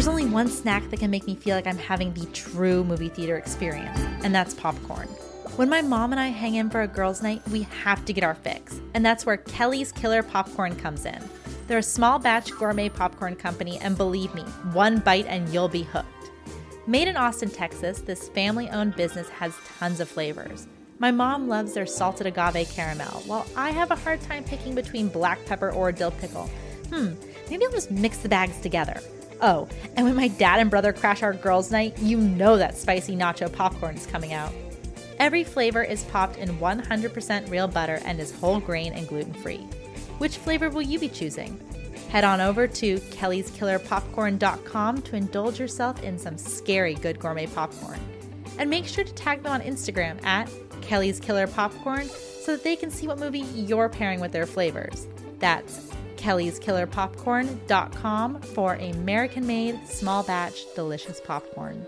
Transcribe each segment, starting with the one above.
There's only one snack that can make me feel like I'm having the true movie theater experience, and that's popcorn. When my mom and I hang in for a girls' night, we have to get our fix, and that's where Kelly's Killer Popcorn comes in. They're a small batch gourmet popcorn company, and believe me, one bite and you'll be hooked. Made in Austin, Texas, this family owned business has tons of flavors. My mom loves their salted agave caramel, while I have a hard time picking between black pepper or dill pickle. Hmm, maybe I'll just mix the bags together. Oh, and when my dad and brother crash our girls' night, you know that spicy nacho popcorn is coming out. Every flavor is popped in 100% real butter and is whole grain and gluten free. Which flavor will you be choosing? Head on over to kellyskillerpopcorn.com to indulge yourself in some scary good gourmet popcorn. And make sure to tag them on Instagram at Kelly's Killer Popcorn so that they can see what movie you're pairing with their flavors. That's kellyskillerpopcorn.com for American made, small batch, delicious popcorn.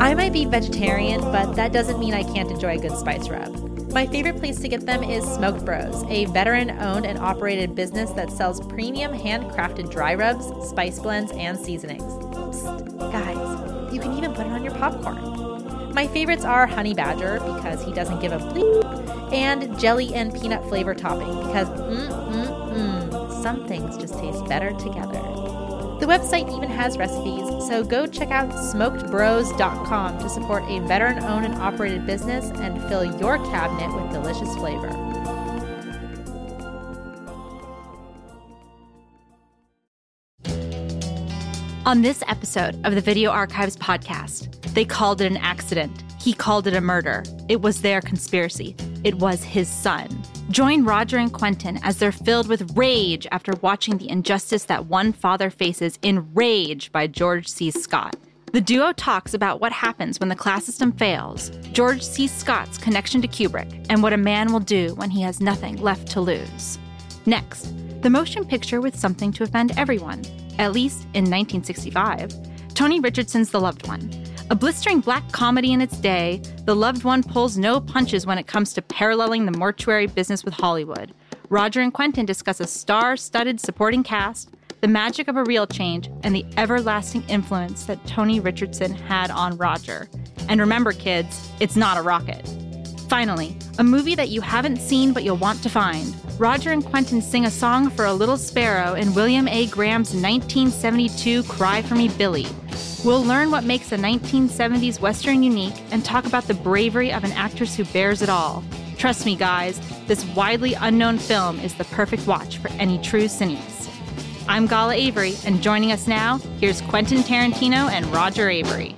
I might be vegetarian, but that doesn't mean I can't enjoy a good spice rub. My favorite place to get them is Smoked Bros, a veteran owned and operated business that sells premium handcrafted dry rubs, spice blends, and seasonings. Psst, guys, you can even put it on your popcorn. My favorites are Honey Badger because he doesn't give a bleep, and jelly and peanut flavor topping because mm mm mm, some things just taste better together. The website even has recipes, so go check out smokedbros.com to support a veteran owned and operated business and fill your cabinet with delicious flavor. On this episode of the Video Archives podcast, they called it an accident. He called it a murder. It was their conspiracy. It was his son. Join Roger and Quentin as they're filled with rage after watching the injustice that one father faces in Rage by George C. Scott. The duo talks about what happens when the class system fails, George C. Scott's connection to Kubrick, and what a man will do when he has nothing left to lose. Next, the motion picture with something to offend everyone, at least in 1965. Tony Richardson's The Loved One. A blistering black comedy in its day, The Loved One pulls no punches when it comes to paralleling the mortuary business with Hollywood. Roger and Quentin discuss a star studded supporting cast, the magic of a reel change, and the everlasting influence that Tony Richardson had on Roger. And remember, kids, it's not a rocket. Finally, a movie that you haven't seen but you'll want to find. Roger and Quentin sing a song for a little sparrow in William A. Graham's 1972 Cry for Me Billy. We'll learn what makes a 1970s Western unique and talk about the bravery of an actress who bares it all. Trust me, guys, this widely unknown film is the perfect watch for any true cineast. I'm Gala Avary, and joining us now, here's Quentin Tarantino and Roger Avary.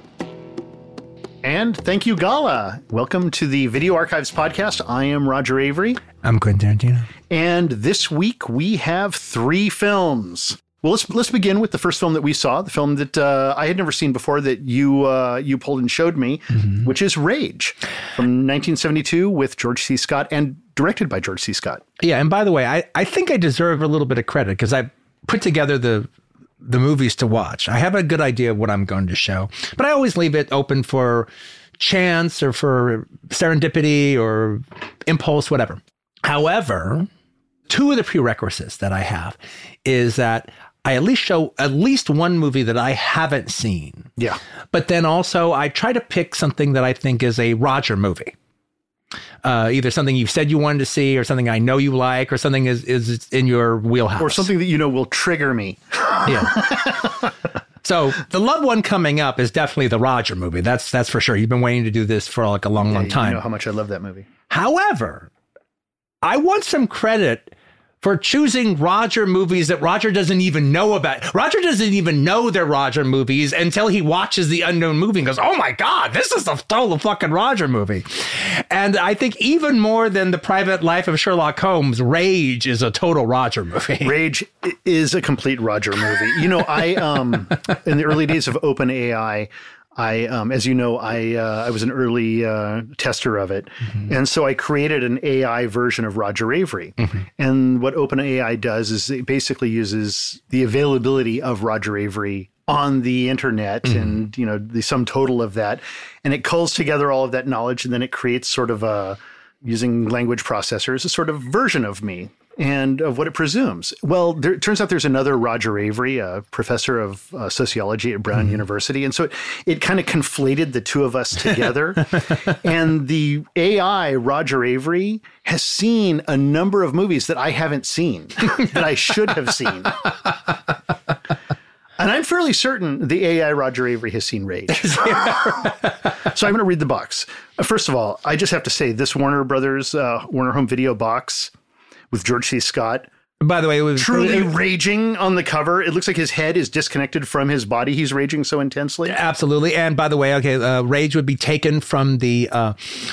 And thank you, Gala. Welcome to the Video Archives podcast. I am Roger Avary. I'm Quentin Tarantino. And this week we have three films. Well, let's let's begin with the first film that we saw, the film that uh, I had never seen before that you uh, you pulled and showed me, mm-hmm. which is Rage from 1972 with George C. Scott and directed by George C. Scott. Yeah, and by the way, I, I think I deserve a little bit of credit because I put together the the movies to watch. I have a good idea of what I'm going to show, but I always leave it open for chance or for serendipity or impulse, whatever. However, two of the prerequisites that I have is that I at least show at least one movie that I haven't seen. Yeah. But then also I try to pick something that I think is a Roger movie. Uh, either something you've said you wanted to see, or something I know you like, or something is is in your wheelhouse, or something that you know will trigger me. yeah. So the loved one coming up is definitely the Roger movie. That's that's for sure. You've been waiting to do this for like a long, yeah, long time. You know how much I love that movie. However, I want some credit for choosing Roger movies that Roger doesn't even know about. Roger doesn't even know they're Roger movies until he watches the unknown movie and goes, "Oh my god, this is a total fucking Roger movie." And I think even more than the Private Life of Sherlock Holmes, Rage is a total Roger movie. Rage is a complete Roger movie. You know, I um in the early days of OpenAI, I, um, as you know, I uh, I was an early uh, tester of it, mm-hmm. and so I created an AI version of Roger Avary. Mm-hmm. And what OpenAI does is it basically uses the availability of Roger Avary on the internet mm-hmm. and you know the sum total of that, and it culls together all of that knowledge, and then it creates sort of a using language processors, a sort of version of me and of what it presumes. Well, there, it turns out there's another Roger Avery, a professor of uh, sociology at Brown mm-hmm. University. And so it, it kind of conflated the two of us together. and the AI, Roger Avary, has seen a number of movies that I haven't seen, that I should have seen. And I'm fairly certain the AI Roger Avary has seen Rage. so I'm going to read the box. First of all, I just have to say this Warner Brothers, uh, Warner Home Video box with George C. Scott by the way, it was truly it, raging on the cover. It looks like his head is disconnected from his body. He's raging so intensely. Absolutely. And by the way, okay, uh, rage would be taken from the uh,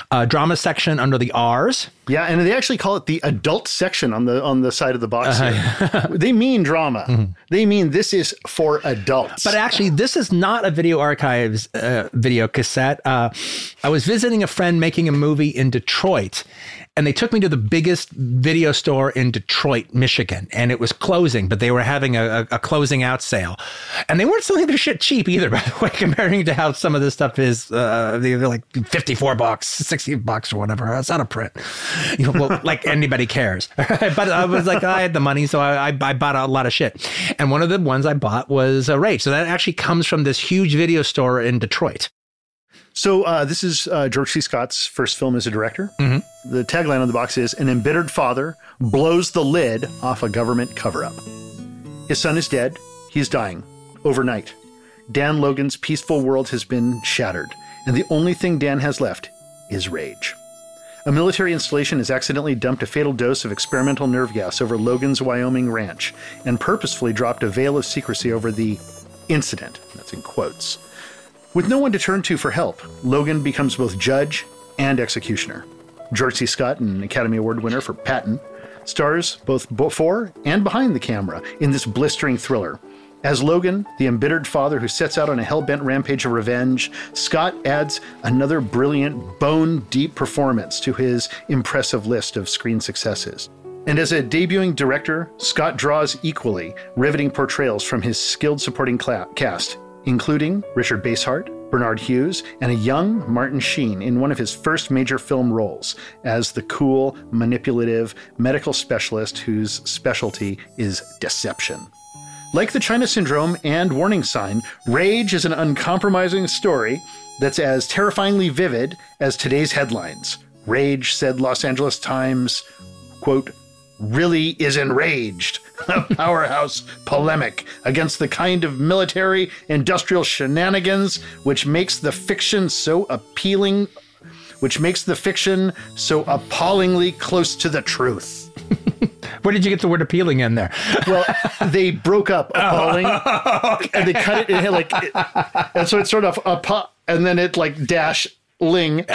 uh, drama section under the R's. Yeah, and they actually call it the adult section on the on the side of the box. Uh-huh. they mean drama. Mm-hmm. They mean this is for adults. But actually, this is not a video archives uh, video cassette. Uh, I was visiting a friend making a movie in Detroit, and they took me to the biggest video store in Detroit, Michigan, and it was closing, but they were having a, a closing out sale, and they weren't selling their shit cheap either. By the way, comparing to how some of this stuff is, uh, they're like fifty four bucks, sixty bucks, or whatever. It's out of print, you know. Well, like anybody cares, but I was like, I had the money, so I, I, I, bought a lot of shit, and one of the ones I bought was a Rage. So that actually comes from this huge video store in Detroit. So uh, this is uh, George C. Scott's first film as a director. Mm-hmm. The tagline on the box is "An embittered father blows the lid off a government cover-up." His son is dead. He's dying overnight. Dan Logan's peaceful world has been shattered, and the only thing Dan has left is rage. A military installation has accidentally dumped a fatal dose of experimental nerve gas over Logan's Wyoming ranch and purposefully dropped a veil of secrecy over the incident. That's in quotes. With no one to turn to for help, Logan becomes both judge and executioner. George C. Scott, an Academy Award winner for Patton, stars both before and behind the camera in this blistering thriller. As Logan, the embittered father who sets out on a hell bent rampage of revenge, Scott adds another brilliant, bone deep performance to his impressive list of screen successes. And as a debuting director, Scott draws equally riveting portrayals from his skilled supporting cast, including Richard Basehart, Barnard Hughes, and a young Martin Sheen in one of his first major film roles as the cool, manipulative medical specialist whose specialty is deception. Like the China Syndrome and Warning Sign, Rage is an uncompromising story that's as terrifyingly vivid as today's headlines. Rage, said Los Angeles Times, quote, really is enraged. A powerhouse polemic against the kind of military industrial shenanigans which makes the fiction so appealing, which makes the fiction so appallingly close to the truth. Where did you get the word appealing in there? well, they broke up oh, appalling, oh, okay. and they cut it in like, it, and so it's sort of a and then it like dash ling.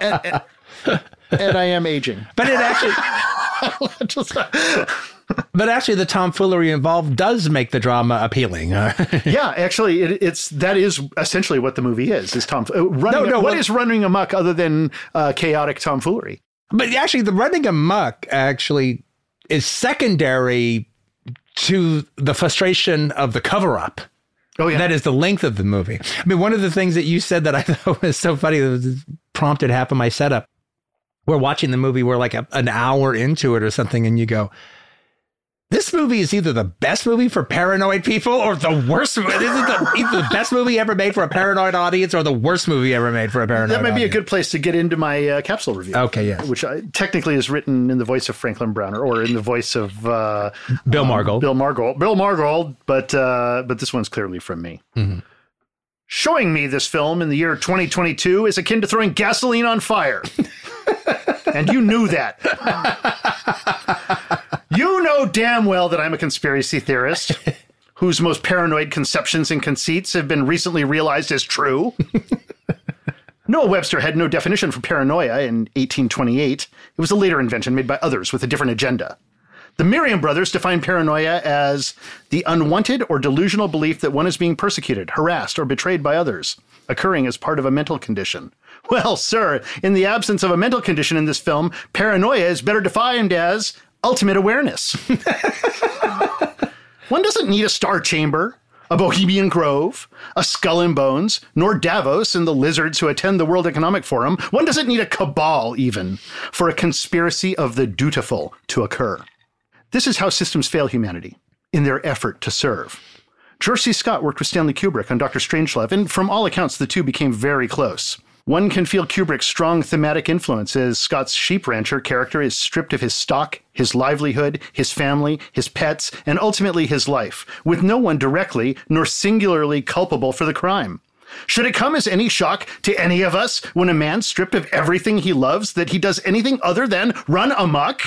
and, and, and I am aging. But it actually. Just, but actually, the tomfoolery involved does make the drama appealing. yeah, actually, it, it's that is essentially what the movie is. Is tom uh, running? No, no, what well, is running amok other than uh, chaotic tomfoolery? But actually, the running amok actually is secondary to the frustration of the cover up. Oh yeah, that is the length of the movie. I mean, one of the things that you said that I thought was so funny that prompted half of my setup we're watching the movie, we're like a, an hour into it or something, and you go, this movie is either the best movie for paranoid people or the worst. Is it the, either the best movie ever made for a paranoid audience or the worst movie ever made for a paranoid? That might audience. be a good place to get into my uh, capsule review. Okay, yes. Which I, technically is written in the voice of Franklin Browner or in the voice of uh, Bill Margold. Um, Bill Margold. Bill Margold. But uh, but this one's clearly from me. Mm-hmm. Showing me this film in the year 2022 is akin to throwing gasoline on fire. and you knew that. you know damn well that I'm a conspiracy theorist whose most paranoid conceptions and conceits have been recently realized as true. Noah Webster had no definition for paranoia in 1828. It was a later invention made by others with a different agenda. The Merriam brothers define paranoia as the unwanted or delusional belief that one is being persecuted, harassed, or betrayed by others, occurring as part of a mental condition. Well, sir, in the absence of a mental condition in this film, paranoia is better defined as ultimate awareness. One doesn't need a star chamber a Bohemian Grove, a Skull and Bones, nor Davos and the lizards who attend the World Economic Forum. One doesn't need a cabal, even, for a conspiracy of the dutiful to occur. This is how systems fail humanity in their effort to serve. George C. Scott worked with Stanley Kubrick on Dr. Strangelove, and from all accounts, the two became very close. One can feel Kubrick's strong thematic influence as Scott's sheep rancher character is stripped of his stock, his livelihood, his family, his pets, and ultimately his life, with no one directly nor singularly culpable for the crime. Should it come as any shock to any of us when a man stripped of everything he loves that he does anything other than run amok?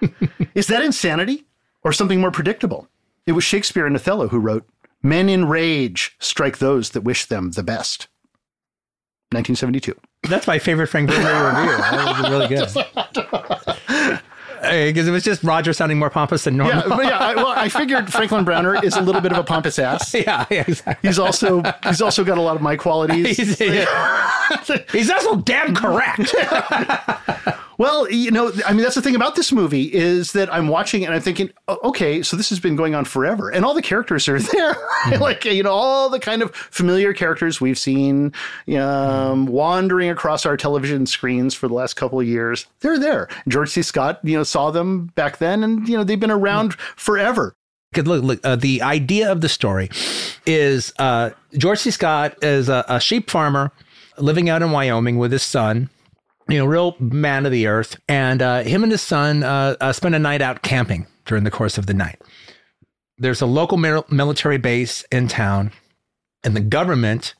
is that insanity or something more predictable? It was Shakespeare and Othello who wrote, Men in rage strike those that wish them the best. 1972. That's my favorite Frank Brunner review. That was really good. Because it was just Roger sounding more pompous than normal. Yeah, but yeah. I, well, I figured Franklin Browner is a little bit of a pompous ass. yeah, yeah, exactly. He's also he's also got a lot of my qualities. He's, he's also damn correct. Well, you know, I mean, that's the thing about this movie is that I'm watching and I'm thinking, okay, so this has been going on forever, and all the characters are there, mm-hmm. like you know, all the kind of familiar characters we've seen um, wandering across our television screens for the last couple of years. They're there. George C. Scott, you know, saw them back then, and you know, they've been around mm-hmm. forever. Look, look uh, the idea of the story is uh, George C. Scott is a, a sheep farmer living out in Wyoming with his son you know, real man of the earth. And uh, him and his son uh, uh, spend a night out camping during the course of the night. There's a local military base in town, and the government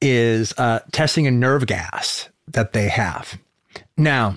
is uh, testing a nerve gas that they have. Now,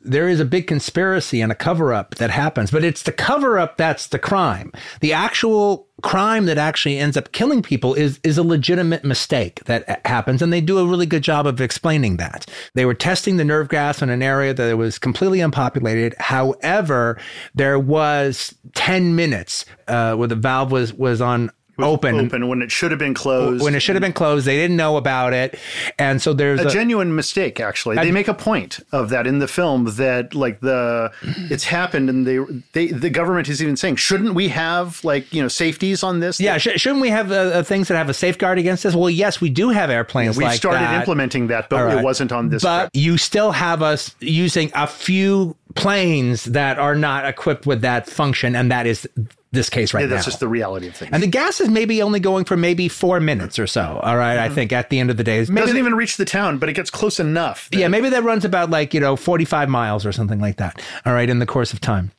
there is a big conspiracy and a cover up that happens, but it's the cover up that's the crime. The actual crime that actually ends up killing people is is a legitimate mistake that happens and they do a really good job of explaining that. They were testing the nerve gas in an area that was completely unpopulated. However, there was 10 minutes uh, where the valve was was on open open when it should have been closed when it should have been closed they didn't know about it and so there's a, a genuine mistake actually they make a point of that in the film that like the it's happened and they they the government is even saying shouldn't we have like you know safeties on this yeah sh- shouldn't we have uh, uh, things that have a safeguard against this well yes we do have airplanes we like started that. implementing that but right. it wasn't on this but trip. you still have us using a few planes that are not equipped with that function and that is this case right yeah, that's now. just the reality of things. And the gas is maybe only going for maybe four minutes or so. All right, mm-hmm. I think at the end of the day, maybe doesn't even reach the town, but it gets close enough. That... Yeah, maybe that runs about like you know forty five miles or something like that. All right, in the course of time,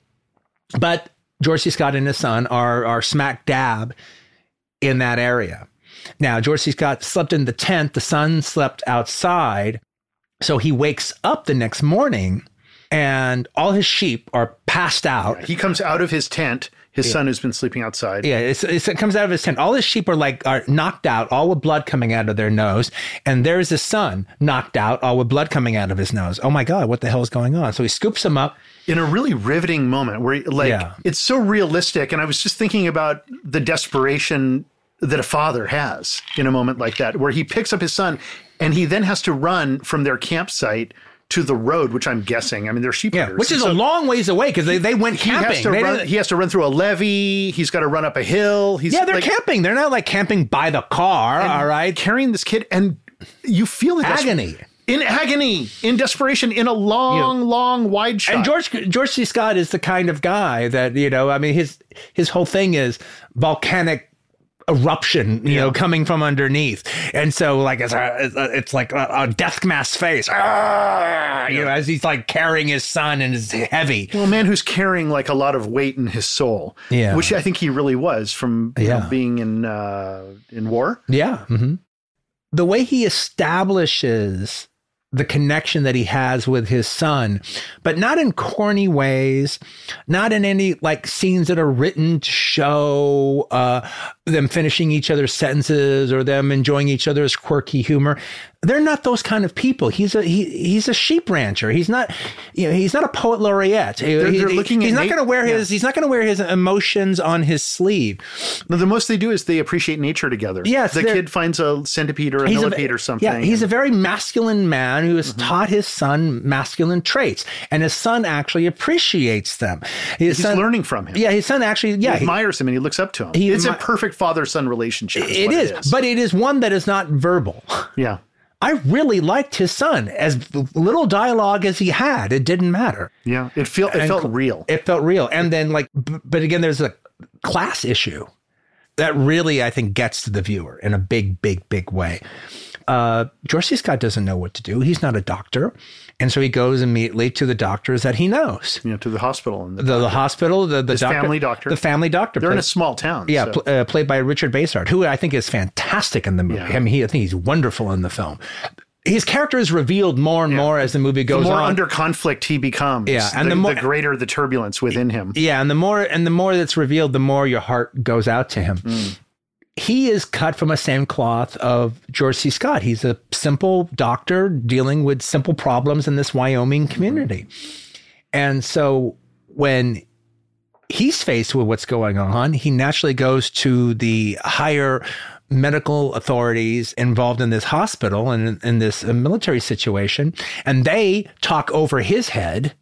but George C. Scott and his son are are smack dab in that area. Now George C. Scott slept in the tent. The son slept outside. So he wakes up the next morning and all his sheep are passed out. Yeah, he comes out of his tent his yeah. son has been sleeping outside. Yeah, it's, it's, it comes out of his tent. All his sheep are like are knocked out, all with blood coming out of their nose, and there's his son knocked out, all with blood coming out of his nose. Oh my god, what the hell is going on? So he scoops him up in a really riveting moment where like yeah. it's so realistic, and I was just thinking about the desperation that a father has in a moment like that, where he picks up his son and he then has to run from their campsite to the road, which I'm guessing. I mean, they're sheep yeah, which is so a long ways away because they, they went camping. He has, to run, he has to run through a levee. He's got to run up a hill. He's yeah, they're like, camping. They're not like camping by the car. All right, carrying this kid, and you feel the agony. in agony, in desperation, in a long, yeah. long, wide shot. And George George C. Scott is the kind of guy that you know. I mean, his his whole thing is volcanic eruption, you yeah. know, coming from underneath. And so like it's a, it's like a, a death mask face, yeah. you know, as he's like carrying his son and it's heavy. Well, a man who's carrying like a lot of weight in his soul, yeah, which I think he really was from yeah. know, being in uh, in war. Yeah. Mm-hmm. The way he establishes the connection that he has with his son, but not in corny ways, not in any like scenes that are written to show uh, them finishing each other's sentences or them enjoying each other's quirky humor. They're not those kind of people. He's a he, he's a sheep rancher. He's not you know he's not a poet laureate. They're, He- they're he- looking he's not going to wear yeah. his he's not going to wear his emotions on his sleeve. No, the most they do is they appreciate nature together. Yes, the kid finds a centipede or a He's a- millipede or something. Yeah, he's a very masculine man who Mm-hmm. has taught his son masculine traits, and his son actually appreciates them. His he's son, learning from him. Yeah, his son actually yeah he he- admires him and he looks up to him. He it's admi- a perfect father-son relationship. it what is, but it is one that is not verbal. yeah, I really liked his son. As little dialogue as he had, it didn't matter. yeah. It felt it And felt real. It felt real. And then like, but again, there's a class issue that really I think gets to the viewer in a big, big, big way. Uh, George C. Scott doesn't know what to do. He's not a doctor, and so he goes immediately to the doctors that he knows. you know, to the hospital and the, The, the hospital, the, the His doctor, family doctor. the family doctor. they're in a small town. yeah, so- pl- uh, played by Richard Basehart, who I think is fantastic in the movie. Yeah. I mean, he, I think he's wonderful in the film. His character is revealed more and more as the movie the goes more on. under conflict he becomes, Yeah, and the, the more- the greater the turbulence within him. Yeah, and the more and the more that's revealed, the more your heart goes out to him. He is cut from a same cloth of George C. Scott. He's a simple doctor dealing with simple problems in this Wyoming community. And so when he's faced with what's going on, he naturally goes to the higher medical authorities involved in this hospital and in, in this military situation, and they talk over his head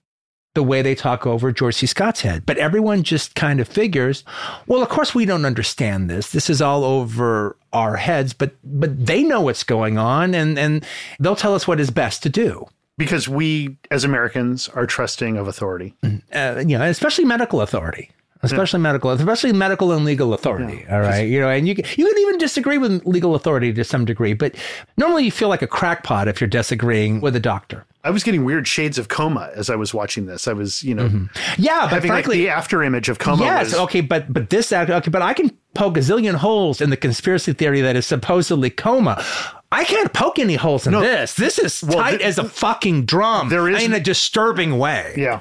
the way they talk over George C. Scott's head. But everyone just kind of figures, well, of course we don't understand this. This is all over our heads, but but they know what's going on and and they'll tell us what is best to do. Because we, as Americans, are trusting of authority. Uh, you know, especially medical authority. Especially medical, especially medical and legal authority. All right, you know, and you can, you can even disagree with legal authority to some degree, but normally you feel like a crackpot if you're disagreeing with a doctor. I was getting weird shades of coma as I was watching this. I was, you know, mm-hmm. Yeah, but having like frankly, the after image of coma. Yes, was, okay, but but this act okay, but I can poke a zillion holes in the conspiracy theory that is supposedly coma. I can't poke any holes in this. This is tight th- as a fucking drum. There is- in a disturbing way. Yeah,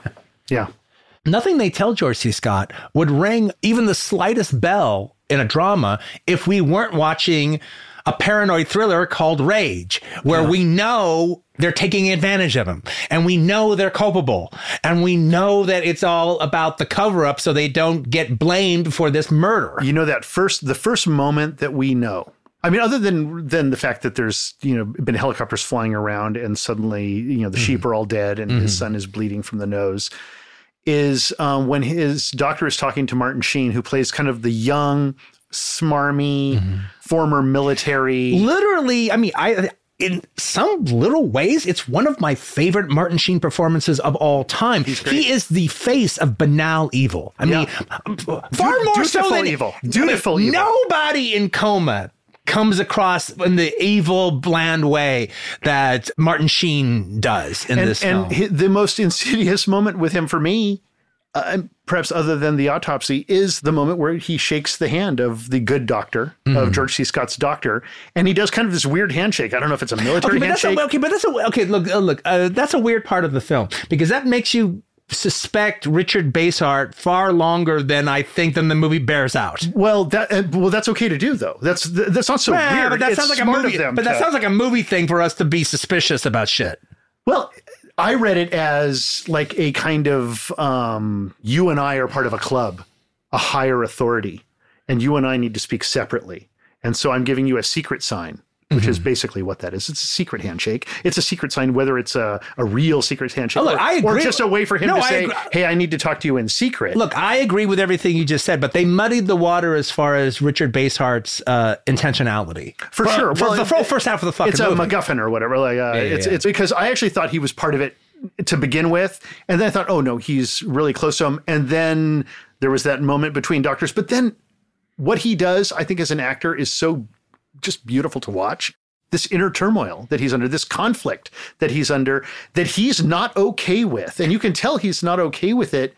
yeah. Nothing they tell George C. Scott would ring even the slightest bell in a drama if we weren't watching a paranoid thriller called Rage, where we know they're taking advantage of him and we know they're culpable and we know that it's all about the cover up so they don't get blamed for this murder. You know that first, the first moment that we know. I mean, other than than the fact that there's you know been helicopters flying around and suddenly you know the hmm. sheep are all dead and his hmm. son is bleeding from the nose, is um, when his doctor is talking to Martin Sheen, who plays kind of the young, smarmy, former military. Literally, I mean, I in some little ways, it's one of my favorite Martin Sheen performances of all time. He is the face of banal evil. I mean, far Du- more so than evil. Dutiful evil. Nobody in coma comes across in the evil, bland way that Martin Sheen does in and, this film. and the most insidious moment with him for me, uh, perhaps other than the autopsy, is the moment where he shakes the hand of the good doctor Mm-hmm. of George C. Scott's doctor, and he does kind of this weird handshake. I don't know if it's a military Okay, but that's handshake. a, okay, but that's a okay. Look, uh, look, uh, that's a weird part of the film because that makes you suspect Richard Basehart far longer than I think than the movie bears out. well, that uh, well, that's okay to do though. That's th- that's not so Yeah, weird. but that It's sounds like a movie. But that sounds like a movie thing for us to be suspicious about shit. Well, I read it as like a kind of um, you and I are part of a club, a higher authority, and you and I need to speak separately. And so I'm giving you a secret sign, which is basically what that is. It's a secret handshake. It's a secret sign, whether it's a, a real secret handshake look, or, or just a way for him No, to I say, agree. hey, I need to talk to you in secret. Look, I agree with everything you just said, but they muddied the water as far as Richard Basehart's uh, intentionality. For sure. For Well, the full first half of the fucking it's a movie. MacGuffin or whatever. Like uh, it's yeah. it's because I actually thought he was part of it to begin with, and then I thought, oh no, he's really close to him. And then there was that moment between doctors. But then what he does, I think, as an actor, is so just beautiful to watch. This inner turmoil that he's under, this conflict that he's under, that he's not okay with, and you can tell he's not okay with it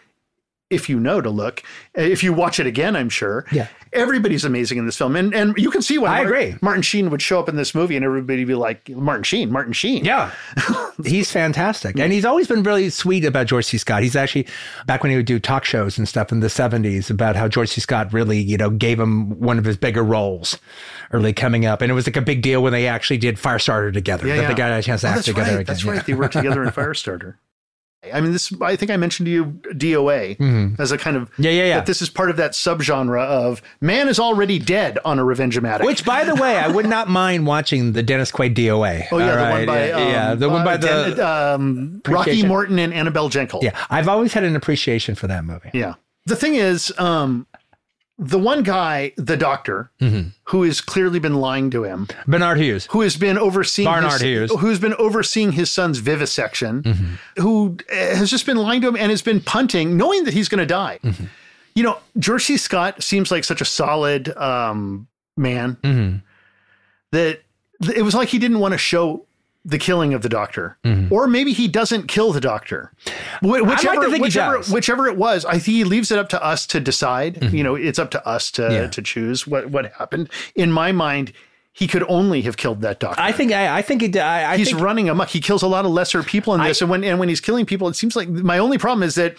if you know to look. Eh, if you watch it again, I'm sure. Yeah. Everybody's amazing in this film. And and you can see why I Martin, agree. Martin Sheen would show up in this movie and everybody would be like, Martin Sheen, Martin Sheen. Yeah. he's fantastic. And he's always been really sweet about George C. Scott. He's actually, back when he would do talk shows and stuff in the 70s, about how George C. Scott really, you know, gave him one of his bigger roles early coming up. And it was like a big deal when they actually did Firestarter together. Yeah, that yeah. they got a chance to Oh, act together right. again. That's yeah. right. They worked together in Firestarter. I mean, this. I think I mentioned to you DOA as a kind of Mm-hmm. Yeah, yeah, yeah. That this is part of that subgenre of man is already dead on a revenge-o-matic. Which, by the way, I would not mind watching the Dennis Quaid DOA. Oh yeah, All the right, one by yeah, um, yeah, the one by uh, the Dan- um, Rocky Morton and Annabel Jankel. yeah. I've always had an appreciation for that movie. Yeah. The thing is, um, the one guy, the doctor, Mm-hmm. who has clearly been lying to him, Barnard Hughes. who has been overseeing Barnard his, Hughes. who's been overseeing his son's vivisection, who uh, has just been lying to him and has been punting, knowing that he's going to die. You know, George C. Scott seems like such a solid um, man Mm-hmm. that it was like he didn't want to show the killing of the doctor, or maybe he doesn't kill the doctor. Wh- whichever, he whichever, whichever it was, I think he leaves it up to us to decide. You know, it's up to us to Mm-hmm. Yeah. to choose what what happened. In my mind, he could only have killed that doctor. I think I, I think he. I, I he's think, running amok. He kills a lot of lesser people in this, and when and when he's killing people, it seems like my only problem is that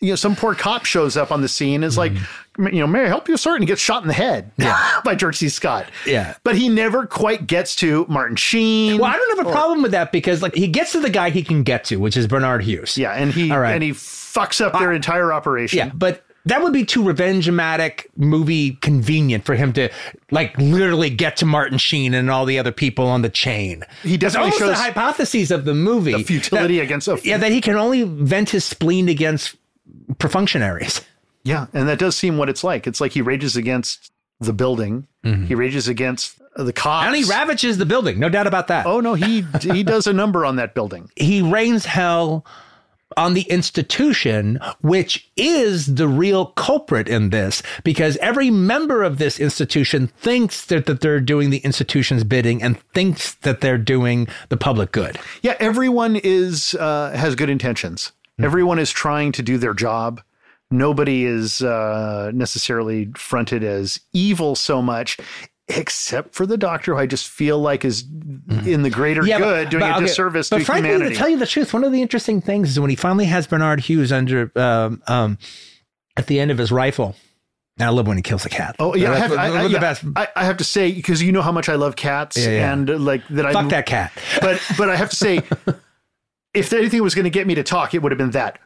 you know some poor cop shows up on the scene is like Mm-hmm. you know may I help you sir and he gets shot in the head by George C. Scott. Yeah. but he never quite gets to Martin Sheen. Well, I don't have a problem with that because like he gets to the guy he can get to, which is Barnard Hughes. yeah, and he right. and he fucks up their entire operation. Yeah, but that would be too revenge-matic movie convenient for him to like literally get to Martin Sheen and all the other people on the chain. He definitely almost the hypotheses of the movie. the futility that- against a yeah, that he can only vent his spleen against perfunctionaries. Yeah, and that does seem what it's like. It's like he rages against the building. He rages against the cops. Mm-hmm. And he ravages the building, no doubt about that. Oh no, he he does a number on that building. he rains hell on the institution, which is the real culprit in this, because every member of this institution thinks that, that they're doing the institution's bidding and thinks that they're doing the public good. Yeah, everyone is uh, has good intentions. Everyone is trying to do their job. Nobody is uh, necessarily fronted as evil so much, except for the doctor, who I just feel like is in the greater but- good, doing but, a okay, disservice but to frankly, humanity. to tell you the truth, one of the interesting things is when he finally has Barnard Hughes under um, um, at the end of his rifle. And I love when he kills a cat. Oh yeah, I have, I, I, the yeah, best. I, I have to say because you know how much I love cats Yeah, yeah. and uh, like that. I Fuck that cat. but but I have to say, if anything was going to get me to talk, it would have been that,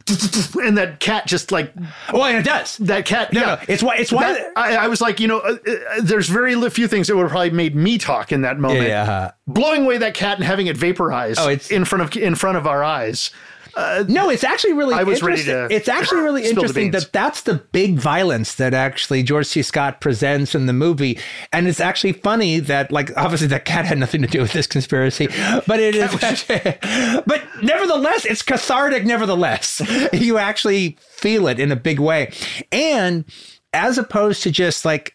and that cat just like Oh, and it does. that cat. No, yeah, no, it's why- it's why- That- I, I was like, you know, uh, uh, there's very few things that would have probably made me talk in that moment. Yeah. blowing away that cat and having it vaporize Oh, in front of in front of our eyes. Uh, no, it's actually really. I was ready interesting. to It's actually really interesting that that's the big violence that actually George C. Scott presents in the movie, and it's actually funny that like obviously that cat had nothing to do with this conspiracy, but it is. but nevertheless, it's cathartic. Nevertheless, you actually feel it in a big way, and as opposed to just like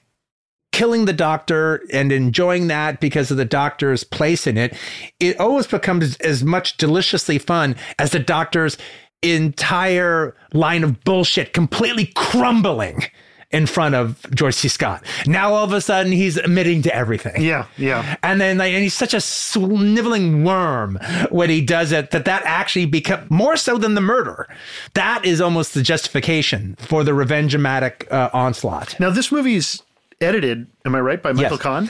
killing the doctor and enjoying that because of the doctor's place in it, it always becomes as much deliciously fun as the doctor's entire line of bullshit completely crumbling in front of George C. Scott. Now all of a sudden he's admitting to everything. Yeah, yeah. And then like, and he's such a sniveling worm when he does it that that actually become more so than the murder. That is almost the justification for the revenge-o-matic uh, onslaught. Now this movie's edited. Am I right by Michael Yes. Kahn?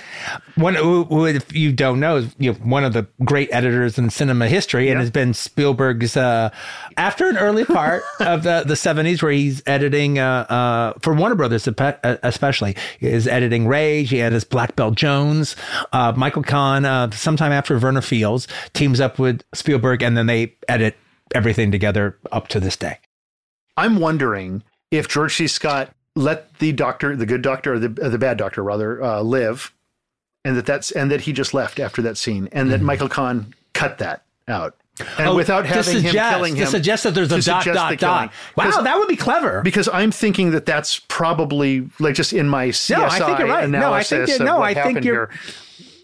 One, who, who, if you don't know, is you know, one of the great editors in cinema history, and has been Spielberg's. Uh, after an early part of the the seventies, where he's editing uh, uh, for Warner Brothers, uh, especially, is editing Rage. He had his Black Belt Jones. Uh, Michael Kahn, uh, sometime after Werner Fields, teams up with Spielberg, and then they edit everything together up to this day. I'm wondering if George C. Scott let the doctor, the good doctor, or the the bad doctor rather, uh, live, and that that's and that he just left after that scene, and that Michael Kahn cut that out, and without Mm-hmm. Oh, to having him killing him, to suggest that there's a dot dot dot. Wow, that would be clever. because I'm thinking that that's probably like just in my CSI No, I think you're right. No, I think you're- no, I think you're- here.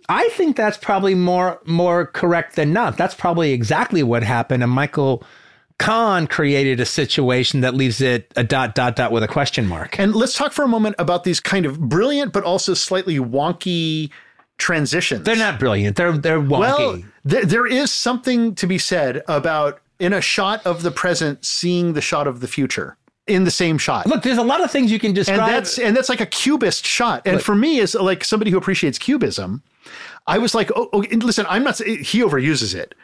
I think that's probably more more correct than not. That's probably exactly what happened, and Michael Kahn created a situation that leaves it a dot dot dot with a question mark. And let's talk for a moment about these kind of brilliant but also slightly wonky transitions. They're not brilliant. They're they're wonky. Well, there, there is something to be said about in a shot of the present seeing the shot of the future in the same shot. Look, there's a lot of things you can describe. and that's and that's like a cubist shot. And for me, as like somebody who appreciates cubism, I was like, oh, oh listen, I'm not. He overuses it,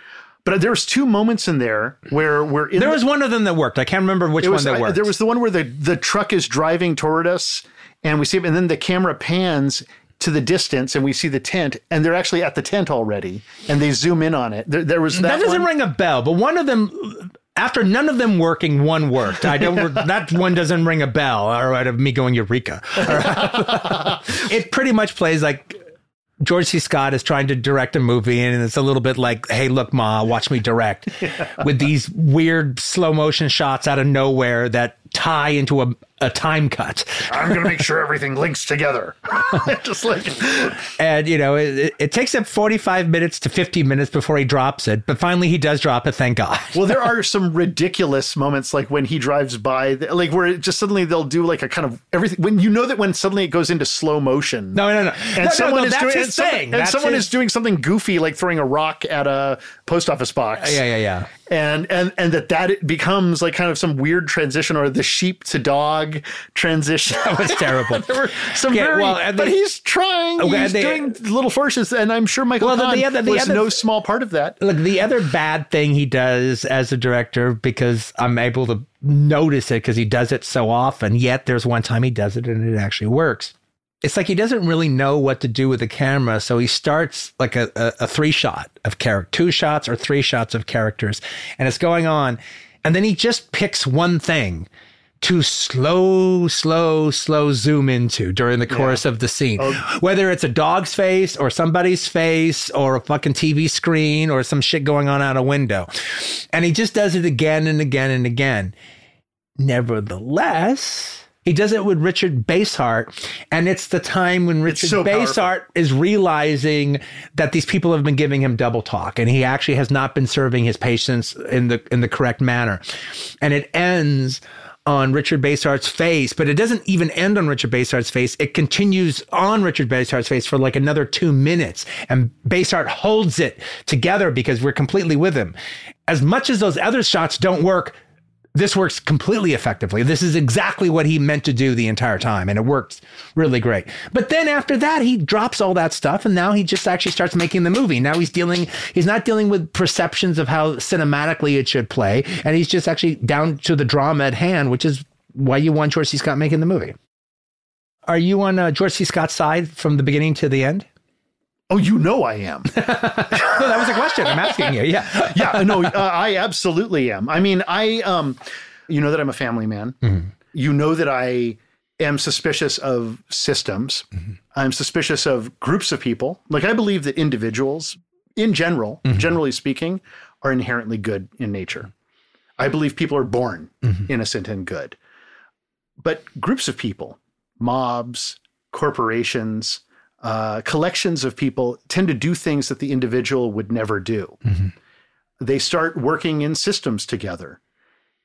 but there was two moments in there where where in there the- was one of them that worked. I can't remember which was, one that I- worked. there was the one where the the truck is driving toward us, and we see, and then the camera pans to the distance, and we see the tent, and they're actually at the tent already, and they zoom in on it. There, there was that, that doesn't one. ring a bell, but one of them. After none of them working, one worked. I don't. that one doesn't ring a bell. All right, of me going eureka. Right. it pretty much plays like George C. Scott is trying to direct a movie, and it's a little bit like, "Hey, look, Ma, watch me direct," with these weird slow motion shots out of nowhere that tie into a, a time cut. I'm going to make sure everything links together. Just like And you know, it, it takes him forty five minutes to fifty minutes before he drops it, but finally he does drop it. Thank God. Well, there are some ridiculous moments, like when he drives by, like where it just suddenly they'll do like a kind of everything. When you know that when suddenly it goes into slow motion. No, no, no. And No, no, someone no, is doing and some- and someone his- is doing something goofy, like throwing a rock at a post office box. Yeah, yeah, yeah. And and and that that becomes like kind of some weird transition, or the sheep to dog transition. That was terrible. there were some Yeah, very, well, and but he's trying. Okay, he's they- doing little forces, and I'm sure Michael Well, Kahn the other- the was other- no small part of that. Look, the other bad thing he does as a director, because I'm able to notice it because he does it so often, yet there's one time he does it and it actually works. It's like he doesn't really know what to do with the camera. So he starts like a, a, a three shot of character, two shots or three shots of characters, and it's going on. And then he just picks one thing to slow, slow, slow zoom into during the course of the scene. Oh. Whether it's a dog's face or somebody's face or a fucking TV screen or some shit going on out a window. And he just does it again and again and again. Nevertheless, he does it with Richard Basehart, and it's the time when Richard so powerful. Basehart is realizing that these people have been giving him double talk, and he actually has not been serving his patients in the in the correct manner. And it ends on Richard Basehart's face, but it doesn't even end on Richard Basehart's face. It continues on Richard Basehart's face for like another two minutes, and Basehart holds it together because we're completely with him. As much as those other shots don't work, this works completely effectively. This is exactly what he meant to do the entire time, and it works really great. But then after that, he drops all that stuff, and now he just actually starts making the movie. Now he's dealing, he's not dealing with perceptions of how cinematically it should play, and he's just actually down to the drama at hand, which is why you want George C. Scott making the movie. Are you on uh, George C. Scott's side from the beginning to the end? Oh, you know I am. No, that was a question. I'm asking you. Yeah. yeah, no, uh, I absolutely am. I mean, I, um, you know that I'm a family man. You know that I am suspicious of systems. I'm suspicious of groups of people. Like I believe that individuals, in general, generally speaking, are inherently good in nature. I believe people are born innocent and good. But groups of people, mobs, corporations, uh, collections of people tend to do things that the individual would never do. They start working in systems together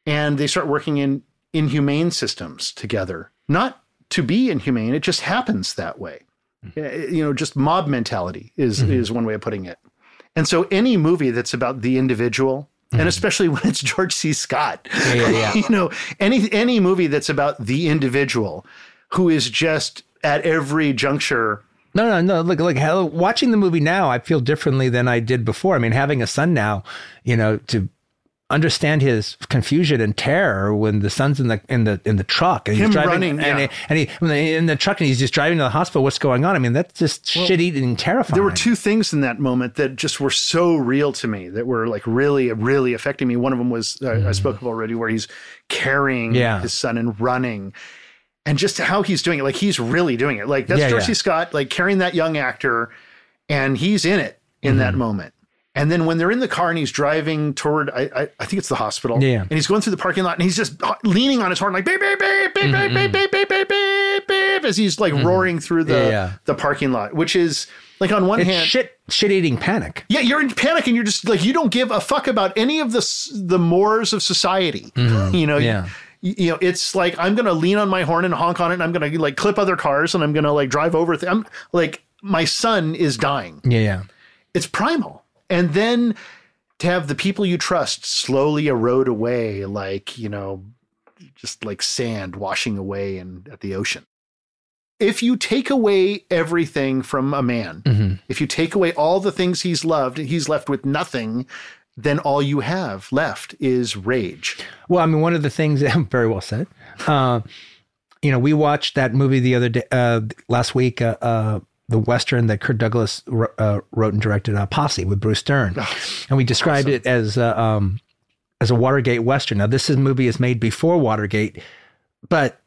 and they start working in inhumane systems together. Not to be inhumane, it just happens that way. Uh, You know, just mob mentality is is one way of putting it. And so any movie that's about the individual, and especially when it's George C. Scott, yeah, yeah. you know, any any movie that's about the individual who is just at every juncture No, no, no. Look, look. Hell, watching the movie now, I feel differently than I did before. I mean, having a son now, you know, to understand his confusion and terror when the son's in the in the in the truck and Him he's driving running, and, yeah. he, and he in the truck and he's just driving to the hospital. What's going on? I mean, that's just shit eating terrifying. There were two things in that moment that just were so real to me that were like really, really affecting me. One of them was uh, I spoke of already, where he's carrying. Yeah. his son and running, and just how he's doing it. Like he's really doing it. Like that's yeah, George yeah. Scott, like carrying that young actor, and he's in it in mm-hmm. that moment. And then when they're in the car and he's driving toward, I, I, I, think it's the hospital. Yeah. And he's going through the parking lot and he's just uh, leaning on his horn like beep beep beep beep mm-hmm. beep beep beep beep beep beep as he's like mm-hmm. roaring through the yeah. the parking lot, which is like on one it's hand shit shit eating panic. Yeah, you're in panic and you're just like you don't give a fuck about any of the the mores of society. Mm-hmm. you know. Yeah. You, you know, it's like I'm gonna lean on my horn and honk on it, and I'm gonna like clip other cars, and I'm gonna like drive over. Th- I'm like my son is dying. Yeah, yeah. It's primal, and then to have the people you trust slowly erode away, like you know, just like sand washing away and at the ocean. If you take away everything from a man, Mm-hmm. if you take away all the things he's loved, he's left with nothing. Then all you have left is rage. Well, I mean, one of the things very well said. Uh, you know, we watched that movie the other day, uh, last week, uh, uh, the western that Kirk Douglas uh, wrote and directed, uh, Posse with Bruce Dern, and we described it as uh, um, as a Watergate western. Now, this is, movie is made before Watergate, but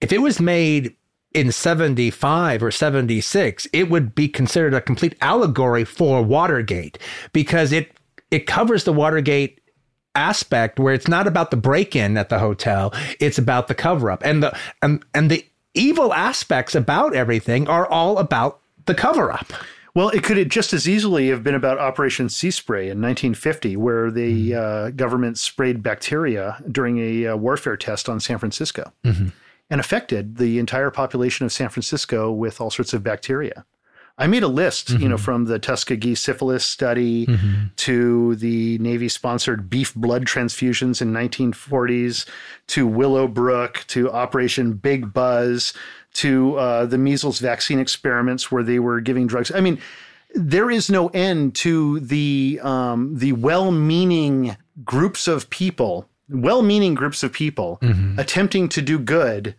if it was made in 75 or 76 it would be considered a complete allegory for watergate because it it covers the watergate aspect where it's not about the break-in at the hotel it's about the cover-up. And the and, and the evil aspects about everything are all about the cover-up. Well, it could just as easily have been about Operation Sea Spray in 1950, where the uh, government sprayed bacteria during a uh, warfare test on San Francisco and affected the entire population of San Francisco with all sorts of bacteria. I made a list, you know, from the Tuskegee syphilis study to the Navy sponsored beef blood transfusions in 1940s to Willowbrook to Operation Big Buzz to uh, the measles vaccine experiments where they were giving drugs. I mean, there is no end to the um, the well-meaning groups of people, well-meaning groups of people attempting to do good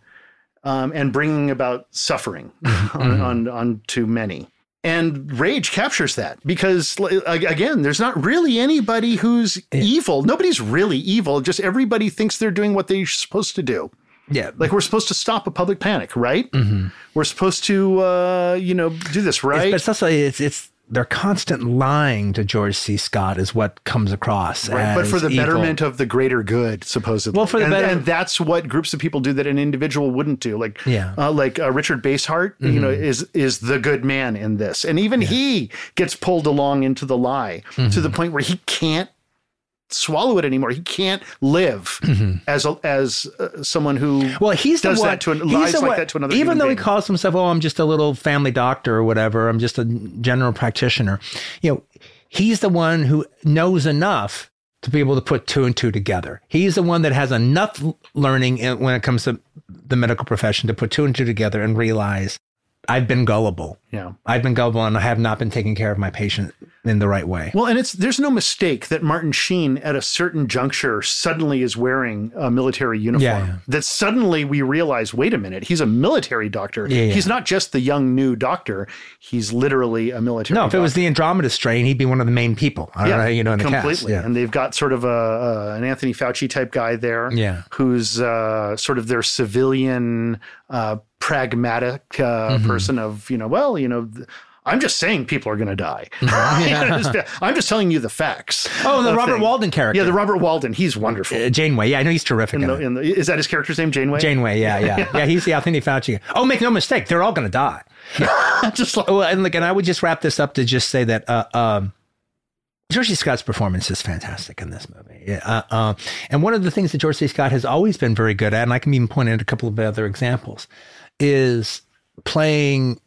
um, and bringing about suffering on, on on to many. And rage captures that because again, there's not really anybody who's evil. Nobody's really evil. Just everybody thinks they're doing what they're supposed to do. yeah Like we're supposed to stop a public panic, right? We're supposed to, uh, you know, do this, right? but it's also it's it's their constant lying to George C. Scott is what comes across. Right, but for the evil. betterment of the greater good, supposedly. Well, for the and, better- and that's what groups of people do that an individual wouldn't do. Like, Yeah. Mm-hmm. uh, like uh, Richard Basehart, you know, is is the good man in this, and even he gets pulled along into the lie to Mm-hmm. the point where he can't swallow it anymore. He can't live as a, as uh, someone who Mm-hmm. Well, he's does the one, that to an, he's lies like one- that to another. Even though he calls himself, "Oh, I'm just a little family doctor or whatever. I'm just a general practitioner," you know, he's the one who knows enough to be able to put two and two together. He's the one that has enough learning in, when it comes to the medical profession to put two and two together and realize I've been gullible. yeah. I've been gullible and I have not been taking care of my patient in the right way. Well, and it's there's no mistake that Martin Sheen at a certain juncture suddenly is wearing a military uniform. Yeah, yeah. That suddenly we realize, wait a minute, he's a military doctor. Yeah, yeah. He's not just the young new doctor. He's literally a military. no, if it was the Andromeda strain, he'd be one of the main people. right, you know, in the completely. cast. Yeah. And they've got sort of a, a an Anthony Fauci type guy there, Yeah. who's uh, sort of their civilian, uh, pragmatic uh, Mm-hmm. person of you know, well, you know. th- I'm just saying people are going to die. You know, I'm just telling you the facts. Oh, the of Robert things. Walden character. Yeah, the Robert Walden. He's wonderful. Uh, Janeway. Yeah, I know he's terrific. In the, in the, is that his character's name, Janeway? Janeway. Yeah, yeah, yeah. He's the Anthony Fauci. Oh, make no mistake, they're all going to die. just like Well, and like, and I would just wrap this up to just say that uh, um, George C. Scott's performance is fantastic in this movie. Uh, uh, and one of the things that George C. Scott has always been very good at, and I can even point out a couple of other examples, is playing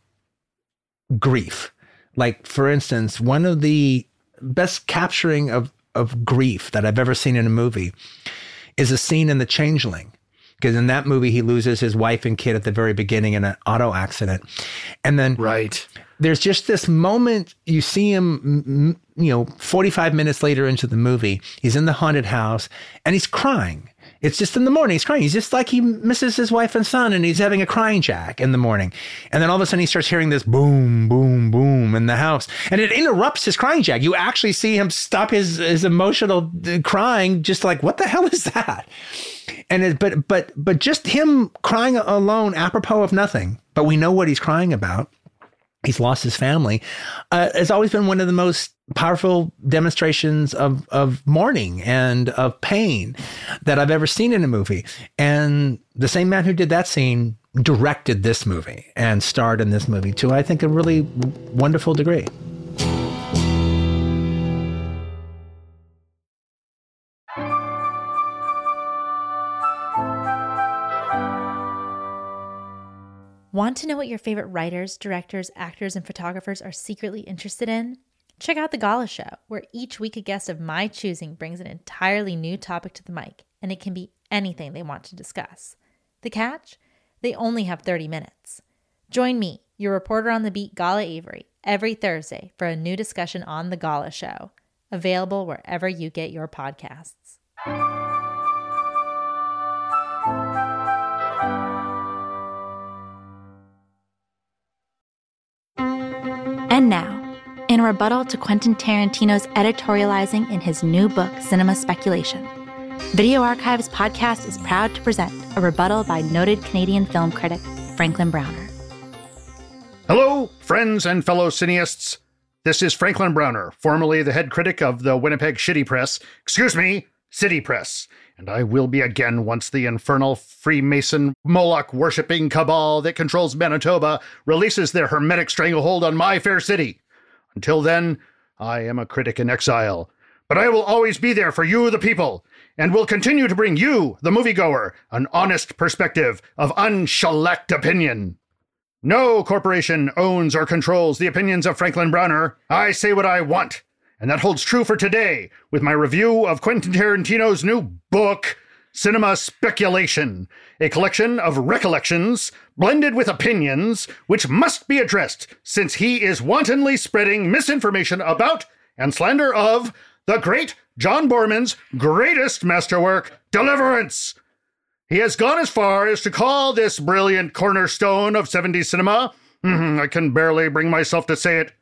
grief. Like, for instance, one of the best capturing of of grief that I've ever seen in a movie is a scene in The Changeling. Because in that movie, he loses his wife and kid at the very beginning in an auto accident. And then right. there's just this moment you see him you know 45 minutes later into the movie he's in the haunted house and he's crying it's just in the morning. He's crying. He's just like he misses his wife and son and he's having a crying jack in the morning. And then all of a sudden he starts hearing this boom boom boom in the house. And it interrupts his crying jack. You actually see him stop his his emotional uh, crying just like what the hell is that? And it, but but but just him crying alone apropos of nothing but we know what he's crying about. He's lost his family uh, has always been one of the most powerful demonstrations of of mourning and of pain that I've ever seen in a movie. And the same man who did that scene directed this movie and starred in this movie to I think a really wonderful degree. Want to know what your favorite writers, directors, actors, and photographers are secretly interested in? Check out The Gala Show, where each week a guest of my choosing brings an entirely new topic to the mic, and it can be anything they want to discuss. The catch? They only have 30 minutes. Join me, your reporter on the beat, Gala Avary, every Thursday for a new discussion on The Gala Show, available wherever you get your podcasts. And now, in a rebuttal to Quentin Tarantino's editorializing in his new book, Cinema Speculation, Video Archives podcast is proud to present a rebuttal by noted Canadian film critic Franklin Browner. Hello, friends and fellow cineasts. This is Franklin Browner, formerly the head critic of the Winnipeg Shitty Press, excuse me, City Press, and I will be again once the infernal Freemason Moloch worshipping cabal that controls Manitoba releases their hermetic stranglehold on my fair city. Until then, I am a critic in exile, but I will always be there for you, the people, and will continue to bring you, the moviegoer, an honest perspective of unshellaced opinion. No corporation owns or controls the opinions of Franklin Browner. I say what I want. And that holds true for today with my review of Quentin Tarantino's new book, Cinema Speculation, a collection of recollections blended with opinions which must be addressed since he is wantonly spreading misinformation about and slander of the great John Boorman's greatest masterwork, Deliverance. He has gone as far as to call this brilliant cornerstone of 70s cinema, mhm, I can barely bring myself to say it,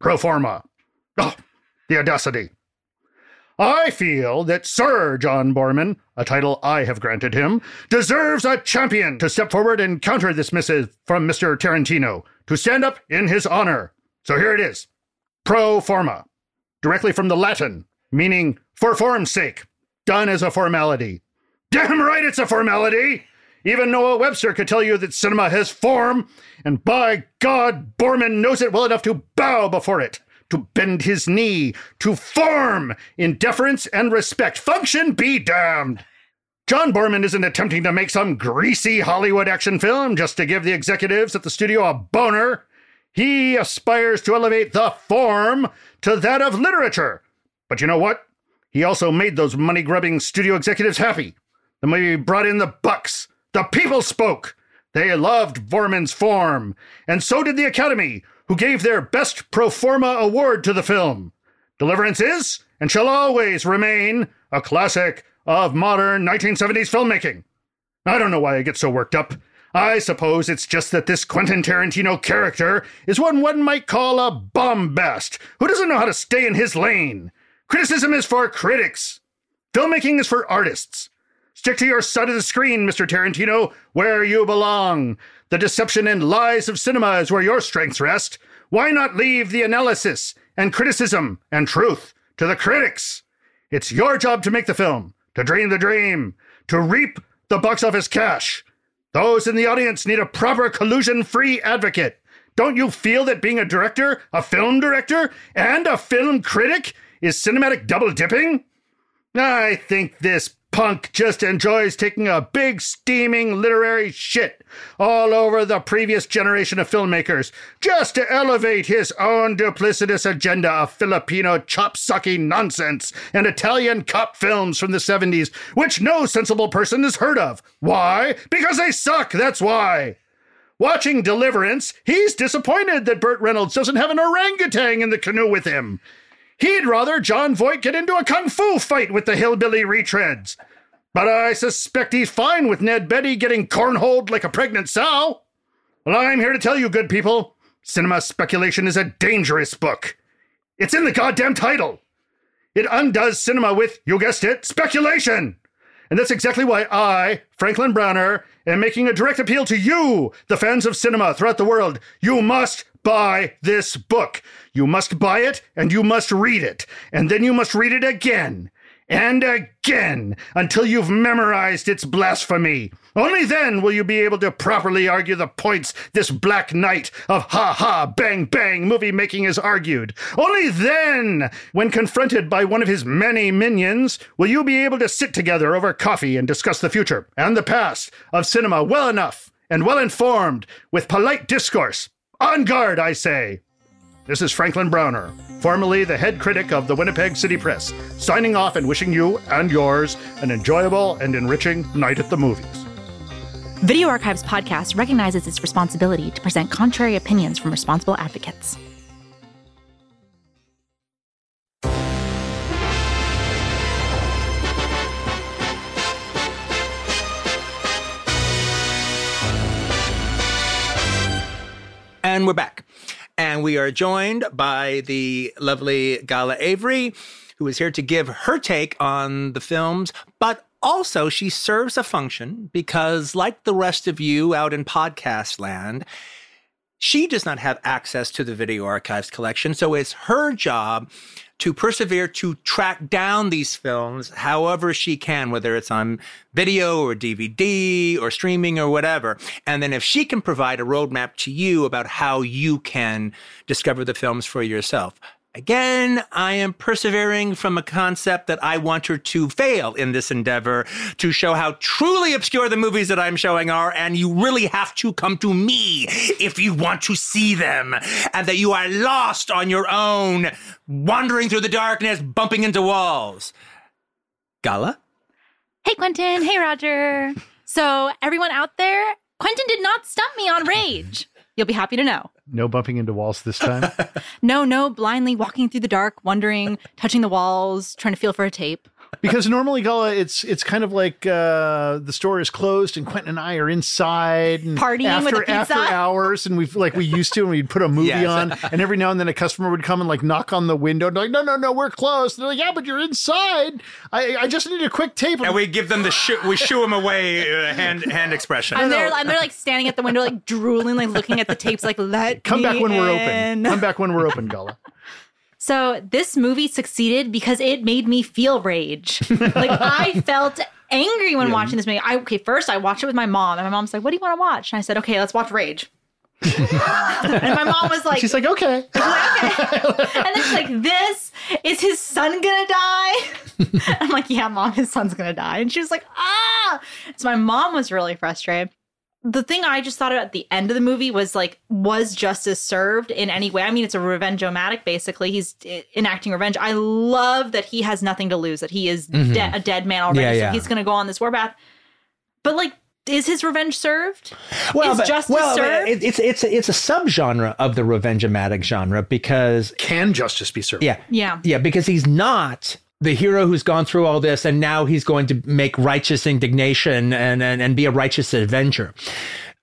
pro forma. Oh, the audacity. I feel that Sir John Boorman, a title I have granted him, deserves a champion to step forward and counter this missive from Mr. Tarantino, to stand up in his honor. So here it is pro forma, directly from the Latin, meaning for form's sake, done as a formality. Damn right it's a formality! Even Noah Webster could tell you that cinema has form, and by God, Boorman knows it well enough to bow before it to bend his knee, to form in deference and respect. Function be damned. John Boorman isn't attempting to make some greasy Hollywood action film just to give the executives at the studio a boner. He aspires to elevate the form to that of literature. But you know what? He also made those money grubbing studio executives happy. The movie brought in the bucks. The people spoke. They loved Boorman's form, and so did the Academy, who gave their Best Pro Forma award to the film. Deliverance is, and shall always remain, a classic of modern 1970s filmmaking. I don't know why I get so worked up. I suppose it's just that this Quentin Tarantino character is what one might call a bombast who doesn't know how to stay in his lane. Criticism is for critics. Filmmaking is for artists. Stick to your side of the screen, Mr. Tarantino, where you belong. The deception and lies of cinema is where your strengths rest. Why not leave the analysis and criticism and truth to the critics? It's your job to make the film, to dream the dream, to reap the box office cash. Those in the audience need a proper collusion free advocate. Don't you feel that being a director, a film director, and a film critic is cinematic double dipping? I think this punk just enjoys taking a big steaming literary shit all over the previous generation of filmmakers just to elevate his own duplicitous agenda of Filipino chop sucking nonsense and Italian cop films from the 70s, which no sensible person has heard of. Why? Because they suck, that's why. Watching Deliverance, he's disappointed that Burt Reynolds doesn't have an orangutan in the canoe with him. He'd rather Jon Voight get into a kung fu fight with the hillbilly retreads. But I suspect he's fine with Ned Beatty getting cornholed like a pregnant sow. Well, I'm here to tell you, good people, Cinema Speculation is a dangerous book. It's in the goddamn title. It undoes cinema with, you guessed it, speculation. And that's exactly why I, Franklin Browner, am making a direct appeal to you, the fans of cinema throughout the world. You must buy this book. You must buy it and you must read it. And then you must read it again and again until you've memorized its blasphemy. Only then will you be able to properly argue the points this black knight of ha ha bang bang movie making has argued. Only then, when confronted by one of his many minions, will you be able to sit together over coffee and discuss the future and the past of cinema well enough and well informed with polite discourse. On guard, I say. This is Franklin Browner, formerly the head critic of the Winnipeg City Press, signing off and wishing you and yours an enjoyable and enriching night at the movies. Video Archives podcast recognizes its responsibility to present contrary opinions from responsible advocates. And we're back. And we are joined by the lovely Gala Avary, who is here to give her take on the films, but also she serves a function because, like the rest of you out in podcast land, she does not have access to the video archives collection. So it's her job to persevere to track down these films however she can, whether it's on video or DVD or streaming or whatever. And then if she can provide a roadmap to you about how you can discover the films for yourself. Again, I am persevering from a concept that I want her to fail in this endeavor to show how truly obscure the movies that I'm showing are. And you really have to come to me if you want to see them and that you are lost on your own, wandering through the darkness, bumping into walls. Gala? Hey, Quentin. Hey, Roger. So, everyone out there, Quentin did not stump me on Rage. You'll be happy to know. No bumping into walls this time. No, no, blindly walking through the dark, wondering, touching the walls, trying to feel for a tape. Because normally, Gala, it's it's kind of like uh, the store is closed and Quentin and I are inside and Partying after, with the pizza? after hours, and we've like we used to, and we'd put a movie Yes. on, and every now and then a customer would come and like knock on the window, and like, no, no, no, we're closed. And they're like, yeah, but you're inside. I I just need a quick tape. And we give them the shoo, we shoo them away uh, hand hand expression. And they're, and they're like standing at the window, like drooling, like looking at the tapes, like, let Come me back when we're open. Come back when we're open, Gala. So this movie succeeded because it made me feel rage. like I felt angry when watching this movie. I okay, first I watched it with my mom, and my mom's like, "What do you want to watch?" And I said, "Okay, let's watch Rage." and my mom was like, She's like, okay. okay. and then she's like, "This is his son gonna die?" I'm like, "Yeah, mom, his son's gonna die." And she was like, "Ah!" So my mom was really frustrated. The thing I just thought about at the end of the movie was like, was justice served in any way? I mean, it's a revenge-o-matic, basically. He's eh, enacting revenge. I love that he has nothing to lose, that he is de- a dead man already, Yeah, so he's going to go on this warpath. But like, is his revenge served? well, is but- justice well, served? it- it's it's it's a subgenre of the revenge-o-matic genre because Can justice be served? yeah, Yeah. yeah, because he's not the hero who's gone through all this and now he's going to make righteous indignation and and, and be a righteous avenger.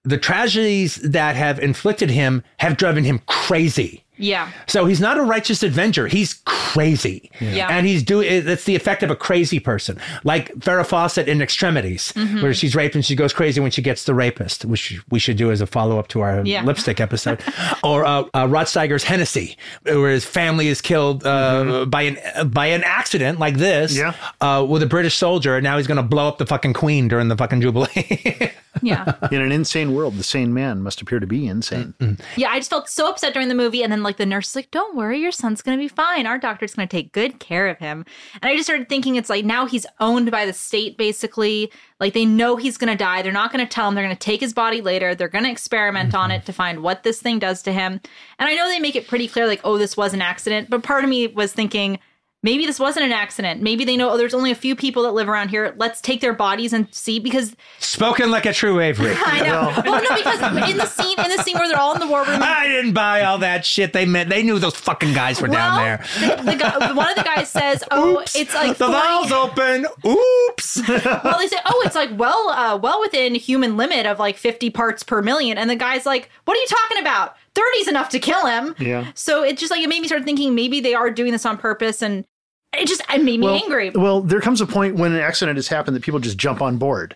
The tragedies that have inflicted him have driven him crazy. Yeah. So he's not a righteous avenger. He's crazy. Yeah. And he's doing that's the effect of a crazy person. Like Farrah Fawcett in Extremities, Mm-hmm. where she's raped and she goes crazy when she gets the rapist, which we should do as a follow up to our Yeah. lipstick episode. or uh, uh, Rod Steiger's Hennessy, where his family is killed uh, by an by an accident like this Yeah. uh, with a British soldier, and now he's going to blow up the fucking queen during the fucking jubilee. Yeah. In an insane world, the sane man must appear to be insane. Yeah, I just felt so upset during the movie. And then, like, the nurse is like, don't worry, your son's going to be fine. Our doctor's going to take good care of him. And I just started thinking, it's like now he's owned by the state, basically. Like, they know he's going to die. They're not going to tell him. They're going to take his body later. They're going to experiment on it mm-hmm. to find what this thing does to him. And I know they make it pretty clear, like, oh, this was an accident. But part of me was thinking, maybe this wasn't an accident. Maybe they know, oh, there's only a few people that live around here. Let's take their bodies and see because Spoken like a true Avary. I know. well, no, because in the scene, in the scene where they're all in the war room, I didn't buy all that shit. They meant they knew those fucking guys were down there. The, the guy, one of the guys says, "Oh, it's like the 40 valve's open. Oops. Well, they say, "Oh, it's like well, uh, well within human limit of like fifty parts per million. And the guy's like, "What are you talking about? 30's enough to kill him." Yeah. So it just like it made me start thinking maybe they are doing this on purpose, and It just it made me well, angry. Well, there comes a point when an accident has happened that people just jump on board.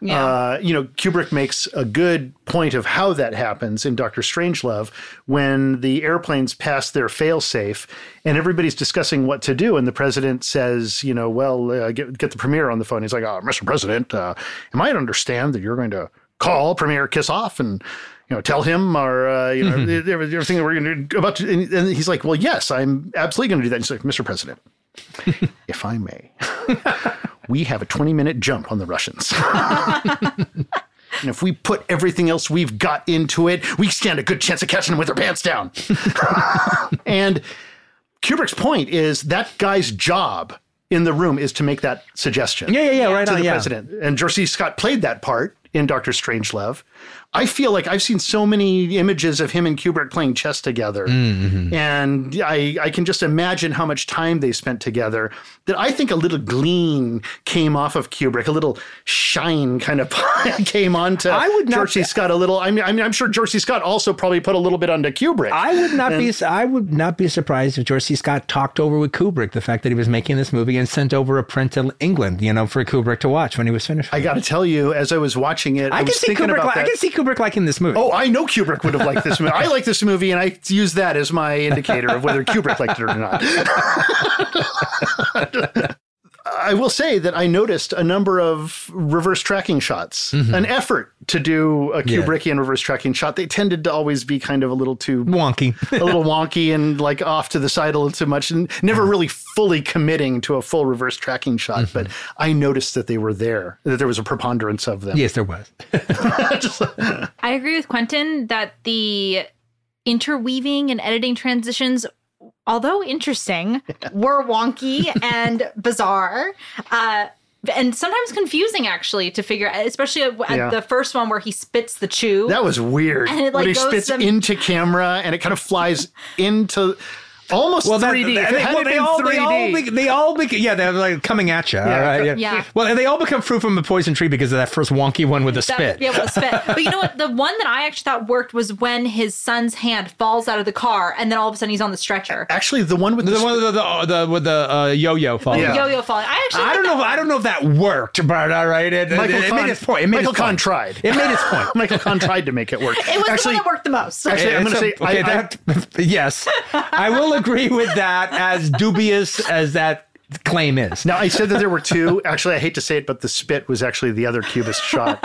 Yeah. Uh, you know, Kubrick makes a good point of how that happens in Doctor Strangelove when the airplanes pass their failsafe and everybody's discussing what to do, and the president says, you know, well, uh, get get the premier on the phone. He's like, oh, Mr. President, uh, am I to understand that you're going to call Premier Kissoff and you know, tell him or, uh, you know, everything that we're going to do about, to, and, and he's like, well, yes, I'm absolutely going to do that. And he's like, Mr. President, if I may, we have a 20 minute jump on the Russians. and if we put everything else we've got into it, we stand a good chance of catching them with their pants down. and Kubrick's point is that guy's job in the room is to make that suggestion. Yeah, yeah, yeah, right to on, the yeah. president. And George C. Scott played that part in Doctor Strangelove. I feel like I've seen so many images of him and Kubrick playing chess together, Mm-hmm. and I, I can just imagine how much time they spent together. That I think a little gleam came off of Kubrick, a little shine kind of came onto I would not- George C. Scott a little. I mean, I mean, I'm sure George C. Scott also probably put a little bit onto Kubrick. I would not be. I would not be surprised if George C. Scott talked over with Kubrick the fact that he was making this movie and sent over a print to England, you know, for Kubrick to watch when he was finished. I got to tell you, as I was watching it, I, I can was see thinking Kubrick. about Li- I can see Kubrick liking this movie. Oh, I know Kubrick would have liked this movie. I like this movie, and I use that as my indicator of whether Kubrick liked it or not. I will say that I noticed a number of reverse tracking shots, mm-hmm. an effort to do a Yeah. Kubrickian reverse tracking shot. They tended to always be kind of a little too wonky. a little wonky and like off to the side a little too much and never really fully committing to a full reverse tracking shot. Mm-hmm. But I noticed that they were there, that there was a preponderance of them. yes, there was. I agree with Quentin that the interweaving and editing transitions, although interesting, were wonky and bizarre. Uh, and sometimes confusing actually to figure out, especially at, Yeah. the first one where he spits the chew. That was weird. And it, when like, he spits some- into camera and it kind of flies into almost 3D. if it had well, they all, they all, be- they all, be- yeah, they're like coming at you. Yeah. Right? yeah. Yeah. Well, they all become fruit from a poison tree because of that first wonky one with the That- spit. Yeah, with the spit. But you know what? The one that I actually thought worked was when his son's hand falls out of the car and then all of a sudden he's on the stretcher. Actually, the one with the, The one with the, the, the, with the uh, yo-yo falling. Yeah. Yo-yo falling. I actually I don't know. If, I don't know if that worked, but all right, it, it, Michael it Kahn, made its point. It made Michael its Kahn point. tried. It made its point. Michael Kahn tried to make it work. It was actually, the one that worked the most. actually, I'm going to say okay, I, I- that, yes, I will agree with that. As dubious as that claim is, Now, I said that there were two. Actually, I hate to say it, but the spit was actually the other cubist shot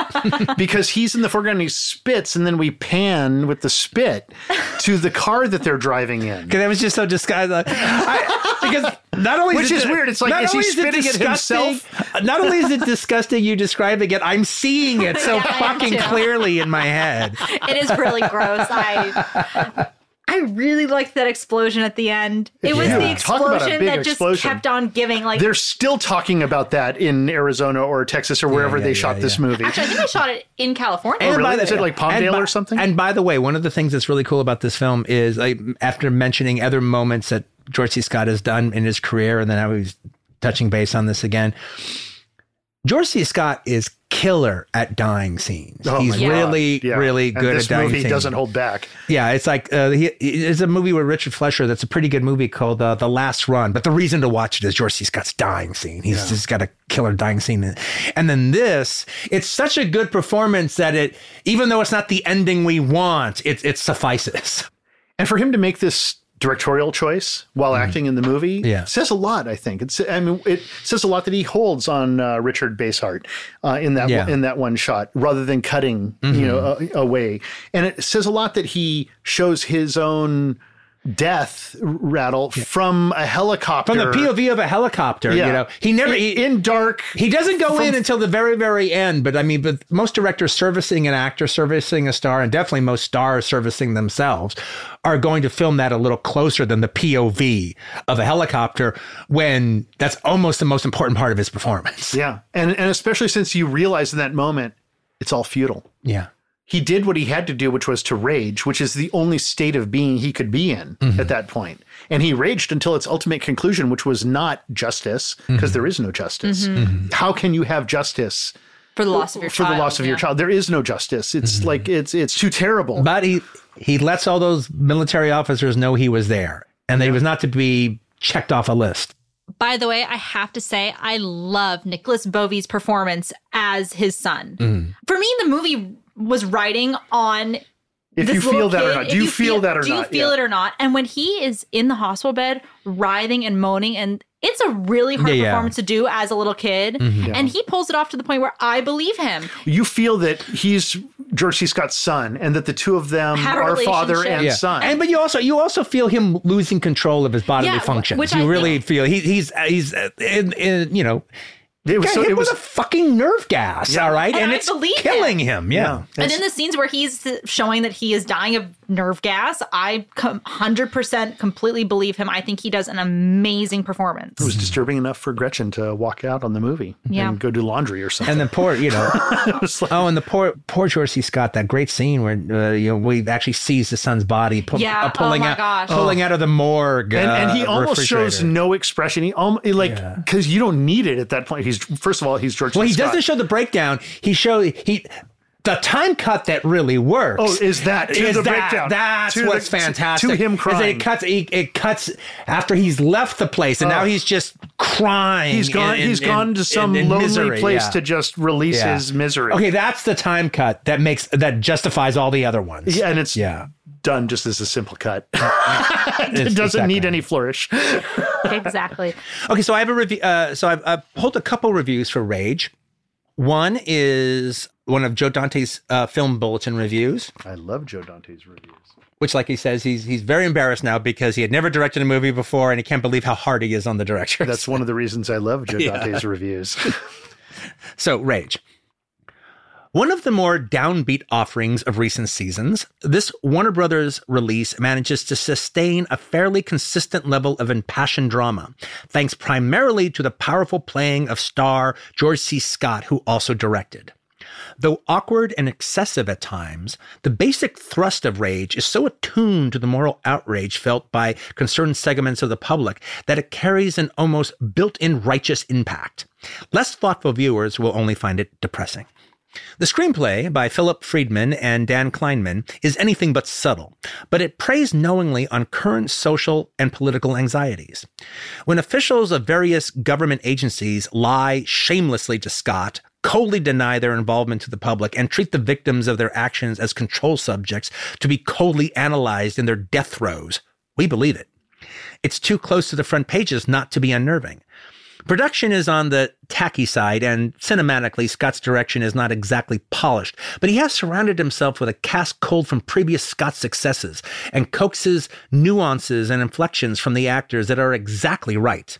because he's in the foreground and he spits, and then we pan with the spit to the car that they're driving in. because that was just so disgusting. I, because not only Which is, di- weird. It's like, not is he only it spitting it disgusting- himself? Not only is it disgusting, you describing it. I'm seeing it so Yeah, fucking clearly in my head. It is really gross. I I really liked that explosion at the end. It was Yeah. the Talk about a explosion that just explosion. kept on giving. Like They're still talking about that in Arizona or Texas or wherever yeah, they yeah, shot this movie. actually, I think they shot it in California. Oh, really? by the- Is it like Palmdale and by- or something? And by the way, one of the things that's really cool about this film is like after mentioning other moments that George C. Scott has done in his career, and then I was touching base on this again. George C. Scott is killer at dying scenes. Oh He's really, Yeah. really good at dying scenes. This movie doesn't hold back. Yeah, it's like uh, he, it's a movie with Richard Fleischer that's a pretty good movie called uh, The Last Run. But the reason to watch it is George C. Scott's dying scene. He's just got a killer dying scene. And then this, it's such a good performance that it, even though it's not the ending we want, it, it suffices. And for him to make this directorial choice while acting in the movie Mm. Yeah. says a lot. I think it's. I mean, it says a lot that he holds on uh, Richard Basehart uh, in that Yeah. Mm-hmm. in that one shot, rather than cutting you know a, away. And it says a lot that he shows his own death rattle from a helicopter From the POV of a helicopter, Yeah. you know, he never, in, he, in dark. He doesn't go From- in until the very, very end. But I mean, but most directors servicing an actor, servicing a star, and definitely most stars servicing themselves are going to film that a little closer than the POV of a helicopter when that's almost the most important part of his performance. Yeah, and and especially since you realize in that moment it's all futile. Yeah. He did what he had to do, which was to rage, which is the only state of being he could be in Mm-hmm. at that point. And he raged until its ultimate conclusion, which was not justice, because Mm-hmm. is no justice. How can you have justice for the loss of your for child. the loss of your child? There is no justice. It's Mm-hmm. like it's it's too terrible. But he, he lets all those military officers know he was there and that he was not to be checked off a list. By the way, I have to say, I love Nicolas Beauvy's performance as his son. Mm. For me, the movie was writing on If this you feel little that or not, do you, feel, that or do not? you feel Yeah. it or not? And when he is in the hospital bed, writhing and moaning, and it's a really hard Yeah, yeah. performance to do as a little kid, Mm-hmm. and he pulls it off to the point where I believe him. You feel that he's George C. Scott's son, and that the two of them Have are father and Yeah. son. And but you also you also feel him losing control of his bodily Yeah, functions. which you I really feel he, he's he's uh, in, in you know it was got so hit it was with a fucking nerve gas. Yeah. All right, And and, it's killing him. Yeah. And in the scenes where he's showing that he is dying of nerve gas, I 100% completely believe him. I think he does an amazing performance. it was disturbing enough for Gretchen to walk out on the movie Yeah. and go do laundry or something. And then poor, you know, like- oh, and the poor, poor George C. Scott. That great scene where uh, you know we actually sees the son's body pu- Yeah, uh, pulling oh my out, gosh. pulling out of the morgue, and, and he uh, almost shows no expression. He almost like because you don't need it at that point. He's first of all he's George. Well, he Scott. doesn't show the breakdown. He show he. The time cut that really works. Oh, is that- to is the that- breakdown. That's To what's the- fantastic. to him crying. It cuts. It, it cuts after he's left the place, and now he's just crying. He's gone. in- he's in- gone to in- some in lonely misery, place yeah. to just release Yeah. his misery. Okay, that's the time cut that makes that justifies all the other ones. Yeah, and it's Yeah. Done just as a simple cut. it doesn't need any flourish. exactly. Okay, so I have a review. Uh, so I've, I've pulled a couple reviews for Rage. One is one of Joe Dante's uh, film bulletin reviews, I love Joe Dante's reviews. which, like he says, he's he's very embarrassed now because he had never directed a movie before, and he can't believe how hard he is on the director. That's one of the reasons I love Joe Dante's reviews. So, Rage. One of the more downbeat offerings of recent seasons, this Warner Brothers release manages to sustain a fairly consistent level of impassioned drama, thanks primarily to the powerful playing of star George C. Scott, who also directed. Though awkward and excessive at times, the basic thrust of Rage is so attuned to the moral outrage felt by concerned segments of the public that it carries an almost built in righteous impact. Less thoughtful viewers will only find it depressing. The screenplay by Philip Friedman and Dan Kleinman is anything but subtle, but it preys knowingly on current social and political anxieties. When officials of various government agencies lie shamelessly to Scott, coldly deny their involvement to the public, and treat the victims of their actions as control subjects to be coldly analyzed in their death throes, we believe it. It's too close to the front pages not to be unnerving. Production is on the tacky side, and cinematically, Scott's direction is not exactly polished, but he has surrounded himself with a cast cold from previous Scott successes and coaxes nuances and inflections from the actors that are exactly right.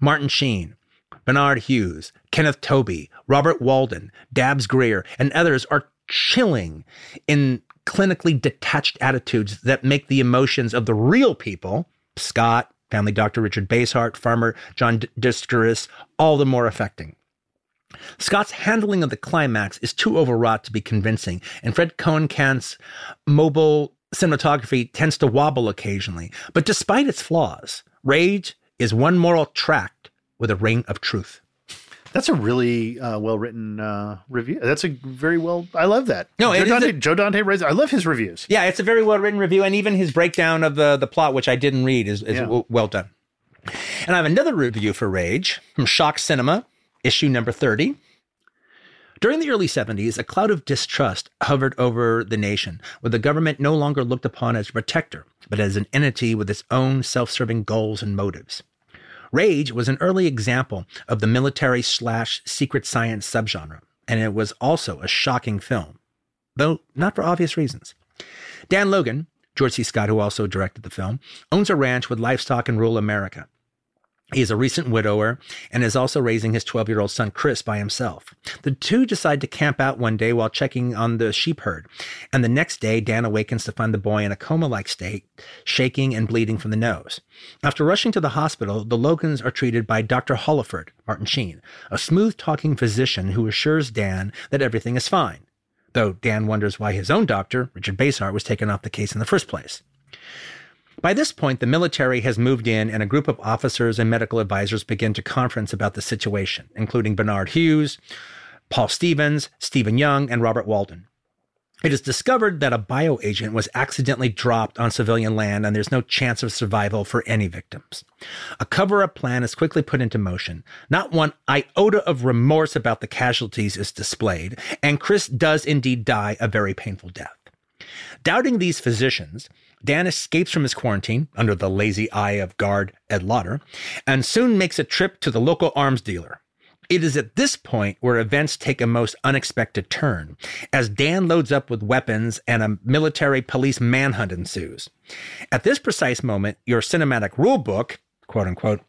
Martin Sheen, Barnard Hughes, Kenneth Tobey, Robert Walden, Dabs Greer, and others are chilling in clinically detached attitudes that make the emotions of the real people, Scott, family doctor Richard Basehart, farmer John D- all the more affecting. Scott's handling of the climax is too overwrought to be convincing, and Fred Koenekamp's mobile cinematography tends to wobble occasionally. But despite its flaws, Rage is one moral tract with a ring of truth. That's a really uh, well written uh, review. That's a very well. I love that. No, Joe Dante. a- Joe Dante. writes- I love his reviews. Yeah, it's a very well written review, and even his breakdown of the the plot, which I didn't read, is, is Yeah. w- well done. And I have another review for Rage from Shock Cinema, issue number thirty. During the early 70s, a cloud of distrust hovered over the nation, where the government no longer looked upon as a protector, but as an entity with its own self serving goals and motives. Rage was an early example of the military slash secret science subgenre, and it was also a shocking film, though not for obvious reasons. Dan Logan, George C. Scott, who also directed the film, owns a ranch with livestock in rural America. He is a recent widower and is also raising his 12 year old son Chris by himself. The two decide to camp out one day while checking on the sheep herd. And the next day, Dan awakens to find the boy in a coma like state, shaking and bleeding from the nose. After rushing to the hospital, the Logans are treated by Dr. Holliford, Martin Sheen, a smooth talking physician who assures Dan that everything is fine. Though Dan wonders why his own doctor, Richard Basehart, was taken off the case in the first place. By this point, the military has moved in, and a group of officers and medical advisors begin to conference about the situation, including Barnard Hughes, Paul Stevens, Stephen Young, and Robert Walden. It is discovered that a bioagent was accidentally dropped on civilian land and there's no chance of survival for any victims. A cover up plan is quickly put into motion. Not one iota of remorse about the casualties is displayed, and Chris does indeed die a very painful death. Doubting these physicians, Dan escapes from his quarantine under the lazy eye of guard Ed Lauter and soon makes a trip to the local arms dealer. It is at this point where events take a most unexpected turn, as Dan loads up with weapons and a military police manhunt ensues. At this precise moment, your cinematic rulebook, quote unquote,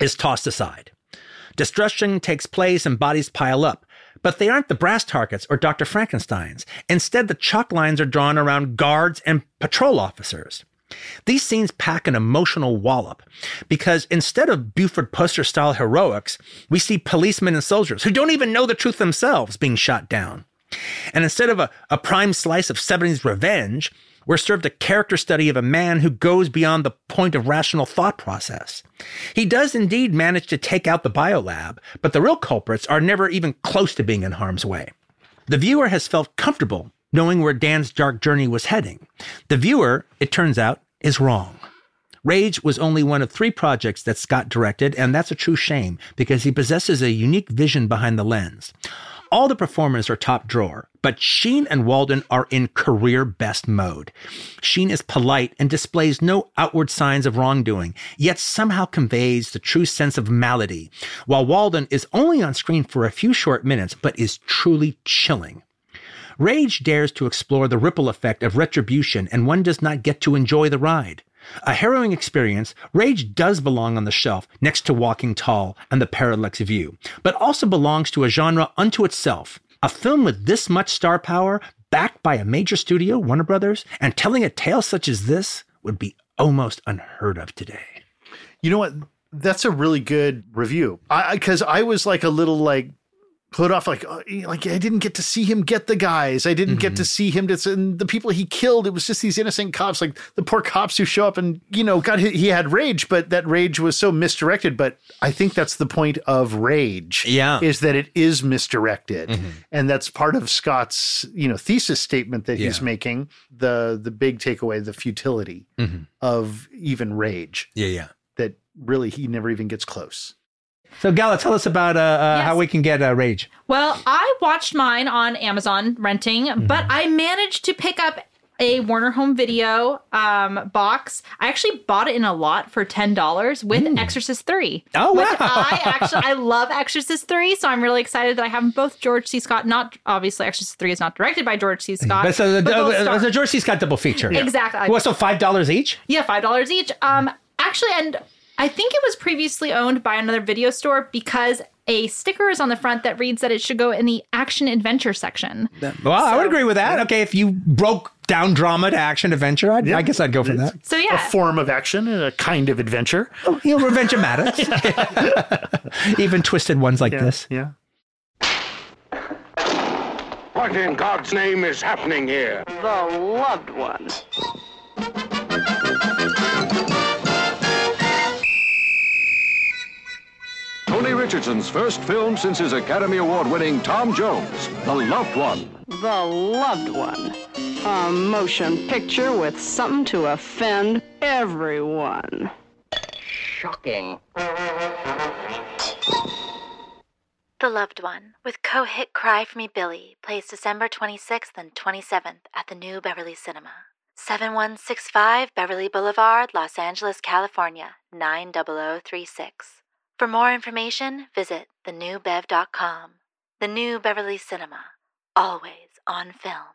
is tossed aside. Destruction takes place and bodies pile up, but they aren't the brass targets or Dr. Frankenstein's. Instead, the chalk lines are drawn around guards and patrol officers. These scenes pack an emotional wallop because instead of Buford Pusser style heroics, we see policemen and soldiers who don't even know the truth themselves being shot down. And instead of a, a prime slice of 70s revenge, we're served a character study of a man who goes beyond the point of rational thought process. He does indeed manage to take out the biolab, but the real culprits are never even close to being in harm's way. The viewer has felt comfortable knowing where Dan's dark journey was heading. The viewer, it turns out, is wrong. Rage was only one of three projects that Scott directed, and that's a true shame because he possesses a unique vision behind the lens. All the performers are top drawer, but Sheen and Walden are in career best mode. Sheen is polite and displays no outward signs of wrongdoing, yet somehow conveys the true sense of malady, while Walden is only on screen for a few short minutes, but is truly chilling. Rage dares to explore the ripple effect of retribution, and one does not get to enjoy the ride. A harrowing experience, Rage does belong on the shelf next to Walking Tall and The Parallax View, but also belongs to a genre unto itself. A film with this much star power, backed by a major studio, Warner Brothers, and telling a tale such as this would be almost unheard of today. You know what? That's a really good review. I because I, I was like a little like put off like uh, like I didn't get to see him get the guys. I didn't mm-hmm. get to mm-hmm. see him to and the people he killed. It was just these innocent cops, like the poor cops who show up and you know, God, he, he had rage, but that rage was so misdirected. But I think that's the point of rage. Yeah, is that it is misdirected, mm-hmm. and that's part of Scott's you know thesis statement that he's yeah. making. The the big takeaway, the futility mm-hmm. of even rage. Yeah, yeah. That really he never even gets close. So, Gala, tell us about uh, uh, yes. how we can get uh, Rage. Well, I watched mine on Amazon renting, mm-hmm. but I managed to pick up a Warner Home Video um, box. I actually bought it in a lot for ten dollars with mm. Exorcist Three. Oh wow! I actually I love Exorcist Three, so I'm really excited that I have both George C. Scott. Not obviously Exorcist Three is not directed by George C. Scott, but so the, uh, a George C. Scott double feature. Yeah. Exactly. Well, so five dollars each. Yeah, five dollars each. Um, actually, and I think it was previously owned by another video store because a sticker is on the front that reads that it should go in the action adventure section. Well, so, I would agree with that. Okay, if you broke down drama to action adventure, yeah. I guess I'd go for that. So yeah, a form of action and a kind of adventure. Oh, you know, revenge matters. Even twisted ones like yeah, this. Yeah. What in God's name is happening here? The loved one. Tony Richardson's first film since his Academy Award winning Tom Jones, The Loved One. The Loved One. A motion picture with something to offend everyone. Shocking. The Loved One, with co hit Cry For Me Billy, plays December 26th and 27th at the New Beverly Cinema. 7165 Beverly Boulevard, Los Angeles, California, 90036. For more information, visit thenewbev.com. The New Beverly Cinema, always on film.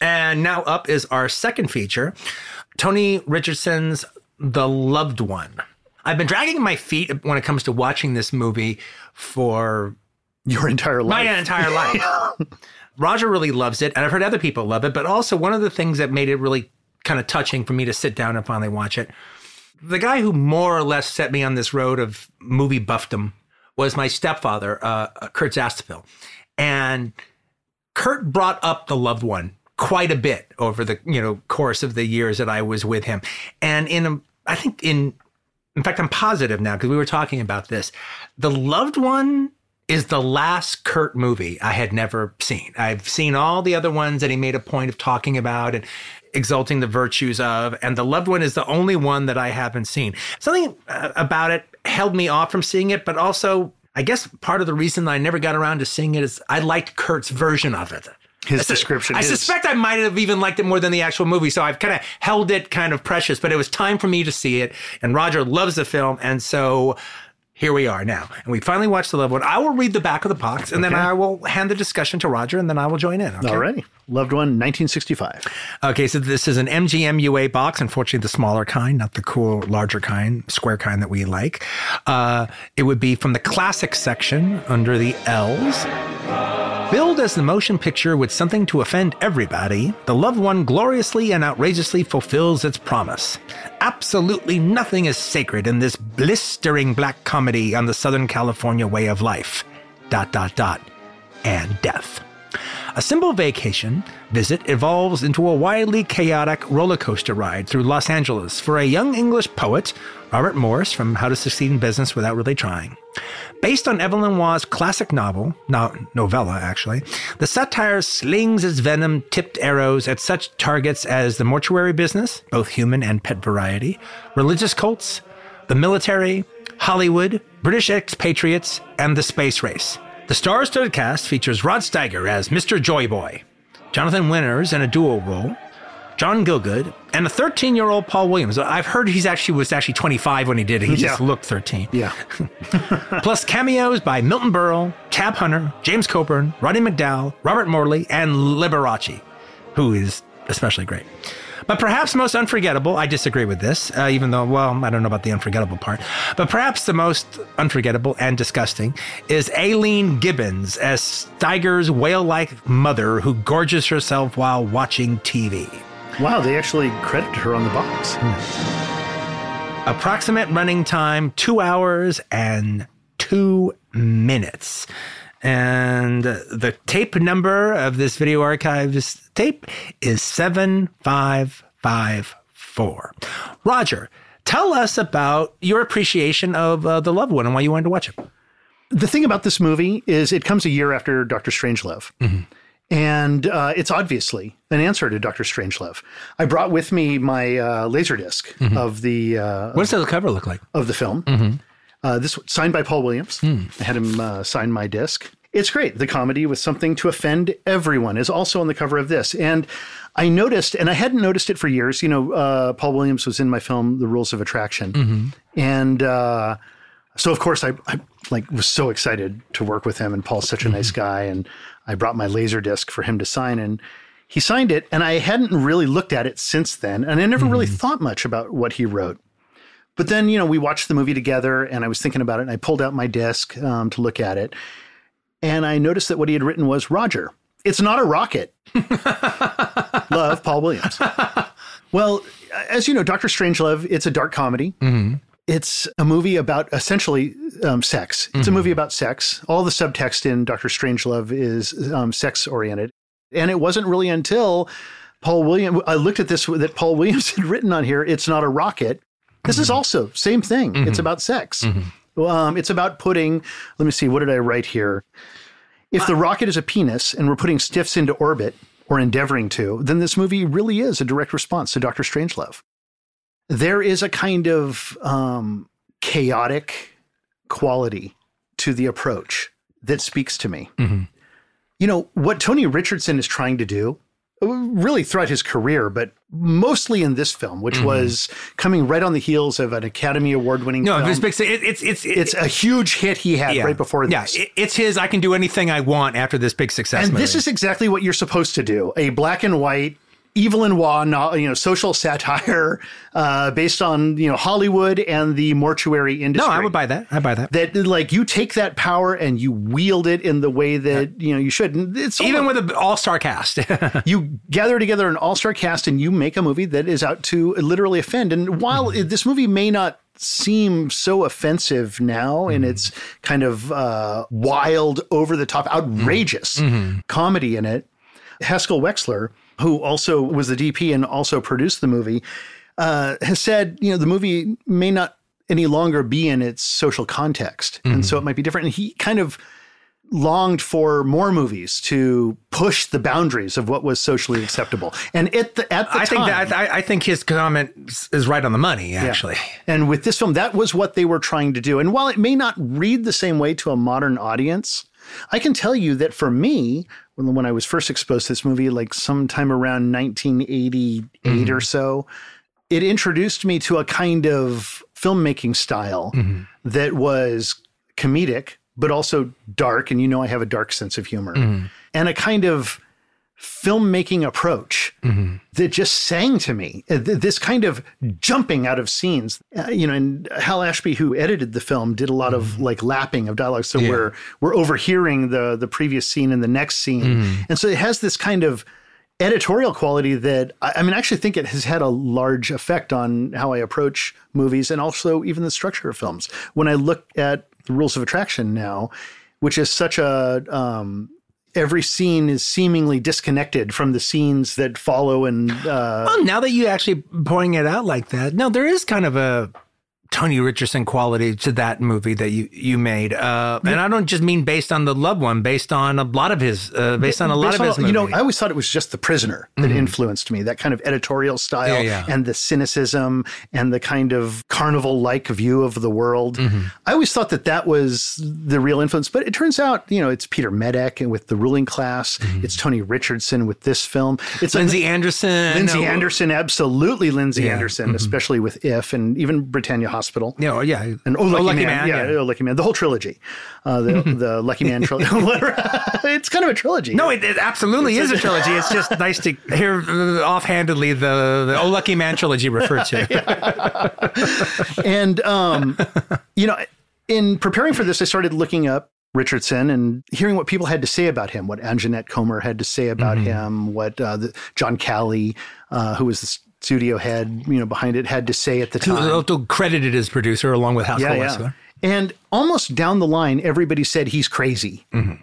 And now up is our second feature Tony Richardson's The Loved One. I've been dragging my feet when it comes to watching this movie for your entire life. My entire life. Roger really loves it, and I've heard other people love it, but also one of the things that made it really kind of touching for me to sit down and finally watch it the guy who more or less set me on this road of movie buffdom was my stepfather, uh, uh, Curt Zastoupil. And Curt brought up the loved one quite a bit over the you know course of the years that I was with him. And in a, I think in in fact I'm positive now because we were talking about this. The loved one is the last Curt movie I had never seen. I've seen all the other ones that he made a point of talking about and exalting the virtues of, and The Loved One is the only one that I haven't seen. Something uh, about it held me off from seeing it, but also, I guess part of the reason I never got around to seeing it is I liked Curt's version of it. His I description I is- suspect I might have even liked it more than the actual movie, so I've kind of held it kind of precious. But it was time for me to see it, and Roger loves the film, and so here we are now. And we finally watched the Loved One. I will read the back of the box, and then I will hand the discussion to Roger, and then I will join in. Okay? Loved One, 1965. Okay, so this is an MGMUA box. Unfortunately, the smaller kind, not the cool, larger kind, square kind that we like. Uh, it would be from the classic section under the L's. Billed as the motion picture with something to offend everybody, The Loved One gloriously and outrageously fulfills its promise. Absolutely nothing is sacred in this blistering black comedy on the Southern California way of life. Dot, dot, dot. And death. A simple vacation visit evolves into a wildly chaotic roller coaster ride through Los Angeles for a young English poet, Robert Morse, from How to Succeed in Business Without Really Trying. Based on Evelyn Waugh's classic novel, no, novella actually, the satire slings its venom tipped arrows at such targets as the mortuary business, both human and pet variety, religious cults, the military, Hollywood, British expatriates, and the space race. The star-studded cast features Rod Steiger as Mr. Joyboy, Jonathan Winters in a dual role, John Gielgud, and a 13-year-old Paul Williams. I've heard he's actually was actually 25 when he did it. He just looked 13. Yeah. Plus cameos by Milton Berle, Tab Hunter, James Coburn, Roddy McDowall, Robert Morley, and Liberace, who is especially great. But perhaps most unforgettable, I disagree with this, uh, even though, well, I don't know about the unforgettable part, but perhaps the most unforgettable and disgusting is Ayllene Gibbons as Steiger's whale like mother who gorges herself while watching TV. Wow, they actually credited her on the box. Approximate running time, two hours and two minutes. And the tape number of this video archives tape is 7554. Roger, tell us about your appreciation of uh, The Loved One and why you wanted to watch it. The thing about this movie is it comes a year after Doctor Strangelove. And uh, it's obviously an answer to Doctor Strangelove. I brought with me my uh, Laserdisc of the uh, What does the cover look like? of the film. Uh, this signed by Paul Williams. I had him uh, sign my disc. It's great. The comedy with something to offend everyone is also on the cover of this. And I noticed, and I hadn't noticed it for years. You know, uh, Paul Williams was in my film The Rules of Attraction, and uh, so of course I, I like was so excited to work with him. And Paul's such a nice guy, and I brought my laser disc for him to sign, and he signed it. And I hadn't really looked at it since then, and I never really thought much about what he wrote. But then, you know, we watched the movie together and I was thinking about it and I pulled out my disc um, to look at it. And I noticed that what he had written was Roger, it's not a rocket. Love, Paul Williams. well, as you know, Doctor Strangelove, it's a dark comedy. It's a movie about essentially um, sex. It's a movie about sex. All the subtext in Doctor Strangelove is um, sex oriented. And it wasn't really until Paul Williams, I looked at this that Paul Williams had written on here, it's not a rocket. This is also same thing. It's about sex. Um, it's about putting. Let me see. What did I write here? If the rocket is a penis and we're putting stiffs into orbit or endeavoring to, then this movie really is a direct response to Doctor Strangelove. There is a kind of um, chaotic quality to the approach that speaks to me. Mm-hmm. You know what Tony Richardson is trying to do uh, really throughout his career, but mostly in this film, which mm-hmm. was coming right on the heels of an Academy Award winning No, film. it's, it, it's, it's, it's a huge hit he had right before yeah, this. it- it's his. I can do anything I want after this big success. and movie. this is exactly what you're supposed to do a black and white evil and Wa, you know, social satire uh, based on you know Hollywood and the mortuary industry. no. I would buy that. I buy that. that. Like you take that power and you wield it in the way that you know you should. And It's Even with an all-star cast. you gather together an all-star cast and you make a movie that is out to literally offend. And while Mm-hmm. this movie may not seem so offensive now in Mm-hmm. its kind of uh, wild, over-the-top, outrageous Mm-hmm. comedy in it, Haskell Wexler, who also was the DP and also produced the movie, uh, has said, you know, the movie may not any longer be in its social context, and Mm-hmm. so it might be different. And he kind of longed for more movies to push the boundaries of what was socially acceptable. And at the at the I time, think that I, I think his comment is right on the money. Actually, and with this film, that was what they were trying to do. And while it may not read the same way to a modern audience, I can tell you that for me, when, when I was first exposed to this movie, like sometime around 1988 or mm-hmm. so, it introduced me to a kind of filmmaking style mm-hmm. that was comedic, but also dark. And you know, I have a dark sense of humor. Mm-hmm. And a kind of filmmaking approach that just sang to me Uh, this kind of jumping out of scenes. Uh, you know and hal ashby who edited the film did a lot of like lapping of dialogue. So we're we're overhearing the the previous scene and the next scene. And so it has this kind of editorial quality that I, I mean i actually think it has had a large effect on how i approach movies and also even the structure of films. When i look at the rules of attraction now which is such a um, every scene is seemingly disconnected from the scenes that follow and uh, well, now that you actually pointing it out like that, no, there is kind of a Tony Richardson quality to that movie that you you made, uh, and I don't just mean based on the loved one, based on a lot of his, uh, based on a lot based of his on- you know i always thought it was just the prisoner that influenced me that kind of editorial style Yeah, yeah. and the cynicism and the kind of carnival like view of the world Mm-hmm. i always thought that that was the real influence but it turns out you know it's peter medak and with the ruling class it's tony richardson with this film it's a- Mm-hmm. Lindsay Anderson, Lindsay uh, Anderson, absolutely Lindsay Yeah. Mm-hmm. Anderson, especially with If and even Britannia Hospital. You know, yeah, And Oh Lucky, Man, yeah, yeah. Oh Lucky Man, the whole trilogy, uh, the the Lucky Man trilogy. it's kind of a trilogy. No, it, it absolutely is a trilogy. It's just nice to hear uh, offhandedly the the Oh Lucky Man trilogy referred to. and um, you know, in preparing for this, I started looking up Richardson and hearing what people had to say about him, what Anjanette Comer had to say about Mm-hmm. him, what uh, the, John Calley, uh, who was the studio head, you know, behind it, had to say at the time. Also credited as producer along with Haskell Wexler. And almost down the line, everybody said he's crazy. Mm-hmm.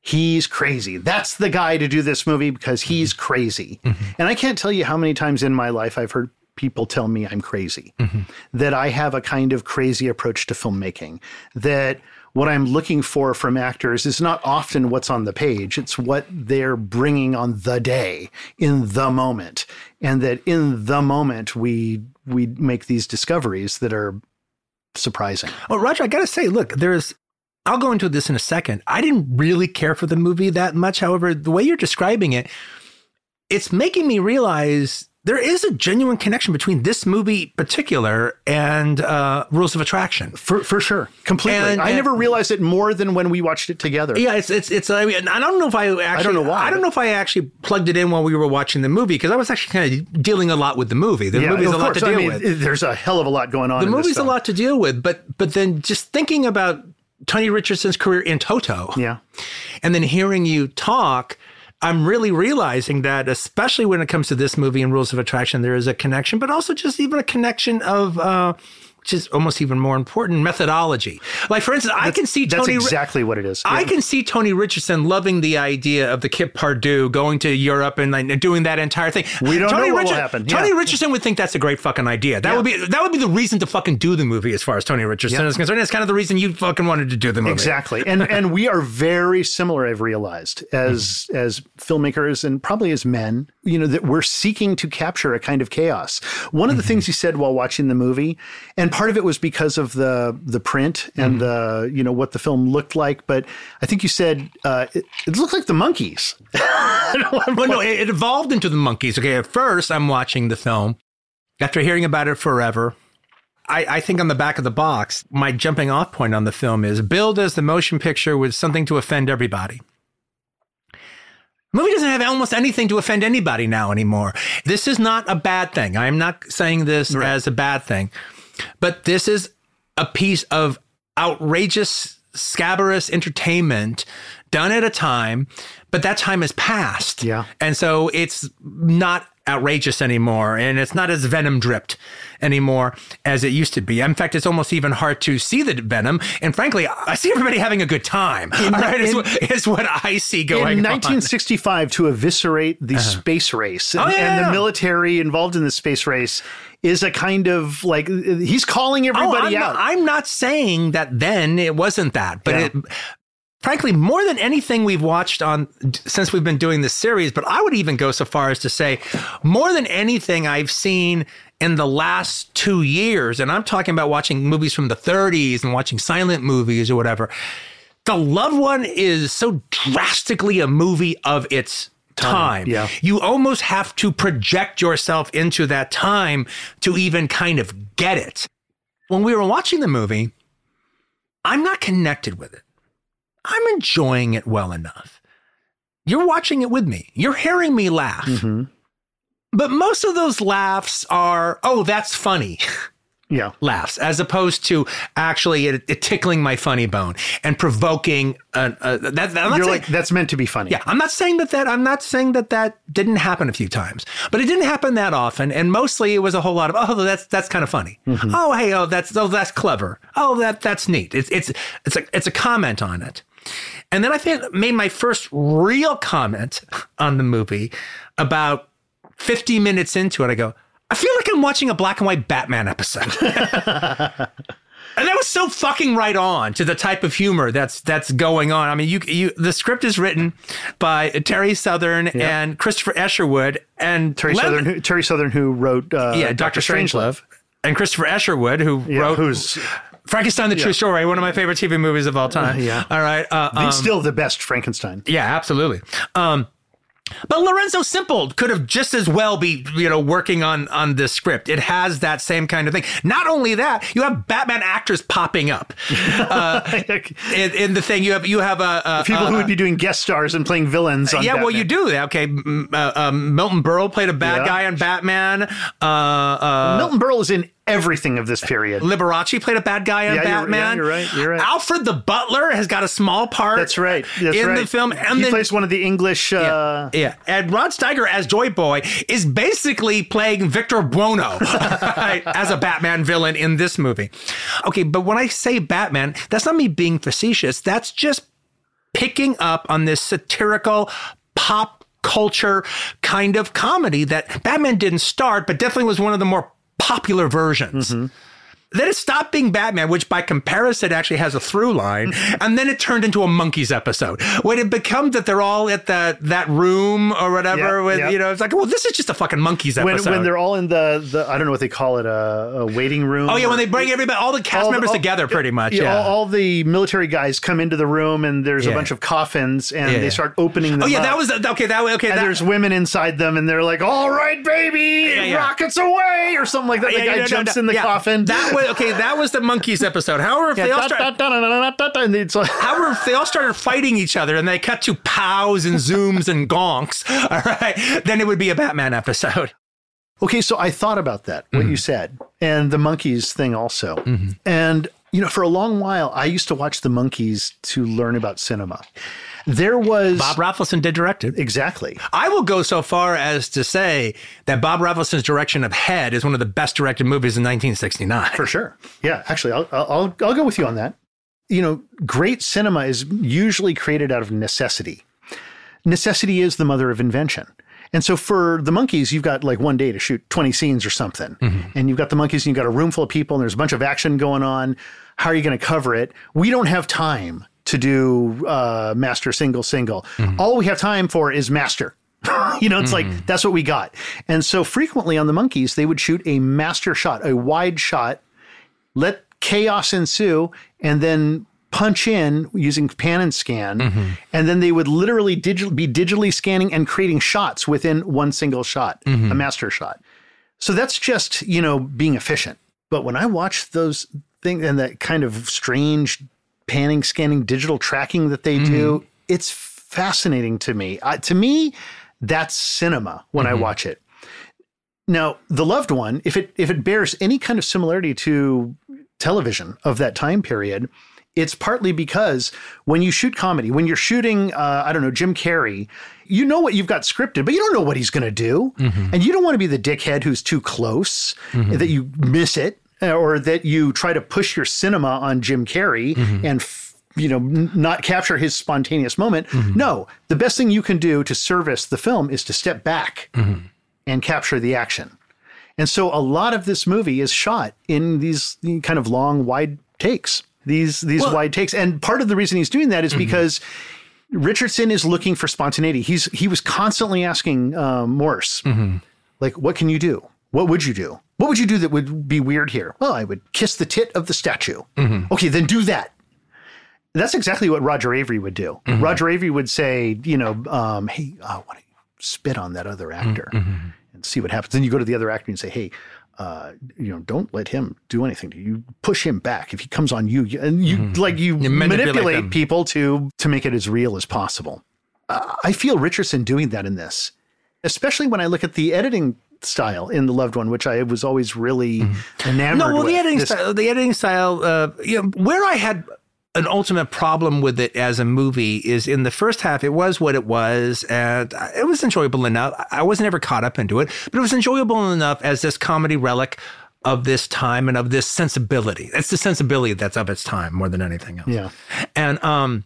He's crazy. That's the guy to do this movie because he's Mm-hmm. crazy. And I can't tell you how many times in my life I've heard people tell me I'm crazy, Mm-hmm. that I have a kind of crazy approach to filmmaking, that what I'm looking for from actors is not often what's on the page, it's what they're bringing on the day in the moment. And that in the moment we we make these discoveries that are surprising. Well, Roger, I gotta say, look, there's. I'll go into this in a second. I didn't really care for the movie that much. However, the way you're describing it, it's making me realize there is a genuine connection between this movie particular and uh, Rules of Attraction. For for sure, completely. And- I and- never realized it more than when we watched it together. Yeah, it's it's it's. I mean, I don't know if I actually. I don't know why, I don't know if I actually plugged it in while we were watching the movie because I was actually kind of dealing a lot with the movie. The Yeah, movie's a lot course. to I deal mean, with. There's a hell of a lot going on. the in this movie's a lot to deal with, but but then just thinking about Tony Richardson's career in toto. Yeah, and then hearing you talk, I'm really realizing that, especially when it comes to this movie and Rules of Attraction, there is a connection, but also just even a connection of, uh, which is almost even more important, methodology. Like, for instance, I can see that's Tony. exactly what it is. I can see Tony Richardson loving the idea of the Kip Pardue going to Europe and like, doing that entire thing. We don't Tony know what will happen. Tony Richardson would think that's a great fucking idea. That would be that would be the reason to fucking do the movie, as far as Tony Richardson Yeah. is concerned. It's kind of the reason you fucking wanted to do the movie. Exactly. And and we are very similar, I've realized, as mm-hmm. as filmmakers and probably as men, you know, that we're seeking to capture a kind of chaos. One of the mm-hmm. things he said while watching the movie, and part of it was because of the the print and the, you know, what the film looked like, but I think you said uh, it, it looked like the Monkees. well, no, it, it evolved into the Monkees. Okay, at first I'm watching the film. After hearing about it forever, I, I think on the back of the box, my jumping off point on the film is billed as the motion picture with something to offend everybody. Movie doesn't have almost anything to offend anybody now anymore. This is not a bad thing. I am not saying this as a bad thing, but this is a piece of outrageous, scabrous entertainment done at a time, but that time has passed. Yeah. And so it's not outrageous anymore and it's not as venom dripped anymore as it used to be. In fact, it's almost even hard to see the venom. And frankly, I see everybody having a good time. All right, is, in- what, is what I see going in on. 1965 to eviscerate the uh-huh. space race oh, and, Oh, yeah, and yeah. the military involved in the space race is a kind of like he's calling Oh, everybody I'm out. Not, I'm not saying that then it wasn't that, but Yeah. it frankly, more than anything we've watched on since we've been doing this series, but I would even go so far as to say more than anything I've seen in the last two years, and I'm talking about watching movies from the 30s and watching silent movies or whatever. The Loved One is so drastically a movie of its time. yeah. You almost have to project yourself into that time to even kind of get it. When we were watching the movie, I'm not connected with it. I'm enjoying it well enough. You're watching it with me. You're hearing me laugh. Mm-hmm. But most of those laughs are, oh, that's funny Yeah. laughs, as opposed to actually it, it tickling my funny bone and provoking. A, a, that, that- You're saying- like, that's meant to be funny. yeah, I'm not saying that that I'm not saying that that didn't happen a few times, but it didn't happen that often, and mostly it was a whole lot of oh that's that's kind of funny. Mm-hmm. Oh hey oh that's oh that's clever. Oh that that's neat. It's it's it's a it's a comment on it, and then I think made my first real comment on the movie about 50 minutes into it. I go, I feel like I'm watching a black and white Batman episode. And that was so fucking right on to the type of humor that's that's going on. I mean, you you the script is written by Terry Southern and Christopher Isherwood and Terry Southern, who, Terry Southern, who wrote uh, yeah, Doctor Strangelove, and Christopher Isherwood, who Yeah, wrote who's Frankenstein: The True Story, one of my favorite TV movies of all time. yeah. all right, uh, um, still the best Frankenstein. yeah, absolutely. Um, but Lorenzo Semple could have just as well be, you know, working on on this script. It has that same kind of thing. Not only that, you have Batman actors popping up uh, in, in the thing. You have you have a, a People a- who would be doing guest stars and playing villains. On yeah, well, you do. Okay, uh, um, Milton Berle played a bad Yeah. guy on Batman. Uh, uh, Milton Berle is in everything of this period. Liberace played a bad guy on Yeah, you're- yeah, Batman. you're right, you're right. Alfred the Butler has got a small part. That's right. That's in right. the film, and he then plays one of the English. Uh, yeah, and Rod Steiger as Joy Boy is basically playing Victor Buono as a Batman villain in this movie. Okay, but when I say Batman, that's not me being facetious. That's just picking up on this satirical pop culture kind of comedy that Batman didn't start, but definitely was one of the more popular versions. Mm-hmm. Then it stopped being Batman, which by comparison actually has a through line, and then it turned into a Monkees episode. When it becomes that they're all at that that room or whatever, Yeah, with yeah. you know, it's like, well, this is just a fucking Monkees episode. when they're all in the, the I don't know what they call it a, a waiting room. oh yeah, when they bring everybody, all the cast all members all- together, pretty much. Yeah, Yeah. all, all the military guys come into the room and there's Yeah. a bunch of coffins and Yeah. they start opening oh, them. oh yeah, up. that was the- okay. That okay. And that, there's women inside them, and they're like, "All right, baby, rockets away," or something like that. The guy no, jumps no, in the coffin. That was okay. That was the Monkees episode. However, if Yeah, they all da- start, da- da- da- da- da- da- and it's like, However, if they all started fighting each other and they cut to pows and zooms and gonks, all right, then it would be a Batman episode. Okay, so I thought about that, what Mm-hmm. you said, and the Monkees thing also. And, you know, for a long while, I used to watch the Monkees to learn about cinema. There was. Bob Rafelson did direct it. Exactly. I will go so far as to say that Bob Rafelson's direction of Head is one of the best directed movies in 1969. For sure. Yeah, actually, I'll, I'll, I'll I'll go with you on that. You know, great cinema is usually created out of necessity. Necessity is the mother of invention. And so for the Monkees, you've got like one day to shoot 20 scenes or something. Mm-hmm. And you've got the Monkees and you've got a room full of people and there's a bunch of action going on. How are you going to cover it? We don't have time to do uh, master single single. Mm-hmm. All we have time for is master. you know, it's like mm-hmm. that's what we got. And so frequently on the Monkees, they would shoot a master shot, a wide shot, let chaos ensue, and then punch in using pan and scan. Mm-hmm. And then they would literally digi- be digitally scanning and creating shots within one single shot, a master shot. So that's just, you know, being efficient. But when I watch those things and that kind of strange panning, scanning, digital tracking that they do, it's fascinating to me. Uh, to me, that's cinema when I watch it. Now, the loved one, if it if it bears any kind of similarity to television of that time period, it's partly because when you shoot comedy, when you're shooting, uh, I don't know, Jim Carrey, you know what you've got scripted, but you don't know what he's going to do, and you don't want to be the dickhead who's too close that you miss it, Uh, or that you try to push your cinema on Jim Carrey mm-hmm. and. F- you know, not capture his spontaneous moment. Mm-hmm. No, the best thing you can do to service the film is to step back mm-hmm. and capture the action. And so a lot of this movie is shot in these kind of long, wide takes. these these Well- wide takes. And part of the reason he's doing that is because Richardson is looking for spontaneity. He's he was constantly asking um, Morse, like, "What can you do? What would you do? What would you do that would be weird here?" Well, I would kiss the tit of the statue. Okay, then do that. That's exactly what Roger Avary would do. Roger Avary would say, you know, um, hey, uh, why don't you spit on that other actor and see what happens? Then you go to the other actor and say, hey, uh, you know, don't let him do anything to you. Push him back. If he comes on you, you- and you like you, You manipulate manipulate, people to to make it as real as possible. Uh, I feel Richardson doing that in this, especially when I look at the editing style in the loved one, which I was always really enamored No, well, with. the editing This- style, the editing style, uh, you know, where I had an ultimate problem with it as a movie is in the first half. It was what it was, and it was enjoyable enough. I wasn't ever caught up into it, but it was enjoyable enough as this comedy relic of this time and of this sensibility. It's the sensibility that's of its time more than anything else. Yeah. And um,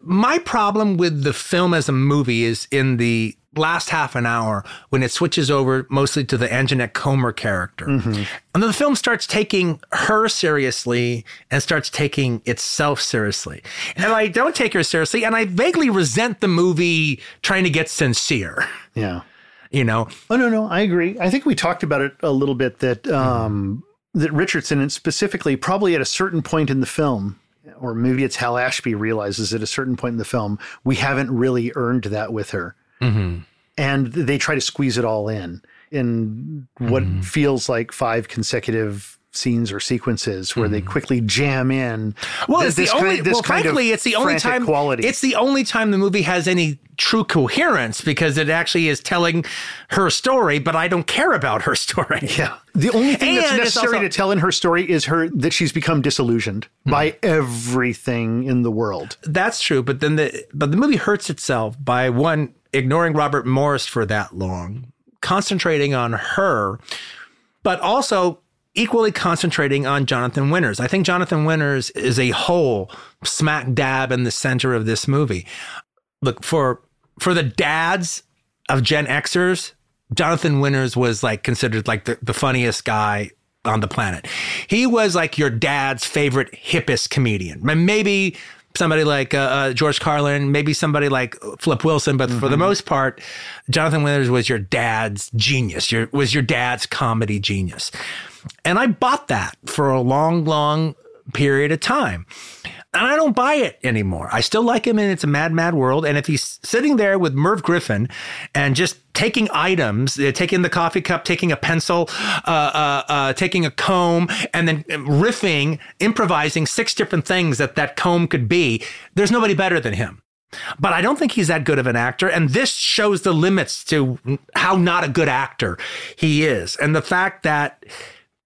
my problem with the film as a movie is in the last half an hour when it switches over mostly to the Anjanette Comer character. And then the film starts taking her seriously and starts taking itself seriously. And I don't take her seriously and I vaguely resent the movie trying to get sincere, yeah. you know? Oh no, no, I agree. I think we talked about it a little bit that um, that Richardson, and specifically, probably at a certain point in the film, or maybe it's Hal Ashby realizes at a certain point in the film, we haven't really earned that with her, Mm-hmm. and they try to squeeze it all in in what mm-hmm. feels like five consecutive scenes or sequences where they mm-hmm. quickly jam in. Well, th- it's the this only. kind- well, frankly, it's the only time. quality. It's the only time the movie has any true coherence because it actually is telling her story, but I don't care about her story. Yeah. The only thing that's And it's necessary also- to tell in her story is her that she's become disillusioned hmm. by everything in the world. That's true, but then the but the movie hurts itself by one ignoring Robert Morse for that long, concentrating on her, but also equally concentrating on Jonathan Winters. I think Jonathan Winters is a whole smack dab in the center of this movie. Look for for the dads of Gen Xers, Jonathan Winters was like considered like the, the funniest guy on the planet. He was like your dad's favorite hippest comedian. Maybe somebody like uh, uh, George Carlin, maybe somebody like Flip Wilson, but for the most part, Jonathan Winters was your dad's genius. Your was your dad's comedy genius, and I bought that for a long, long period of time. And I don't buy it anymore. I still like him in It's a Mad, Mad World. And if he's sitting there with Merv Griffin and just taking items, uh, taking the coffee cup, taking a pencil, uh, uh, uh, taking a comb, and then riffing, improvising six different things that that comb could be, there's nobody better than him. But I don't think he's that good of an actor. And this shows the limits to how not a good actor he is. And the fact that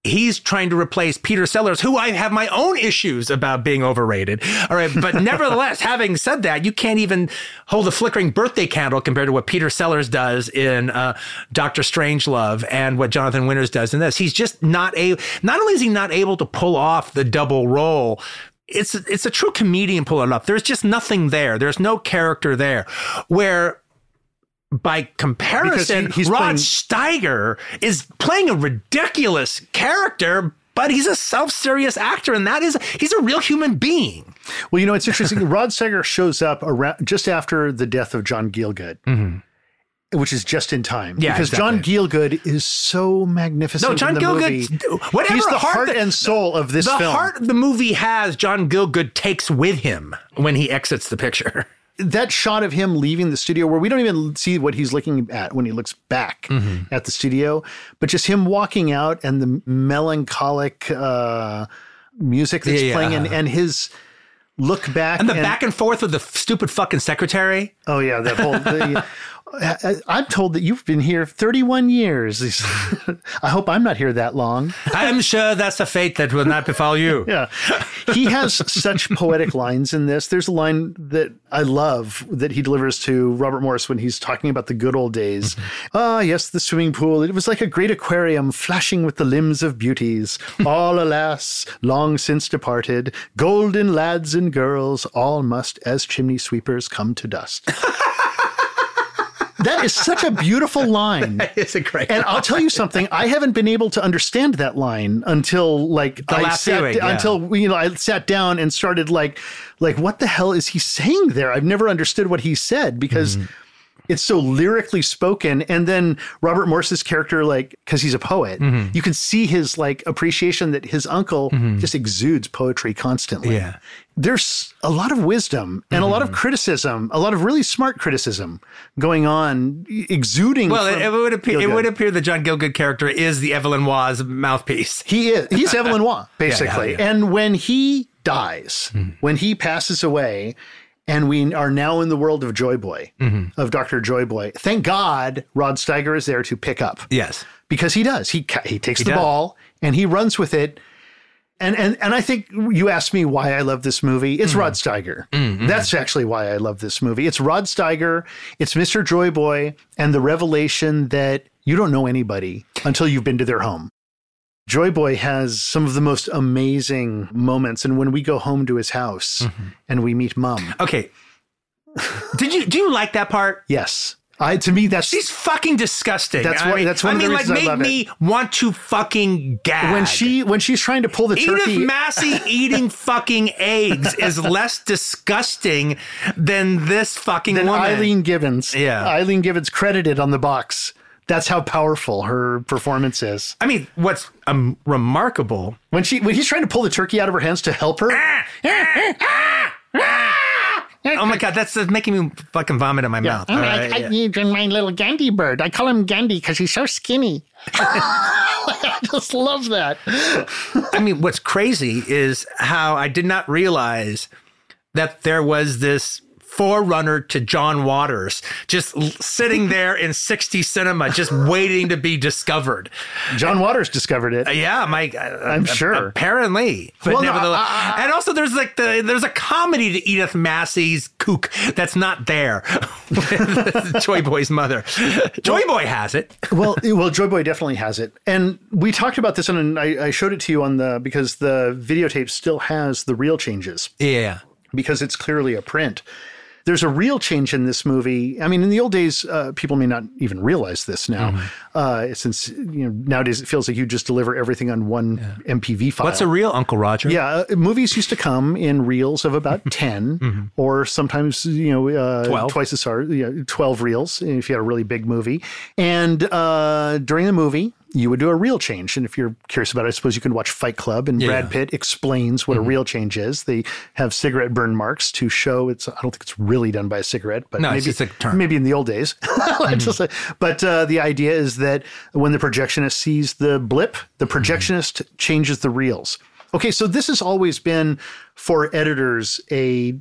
he's trying to replace Peter Sellers, who I have my own issues about being overrated. All right. But nevertheless, having said that, you can't even hold a flickering birthday candle compared to what Peter Sellers does in uh, Doctor Strangelove and what Jonathan Winters does in this. He's just not a, not only is he not able to pull off the double role, it's it's a true comedian pulling it up. There's just nothing there. There's no character there. Where by comparison, he- he's Rod playing- Steiger is playing a ridiculous character, but he's a self-serious actor, and that is he's a real human being. Well, you know, it's interesting. Rod Steiger shows up around just after the death of John Gielgud, which is just in time. Mm-hmm. Yeah, because John exactly. Gielgud is so magnificent. No, John in the Gielgud, movie. whatever He's the heart heart and soul of this the film. heart the movie has, John Gielgud takes with him when he exits the picture. that shot of him leaving the studio where we don't even see what he's looking at when he looks back Mm-hmm. at the studio, but just him walking out and the melancholic uh, music that's Yeah, yeah. playing and, and his look back And the back and forth with the stupid fucking secretary. Oh yeah, that whole. The, I'm told that you've been here 31 years. I hope I'm not here that long. I'm sure that's a fate that will not befall you. Yeah, he has such poetic lines in this. There's a line that I love that he delivers to Robert Morse when he's talking about the good old days. Ah, yes, the swimming pool. It was like a great aquarium flashing with the limbs of beauties. All, alas, long since departed. Golden lads and girls, all must as chimney sweepers come to dust. that is such a beautiful line. It's a great. And I'll tell you something. I haven't been able to understand that line until like The I sat viewing, yeah. until you know I sat down and started like like what the hell is he saying there? I've never understood what he said because Mm-hmm. It's so lyrically spoken. And then Robert Morse's character, like because he's a poet, Mm-hmm. you can see his like appreciation that his uncle just exudes poetry constantly. Yeah. There's a lot of wisdom and a lot Mm-hmm. of criticism, a lot of really smart criticism going on, exuding. well, it, it would appear it would appear that John Gielgud character is the Evelyn Waugh's mouthpiece. He is. He's Evelyn Waugh, basically. yeah. Hmm. And when he dies, when he passes away, and we are now in the world of Joy Boy, Mm-hmm. of Dr. Joy Boy, thank God Rod Steiger is there to pick up. Yes. Because he does. He he takes the does. ball and he runs with it. And, and and I think you asked me why I love this movie. It's Rod Steiger. That's actually why I love this movie. It's Rod Steiger. It's Mr. Joy Boy, and the revelation that you don't know anybody until you've been to their home. Joy Boy has some of the most amazing moments, and when we go home to his house mm-hmm. and we meet Mom, Okay. Did you do you like that part? yes, I to me that's She's fucking disgusting. That's I mean, that's one I mean, like, made me want to fucking gag. when she when she's trying to pull the Edith turkey. Massey eating fucking eggs is less disgusting than this fucking than woman. Ayllene Gibbons. Yeah. Ayllene Gibbons credited on the box. That's how powerful her performance is. I mean, what's um, remarkable When she when he's trying to pull the turkey out of her hands to help her, ah! Ah! Oh my god, that's, that's making me fucking vomit in my mouth. Oh, All I, right, I yeah. need my little Gandhi bird. I call him Gandhi because he's so skinny. I just love that. I mean, what's crazy is how I did not realize that there was this forerunner to John Waters just sitting there in 60 cinema, just waiting to be discovered. John Waters discovered it. Uh, Yeah, my, I'm sure. Apparently, but Well, no, nevertheless, I- I- and also there's like the there's a comedy to Edith Massey's kook that's not there. Joy Boy's mother, Joy Boy has it. well, well, Joy Boy definitely has it, and we talked about this, and I, I showed it to you on the because the videotape still has the reel changes Yeah, because it's clearly a print. There's a reel change in this movie. I mean, in the old days, uh, people may not even realize this now, Mm-hmm. uh, since you know nowadays it feels like you just deliver everything on one MPV file. what's a reel Uncle Roger? Yeah, uh, movies used to come in reels of about 10 or sometimes, you know, uh, 12. twice as hard, you know, 12 reels if you had a really big movie. And uh, during the movie, you would do a reel change. And if you're curious about it, I suppose you can watch Fight Club and Brad Pitt explains what a mm-hmm. reel change is. They have cigarette burn marks to show it's, I don't think it's really done by a cigarette, but No, maybe, it's just a term. maybe in the old days. Mm-hmm. Like- but uh, the idea is that when the projectionist sees the blip, the mm-hmm. projectionist changes the reels. Okay, so this has always been for editors a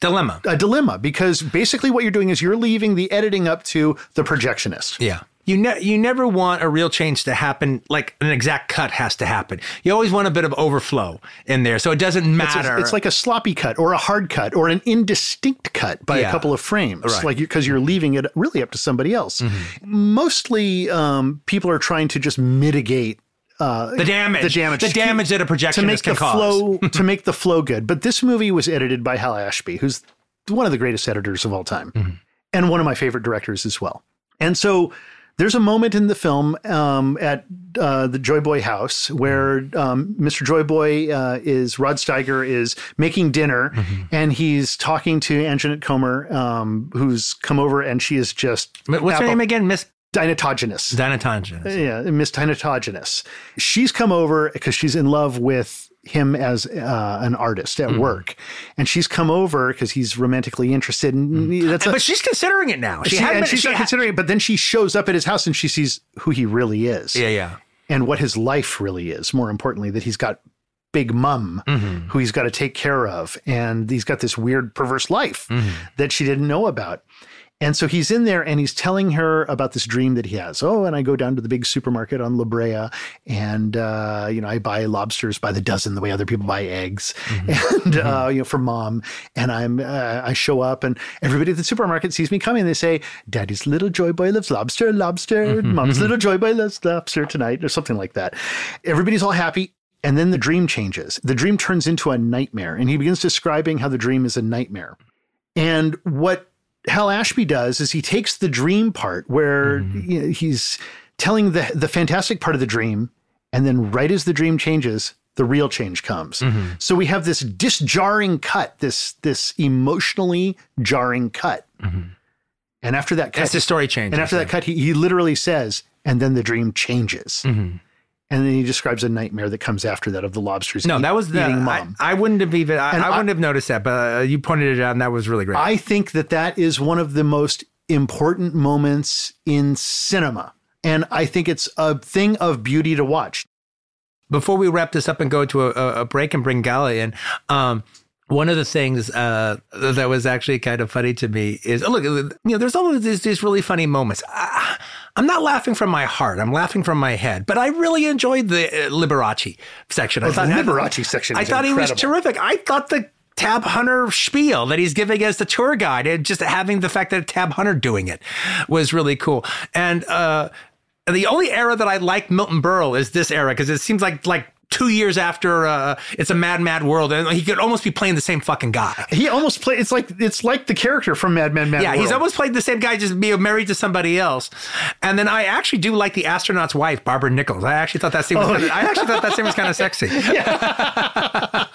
Dilemma. a dilemma because basically what you're doing is you're leaving the editing up to the projectionist. Yeah. You ne- you never want a reel change to happen like an exact cut has to happen. You always want a bit of overflow in there, so it doesn't It's, matter. a- it's like a sloppy cut or a hard cut or an indistinct cut by Yeah. a couple of frames, Right. Mm-hmm. like because you're leaving it really up to somebody else. Mostly, um, people are trying to just mitigate uh, the damage, the damage, the damage that a projectionist to make can the cause. flow to make the flow good. But this movie was edited by Hal Ashby, who's one of the greatest editors of all time, Mm-hmm. and one of my favorite directors as well. And so there's a moment in the film um, at uh, the Joy Boy house where um, Mr. Joy Boy uh, is Rod Steiger is making dinner, Mm-hmm. and he's talking to Anjanette Comer, um, who's come over, and she is just What's her name again? Miss Dynatogenous. Dynatogenous. Yeah, Miss Dynatogenous. She's come over because she's in love with him as uh, an artist Mm-hmm. at work, and she's come over because he's romantically interested. And that's a, but she's considering it now. She, she, been- she's she not had- considering it. But then she shows up at his house and she sees who he really is, Yeah, yeah. and what his life really is. More importantly, that he's got big mum Mm-hmm. who he's got to take care of, and he's got this weird perverse life Mm-hmm. that she didn't know about. And so he's in there and he's telling her about this dream that he has. Oh, and I go down to the big supermarket on La Brea and, uh, you know, I buy lobsters by the dozen the way other people buy eggs and, uh, you know, for mom. And I'm, uh, I show up and everybody at the supermarket sees me coming. They say, Daddy's little joy boy loves lobster, lobster. Mom's little joy boy loves lobster tonight or something like that. Everybody's all happy. And then the dream changes. The dream turns into a nightmare. And he begins describing how the dream is a nightmare. And what Hal Ashby does is he takes the dream part where mm-hmm. you know, he's telling the the fantastic part of the dream, and then right as the dream changes, the reel change comes. Mm-hmm. So we have this disjarring cut, this this emotionally jarring cut. Mm-hmm. And after that cut, As the story changes. and after that cut, he, he literally says, and then the dream changes. Mm-hmm. And then he describes a nightmare that comes after that of the lobsters. No, eat- that was the. eating I, mom. I wouldn't have even. I, I I- wouldn't have noticed that, but uh, you pointed it out, and that was really great. I think that that is one of the most important moments in cinema. And I think it's a thing of beauty to watch. Before we wrap this up and go to a, a- a break and bring Gala in, um, one of the things uh, that was actually kind of funny to me is oh, look, you know, there's always these, these really funny moments. I, I'm not laughing from my heart. I'm laughing from my head. But I really enjoyed the uh, Liberace section. I Oh, the thought Liberace section I thought he was terrific. I thought the Tab Hunter spiel that he's giving as the tour guide and just having the fact that Tab Hunter doing it was really cool. And uh, the only era that I like Milton Berle is this era because it seems like like two years after uh, it's a mad mad world and he could almost be playing the same fucking guy. He almost played It's like it's like the character from Mad Men. Mad Yeah, he's World. almost played the same guy, just be married to somebody else. And then I actually do like the astronaut's wife, Barbara Nichols. I actually thought that scene was. Oh, kinda, I actually thought that scene was kind of sexy. yeah.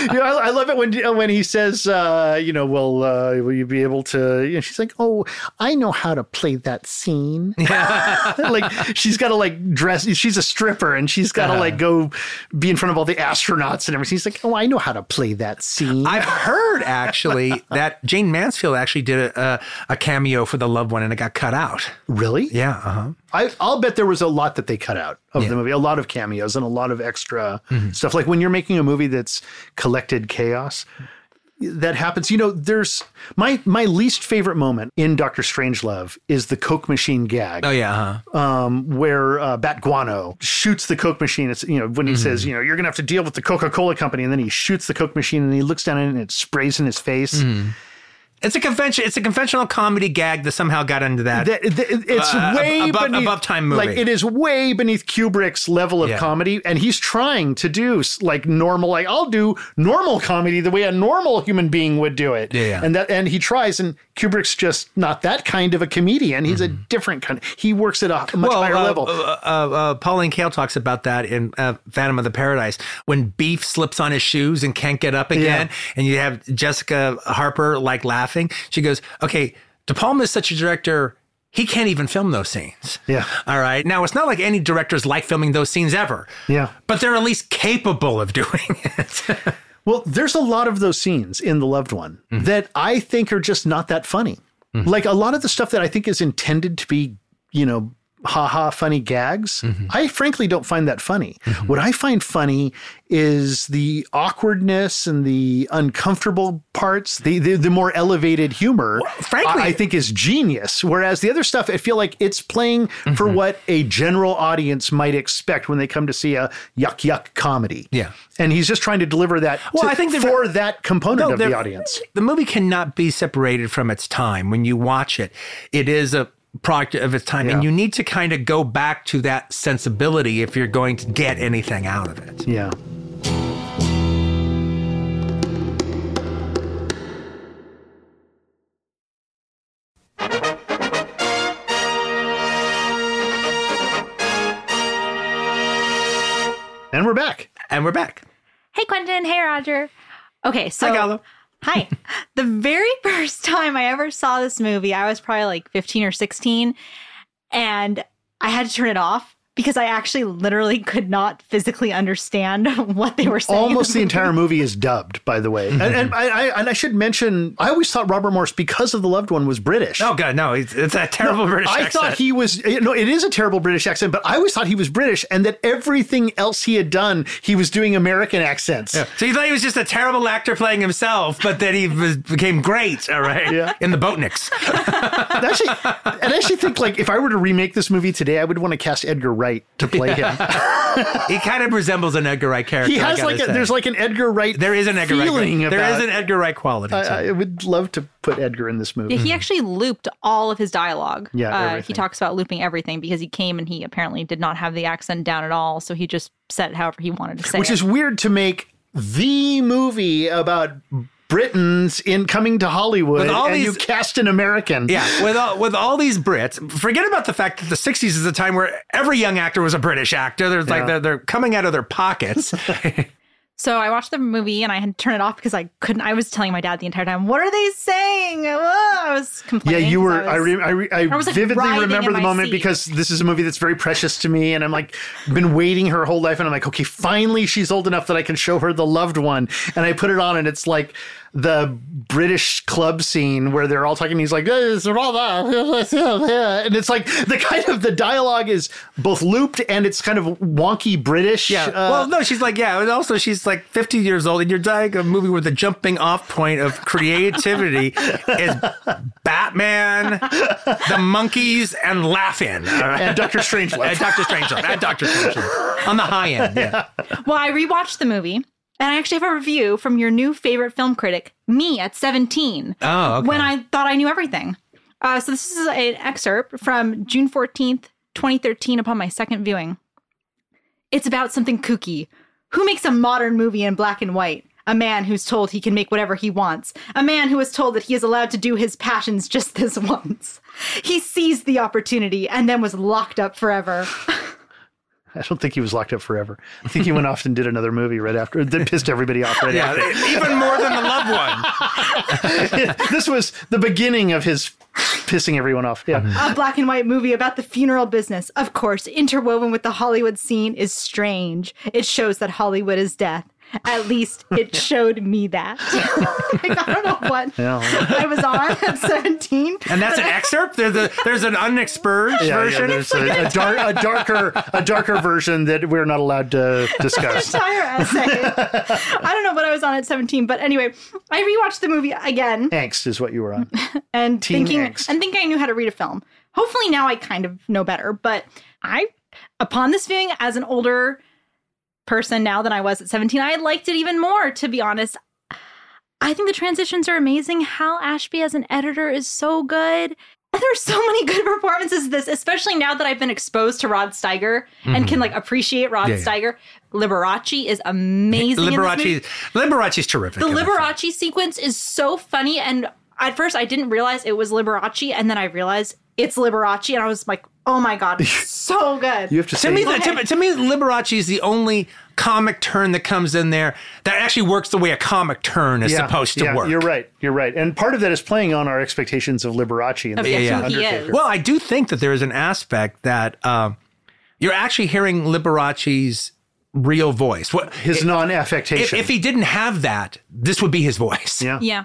you know, I, I love it when when he says, uh, you know, well, uh, will you be able to? You know, she's like, oh, I know how to play that scene. yeah. like she's got to like dress. She's a stripper, and she's got to like go be in front of all the astronauts and everything. He's like, oh, I know how to play that scene. I've heard actually that Jayne Mansfield actually did a, a, a cameo for the loved one and it got cut out. really? Yeah, uh huh. I, I'll bet there was a lot that they cut out of Yeah. the movie, a lot of cameos and a lot of extra Mm-hmm. stuff. Like when you're making a movie that's collected chaos, that happens. You know, there's my my least favorite moment in Doctor Strangelove is the Coke machine gag. Oh yeah, uh-huh. um, where uh, Bat Guano shoots the Coke machine. It's you know when he Mm-hmm. says you know you're gonna have to deal with the Coca Cola company, and then he shoots the Coke machine and he looks down at it and it sprays in his face. Mm-hmm. It's a convention. It's a conventional comedy gag that somehow got into that. That- that- it's Uh, way above- beneath above time movie. Like it is way beneath Kubrick's level of Yeah. comedy, and he's trying to do like normal. Like I'll do normal comedy the way a normal human being would do it. Yeah, yeah. And that and he tries, and Kubrick's just not that kind of a comedian. He's a different kind. He works at a much higher uh, level. Uh, uh, uh, Pauline Kael talks about that in uh, Phantom of the Paradise when Beef slips on his shoes and can't get up again, and you have Jessica Harper like laughing. She goes, "Okay, De Palma is such a director." He can't even film those scenes. Yeah. All right. Now, it's not like any directors like filming those scenes ever. Yeah. But they're at least capable of doing it. Well, there's a lot of those scenes in The Loved One Mm-hmm. that I think are just not that funny. Like a lot of the stuff that I think is intended to be, you know, haha funny gags, Mm-hmm. I frankly don't find that funny. What I find funny is the awkwardness and the uncomfortable parts, the the, the more elevated humor. frankly- I, I think is genius. Whereas the other stuff, I feel like it's playing for Mm-hmm. what a general audience might expect when they come to see a yuck yuck comedy. Yeah. And he's just trying to deliver that Well, to- I think for that component No, of the audience. The movie cannot be separated from its time. When you watch it, it is a product of its time, and you need to kind of go back to that sensibility if you're going to get anything out of it. Yeah. And we're back. And we're back. Hey, Quentin. Hey, Roger. Okay, so Hi, Gala. Hi. the very first time I ever saw this movie, I was probably like 15 or 16, and I had to turn it off because I actually literally could not physically understand what they were saying. Almost the movie. entire movie is dubbed, by the way. And, and I, I and I should mention, I always thought Robert Morse, because of the loved one, was British. Oh god, no! It's, it's a terrible British accent. I accent. thought he was eh, no, it is a terrible British accent, but I always thought he was British, and that everything else he had done, he was doing American accents. So you thought he was just a terrible actor playing himself, but then he was, became great. All right, Yeah. in the Boatniks. And actually, and I actually think like if I were to remake this movie today, I would want to cast Edgar Wright to play him. he kind of resembles an Edgar Wright character. He has like a, say. there's like an Edgar Wright. there is an Edgar Wright. feeling There about- is an Edgar Wright quality. to I, it. I would love to put Edgar in this movie. Yeah, he actually looped all of his dialogue. Yeah, uh, he talks about looping everything because he came and he apparently did not have the accent down at all, so he just said it however he wanted to say which it. is weird to make the movie about Britons in coming to Hollywood, With all and you cast an American. Yeah, with all, with all these Brits, forget about the fact that the '60s is a time where every young actor was a British actor. There's like Yeah. they're, they're coming out of their pockets. So I watched the movie and I had to turn it off because I couldn't. I was telling my dad the entire time, "What are they saying?" Oh, I was complaining. Yeah, you were. I, was- re, I, re, I, I was, like, vividly remember the moment seat. because this is a movie that's very precious to me, and I'm like, been waiting her whole life, and I'm like, okay, finally she's old enough that I can show her the loved one, and I put it on, and it's like the British club scene where they're all talking. He's like, "It's rather," and it's like the kind of the dialogue is both looped and it's kind of wonky British. Yeah. uh, well, no, she's like, yeah. And also, she's like 50 years old, and you're dying a movie where the jumping off point of creativity is Batman, the Monkees, and laughing. All right? and Doctor Strangelove. And Doctor Strangelove. And Doctor Strangelove. On the high end. Yeah. Well, I rewatched the movie, and I actually have a review from your new favorite film critic, me at 17. Oh, okay. When I thought I knew everything. Uh, so this is an excerpt from June 14th, 2013, upon my second viewing. It's about something kooky. Who makes a modern movie in black and white? A man who's told he can make whatever he wants. A man who is told that he is allowed to do his passions just this once. He seized the opportunity and then was locked up forever. I don't think he was locked up forever. I think he went off and did another movie right after. That pissed everybody off right Yeah. after. Even more than the loved one. this was the beginning of his pissing everyone off. Yeah. a black and white movie about the funeral business. Of course, interwoven with the Hollywood scene is strange. It shows that Hollywood is death. At least it showed me that. like, I don't know what Yeah. I was on at 17. And that's an excerpt? There's, a, there's an unexpurged Yeah, yeah, version? there's a, a, dark, a darker, a darker version that we're not allowed to discuss. Entire essay. I don't know what I was on at 17, but anyway, I rewatched the movie again Angst is what you were on. and Teen thinking angst. and think I knew how to read a film. Hopefully now I kind of know better, but I upon this viewing as an older person now than I was at 17, I liked it even more to be honest. I think the transitions are amazing. Hal Ashby as an editor is so good. And there's so many good performances this, especially now that I've been exposed to Rod Steiger and can like appreciate Rod Mm-hmm. Yeah, yeah. Steiger. Liberace is amazing. movie. Liberace, Liberace's terrific. The. Liberace sequence is so funny, and at first I didn't realize it was Liberace, and then I realized it's Liberace, and I was like, "Oh my god, so good!" You have to To say me, that, to, to me, Liberace is the only comic turn that comes in there that actually works the way a comic turn is Yeah, supposed to yeah, work. You're right. You're right. And part of that is playing on our expectations of Liberace and Of the yeah, yeah. Undertaker. Well, I do think that there is an aspect that um, you're actually hearing Liberace's real voice. What His if, non-affectation. if he didn't have that, this would be his voice. yeah. yeah.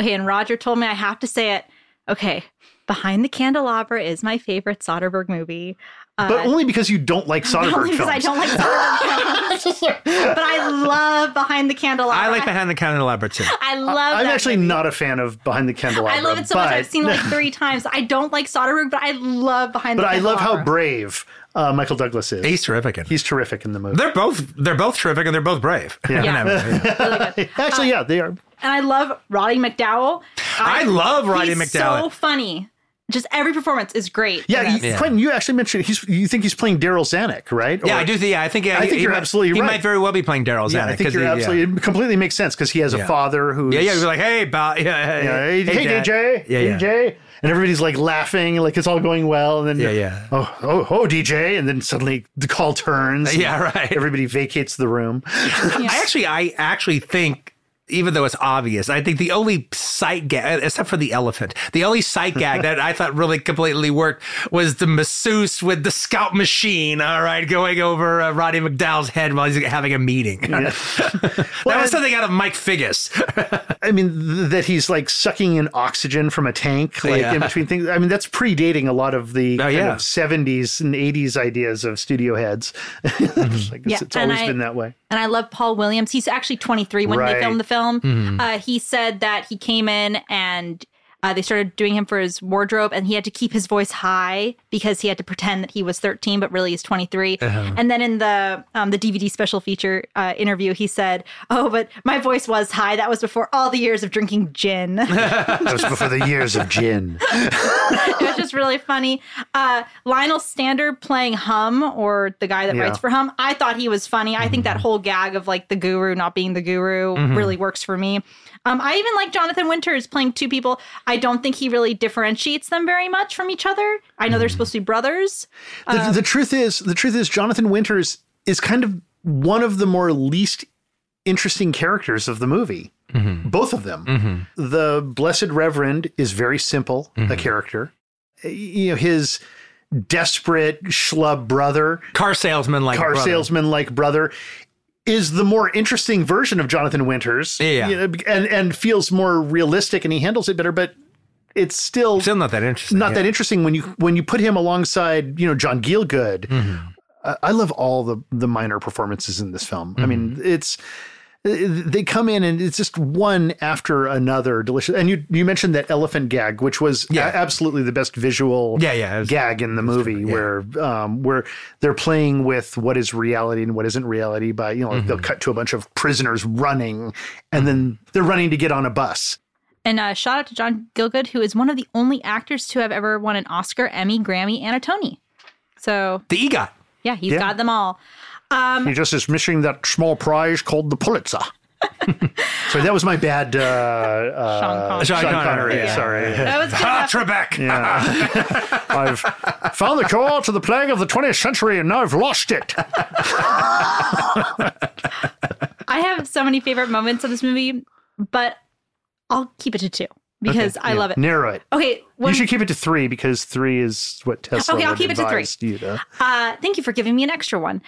Okay, and Roger told me I have to say it. Okay, Behind the Candelabra is my favorite Soderbergh movie. Uh, But only because you don't like Soderbergh only films. I don't like Soderbergh films. but I love Behind the Candelabra. I like Behind the Candelabra too. I love. I'm that actually movie. not a fan of Behind the Candelabra. I love it so much. I've seen it like three times. I don't like Soderbergh, but I love Behind the Candelabra. But I love how brave uh, Michael Douglas is. He's terrific. In. He's terrific in the movie. They're both they're both terrific and they're both brave. Yeah. Yeah. In yeah. really good. Actually, yeah, they are. And I love Roddy McDowall. I love Roddy he's McDowall. So funny. Just every performance is great. Yeah, you, this. Quentin, you actually mentioned he's. You think he's playing Darryl Zanuck, right? Yeah, I do. think- Yeah, I think. Yeah, I think he you're might- absolutely He right. might very well be playing Darryl Yeah, Zanuck. I think 'cause you're he- yeah. absolutely. It completely makes sense because he has a father who. Yeah, yeah. He's like, hey, Bob. Yeah, Yeah, hey, hey, hey, DJ, Yeah, yeah. DJ, and everybody's like laughing, like it's all going well, and then Yeah, yeah. oh, oh, oh, DJ, and then suddenly the call turns. Yeah, right. Everybody vacates the room. I actually, I actually think, even though it's obvious, I think the only sight gag, except for the elephant, the only sight gag that I thought really completely worked was the masseuse with the scout machine. All right, going over uh, Roddy McDowall's head while he's having a meeting. that was something out of Mike Figgis. I mean, th- that he's like sucking in oxygen from a tank, like Yeah. in between things. I mean, that's predating a lot of the Oh, kind yeah. of 70s and 80s ideas of studio heads. It's like, Yeah, it's and always I- been that way. And I love Paul Williams. He's actually 23 when Right. they filmed the film. Uh, he said that he came in and uh, they started doing him for his wardrobe, and he had to keep his voice high because he had to pretend that he was 13, but really he's 23. And then in the um, the DVD special feature uh, interview, he said, "Oh, but my voice was high. That was before all the years of drinking gin." That was before the years of gin. it was just really funny. Uh, Lionel Stander playing Hum or the guy that Yeah. writes for Hum. I thought he was funny. I think that whole gag of like the guru not being the guru really works for me. Um, I even like Jonathan Winters playing two people. I don't think he really differentiates them very much from each other. I know they're mm. supposed to be brothers. The, um, the truth is, the truth is, Jonathan Winters is kind of one of the more least interesting characters of the movie. Mm-hmm. Both of them. Mm-hmm. The Blessed Reverend is very simple a mm-hmm. character. You know, his desperate schlub brother, Car salesman like brother. car salesman like brother, is the more interesting version of Jonathan Winters. Yeah. You know, and and feels more realistic, and he handles it better. But it's still Still not that interesting. not yeah. that interesting when you when you put him alongside you know John Gielgud. Mm-hmm. I, I love all the the minor performances in this film. I mean, mm-hmm. it's they come in and it's just one after another delicious. And you you mentioned that elephant gag, which was Yeah. a- absolutely the best visual Yeah, yeah, was- gag in the movie, yeah. where um, where they're playing with what is reality and what isn't reality. By you know Mm-hmm. they'll cut to a bunch of prisoners running, and then they're running to get on a bus. And uh, shout out to John Gielgud, who is one of the only actors to have ever won an Oscar, Emmy, Grammy, and a Tony. So the EGOT. yeah, he's Yeah. got them all. He just is missing that small prize called the Pulitzer. Sorry, that was my bad. Uh, uh, Sean Connery. Sean Connery, yeah. Sorry. That was good enough. Trebek. I've found the cure to the plague of the 20th century and now I've lost it. I have so many favorite moments of this movie, but I'll keep it to two because I Yeah, love it. Narrow it. Okay, when, you should keep it to three because three is what Tesla Okay, I'll keep it to three. you to. uh, thank you for giving me an extra one.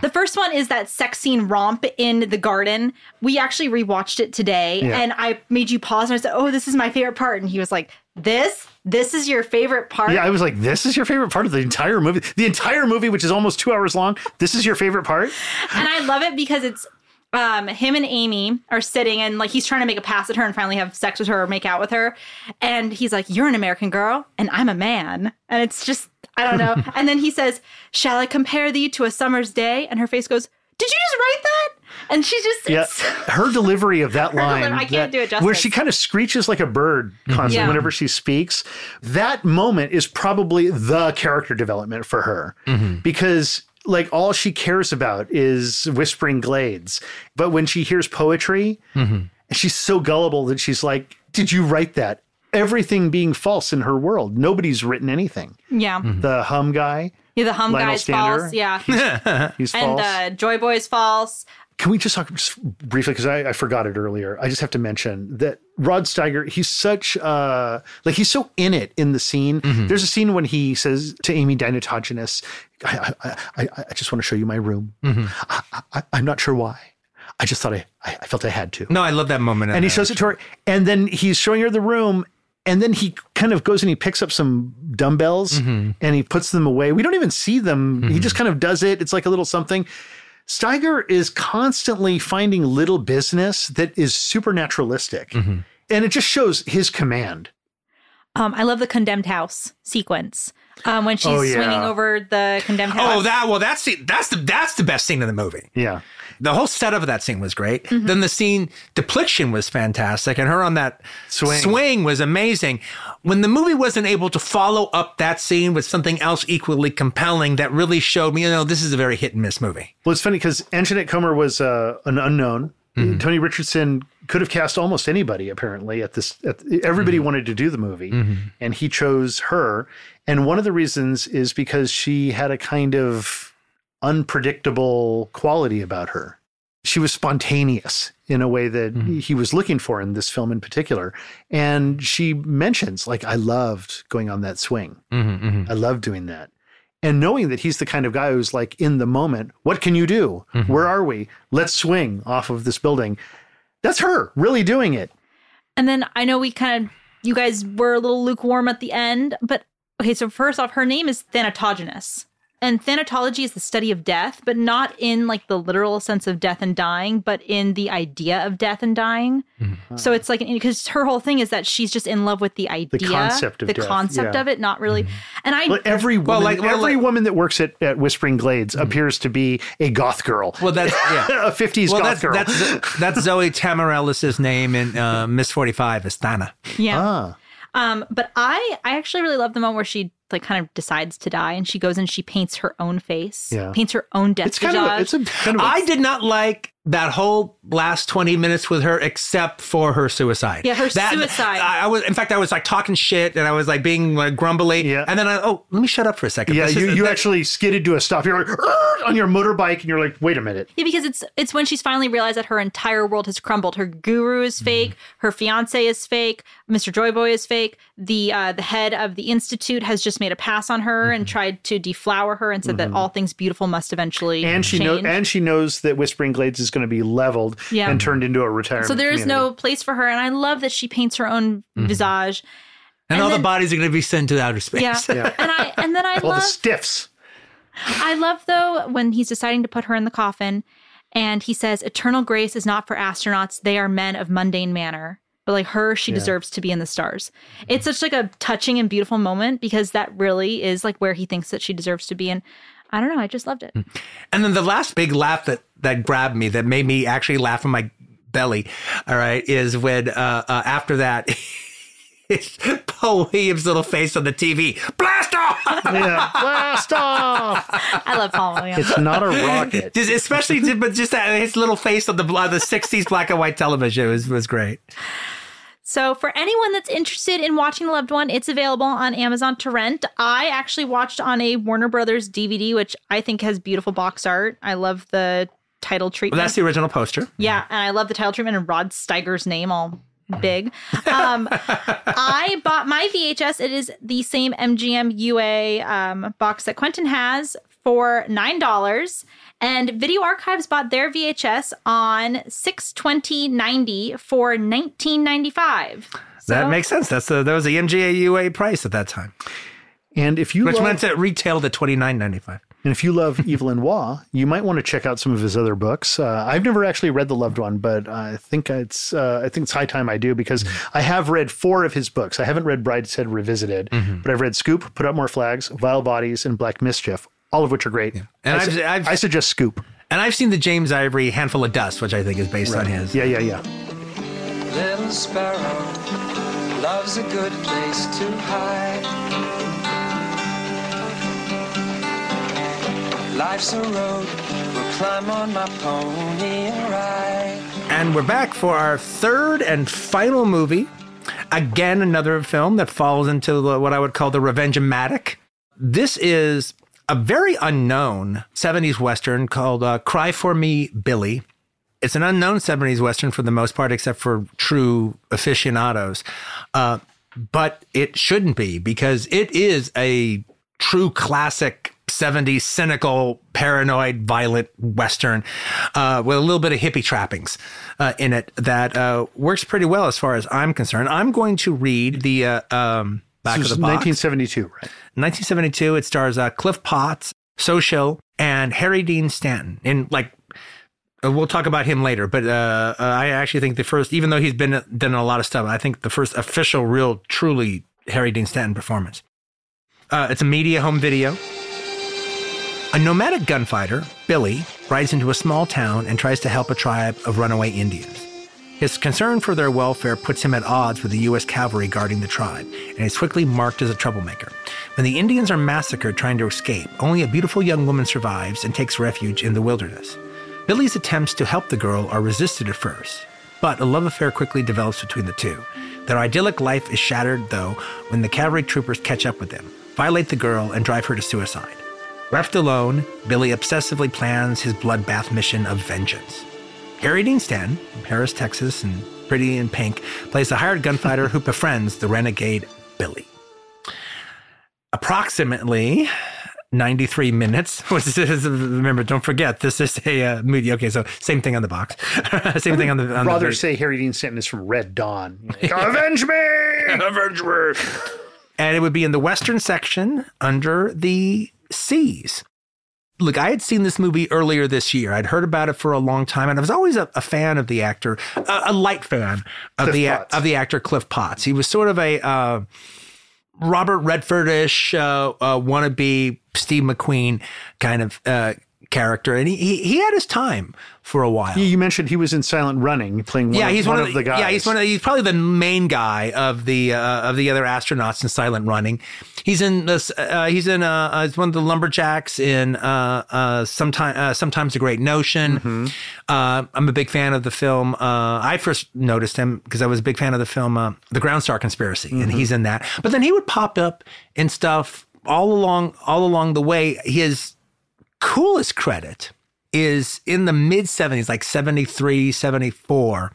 The first one is that sex scene romp in the garden. We actually rewatched it today, Yeah. and I made you pause and I said, "Oh, this is my favorite part," and he was like, "This, this is your favorite part." Yeah, I was like, this is your favorite part of the entire movie. The entire movie, which is almost two hours long, this is your favorite part? and I love it because it's um him and Amy are sitting and like he's trying to make a pass at her and finally have sex with her or make out with her and he's like you're an American girl and I'm a man and it's just I don't know and then he says shall I compare thee to a summer's day and her face goes did you just write that and she just Yeah, her delivery of that line, delivery- I can't that- do it justice. where she kind of screeches like a bird mm-hmm. constantly Yeah. whenever she speaks. That moment is probably the character development for her mm-hmm. because like all she cares about is whispering glades. But when she hears poetry, mm-hmm. she's so gullible that she's like, "Did you write that?" Everything being false in her world. Nobody's written anything. yeah The hum guy, yeah the hum Lionel guy's Stander. false yeah he's and false. And uh, Joy Boy's false Can we just talk just briefly because I, I forgot it earlier? I just have to mention that Rod Steiger, he's such uh like he's so in it in the scene. There's a scene when he says to Amy Thanatogenos, I I, I, I just want to show you my room. I, I, I'm not sure why. I just thought I, I I felt I had to. No, I love that moment. and he shows it to her, and then he's showing her the room. And then he kind of goes and he picks up some dumbbells mm-hmm. and he puts them away. We don't even see them. He mm-hmm. just kind of does it. It's like a little something. Steiger is constantly finding little business that is supernaturalistic. Mm-hmm. And it just shows his command. um I love the condemned house sequence um when she's Oh, yeah. swinging over the condemned house Oh, that well, that's the that's the that's the best scene in the movie. Yeah. The whole setup of that scene was great. Mm-hmm. Then the scene depiction was fantastic, and her on that Swing. swing was amazing. When the movie wasn't able to follow up that scene with something else equally compelling, that really showed me, you know, this is a very hit and miss movie. Well, it's funny because Anjanette Comer was uh, an unknown. Mm-hmm. Tony Richardson could have cast almost anybody apparently at this. At, everybody mm-hmm. wanted to do the movie, mm-hmm. and he chose her. And one of the reasons is because she had a kind of unpredictable quality about her. She was spontaneous in a way that he was looking for in this film in particular. And she mentions, like, I loved going on that swing. I love doing that. And knowing that he's the kind of guy who's like in the moment, what can you do? Mm-hmm. Where are we? Let's swing off of this building. That's her really doing it. And then I know we kind of, you guys were a little lukewarm at the end, but okay, so first off, her name is Thanatogenos. And thanatology is the study of death, but not in like the literal sense of death and dying, but in the idea of death and dying. So it's like, because her whole thing is that she's just in love with the idea, the concept of the death, concept yeah. of it, not really. And I, Well, every woman, Well, like- well, every like- woman that works at, at Whispering Glades appears to be a goth girl, Well, that's yeah. a 50s well, goth that's, girl. that's that's Zoe Tamerlis' name in uh, Miss Forty Five is Thana. yeah. ah, Um, but I, I actually really love the moment where she like kind of decides to die and she goes and she paints her own face, Yeah. paints her own death it's kind of a, it's a kind of a, I did not like that whole last 20 minutes with her except for her suicide. Yeah, her suicide. I, I was in fact I was like talking shit and I was like being like grumbly Yeah. and then I oh, let me shut up for a second. Yeah, This you, is- you that- actually skidded to a stop. You're like on your motorbike, and you're like, wait a minute. Yeah, because it's it's when she's finally realized that her entire world has crumbled. Her guru is mm-hmm. fake. Her fiance is fake. Mr. Joyboy is fake. The uh, the head of the institute has just made a pass on her and mm-hmm. tried to deflower her and said that mm-hmm. all things beautiful must eventually And she knows, and she knows that Whispering Glades is going to be leveled Yeah. and turned into a retirement. so there is community. no place for her. And I love that she paints her own mm-hmm. visage. and, and all then- the bodies are going to be sent to outer space. Yeah. and I and then I all the love stiffs. I love though when he's deciding to put her in the coffin and he says eternal grace is not for astronauts they are men of mundane manner but like her she deserves to be in the stars it's such like a touching and beautiful moment because that really is like where he thinks that she deserves to be and I don't know I just loved it mm. And then the last big laugh that that grabbed me, that made me actually laugh in my belly, all right, is when uh, uh, after that, it's Paul Williams' little face on the TV. Blast off! Yeah, blast off! I love Paul Williams It's not a rocket. just, especially, but just that, his little face on the bla- the '60s black and white television was was great. So, for anyone that's interested in watching The Loved One, it's available on Amazon to rent. I actually watched on a Warner Brothers DVD, which I think has beautiful box art. I love the title treatment. Well, that's the original poster. Yeah, and I love the title treatment and Rod Steiger's name all big. Um, I bought my VHS. It is the same MGM UA um, box that Quentin has for nine dollars. And Video Archives bought their VHS on six twenty ninety for nineteen ninety five. that makes sense. That's the that was the MGM UA price at that time, And if you which love, meant it retailed at twenty nine ninety five. And if you love Evelyn Waugh, you might want to check out some of his other books. Uh, I've never actually read The Loved One, but I think it's uh, I think it's high time I do because I have read four of his books. I haven't read Brideshead Revisited, but I've read Scoop, Put Up More Flags, Vile Bodies, and Black Mischief. All of which are great. And I, I've- su- I've- I suggest Scoop. And I've seen the James Ivory Handful of Dust, which I think is based on his. Yeah, yeah, yeah. Little sparrow loves a good place to hide. Life's a road, we'll climb on my pony and ride. And we're back for our third and final movie. Again, another film that falls into the, what I would call the revenge-matic. This is a very unknown 70s Western called uh, Cry For Me, Billy. It's an unknown 70s Western for the most part, except for true aficionados. Uh, but it shouldn't be because it is a true classic 70s cynical, paranoid, violent Western uh, with a little bit of hippie trappings uh, in it that uh, works pretty well as far as I'm concerned. I'm going to read the uh, um, back This of the box. 1972, right? 1972. It stars uh, Cliff Potts, Xochitl, and Harry Dean Stanton. And like, uh, we'll talk about him later. But uh, uh, I actually think the first, even though he's been done a lot of stuff, I think the first official, real, truly Harry Dean Stanton performance. Uh, it's a media home video. A nomadic gunfighter, Billy, rides into a small town and tries to help a tribe of runaway Indians. His concern for their welfare puts him at odds with the U.S. cavalry guarding the tribe, and is quickly marked as a troublemaker. When the Indians are massacred trying to escape, only a beautiful young woman survives and takes refuge in the wilderness. Billy's attempts to help the girl are resisted at first, but a love affair quickly develops between the two. Their idyllic life is shattered, though, when the cavalry troopers catch up with them, violate the girl, and drive her to suicide. Left alone, Billy obsessively plans his bloodbath mission of vengeance. Harry Dean Stanton, from Paris, Texas, and Pretty in Pink, plays the hired gunfighter who befriends the renegade Billy. Approximately 93 minutes. Which is, remember, don't forget, this is a uh, movie. Okay, so same thing on the box. same thing on the. On Rather the say Harry Dean Stanton is from Red Dawn. Like, Avenge me! Avenge me! and it would be in the western section under the seas. Look, I had seen this movie earlier this year. I'd heard about it for a long time, and I was always a, a fan of the actor, a, a light fan of Cliff the Potts. of the actor Cliff Potts. He was sort of a uh, Robert Redfordish uh, uh, wannabe Steve McQueen kind of uh, character, and he, he he had his time for a while. You, you mentioned he was in Silent Running, playing one, yeah, of, he's one one, of the guys. Yeah, he's one of he's probably the main guy of the uh, of the other astronauts in Silent Running. He's in this. Uh, he's in. Uh, uh, he's one of the lumberjacks in uh, uh, sometime uh, sometimes a great notion. Mm-hmm. Uh, I'm a big fan of the film. Uh, I first noticed him because I was a big fan of the film uh, The Groundstar Conspiracy, and Mm-hmm. he's in that. But then he would pop up in stuff all along all along the way. His coolest credit is in the mid 70s, like 73, 74.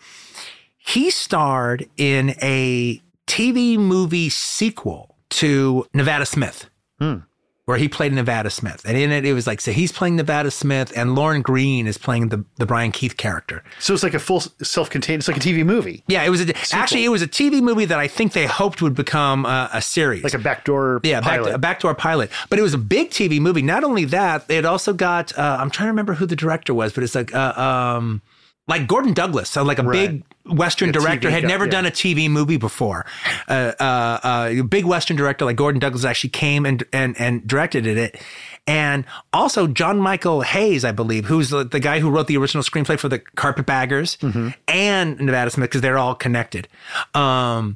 He starred in a TV movie sequel to Nevada Smith. Hmm. Where he played Nevada Smith. And in it, it was like, so he's playing Nevada Smith, and Lorne Greene is playing the, the Brian Keith character. So it's like a full self-contained. It's like a TV movie, Yeah, it was a, actually, it was a TV movie that I think they hoped would become a, a series. like a backdoor Yeah, back, pilot. a backdoor pilot. But it was a big TV movie. Not only that, it also got. Uh, I'm trying to remember who the director was, but it's like uh, um, like Gordon Douglas, so like a big Western A director TV had guy, never yeah. done a TV movie before. Uh, uh, uh, a big Western director like Gordon Douglas actually came and and and directed it. And also John Michael Hayes, I believe, who's the, the guy who wrote the original screenplay for the Carpetbaggers Mm-hmm. and Nevada Smith, because they're all connected. Um,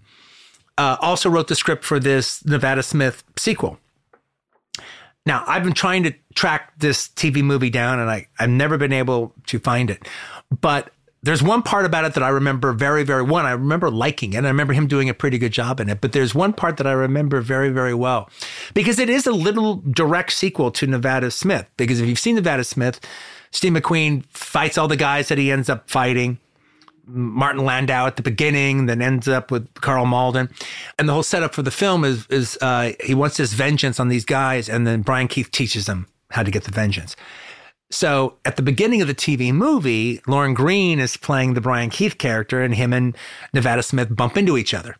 uh, also wrote the script for this Nevada Smith sequel. Now, I've been trying to track this TV movie down and I, I've never been able to find it. But there's one part about it that I remember very, very one. I remember liking it. And I remember him doing a pretty good job in it. But there's one part that I remember very, very well because it is a little direct sequel to Nevada Smith. Because if you've seen Nevada Smith, Steve McQueen fights all the guys that he ends up fighting. Martin Landau at the beginning, then ends up with Karl Malden, and the whole setup for the film is is uh, he wants this vengeance on these guys, and then Brian Keith teaches him how to get the vengeance. So at the beginning of the TV movie, Lorne Greene is playing the Brian Keith character, and him and Nevada Smith bump into each other.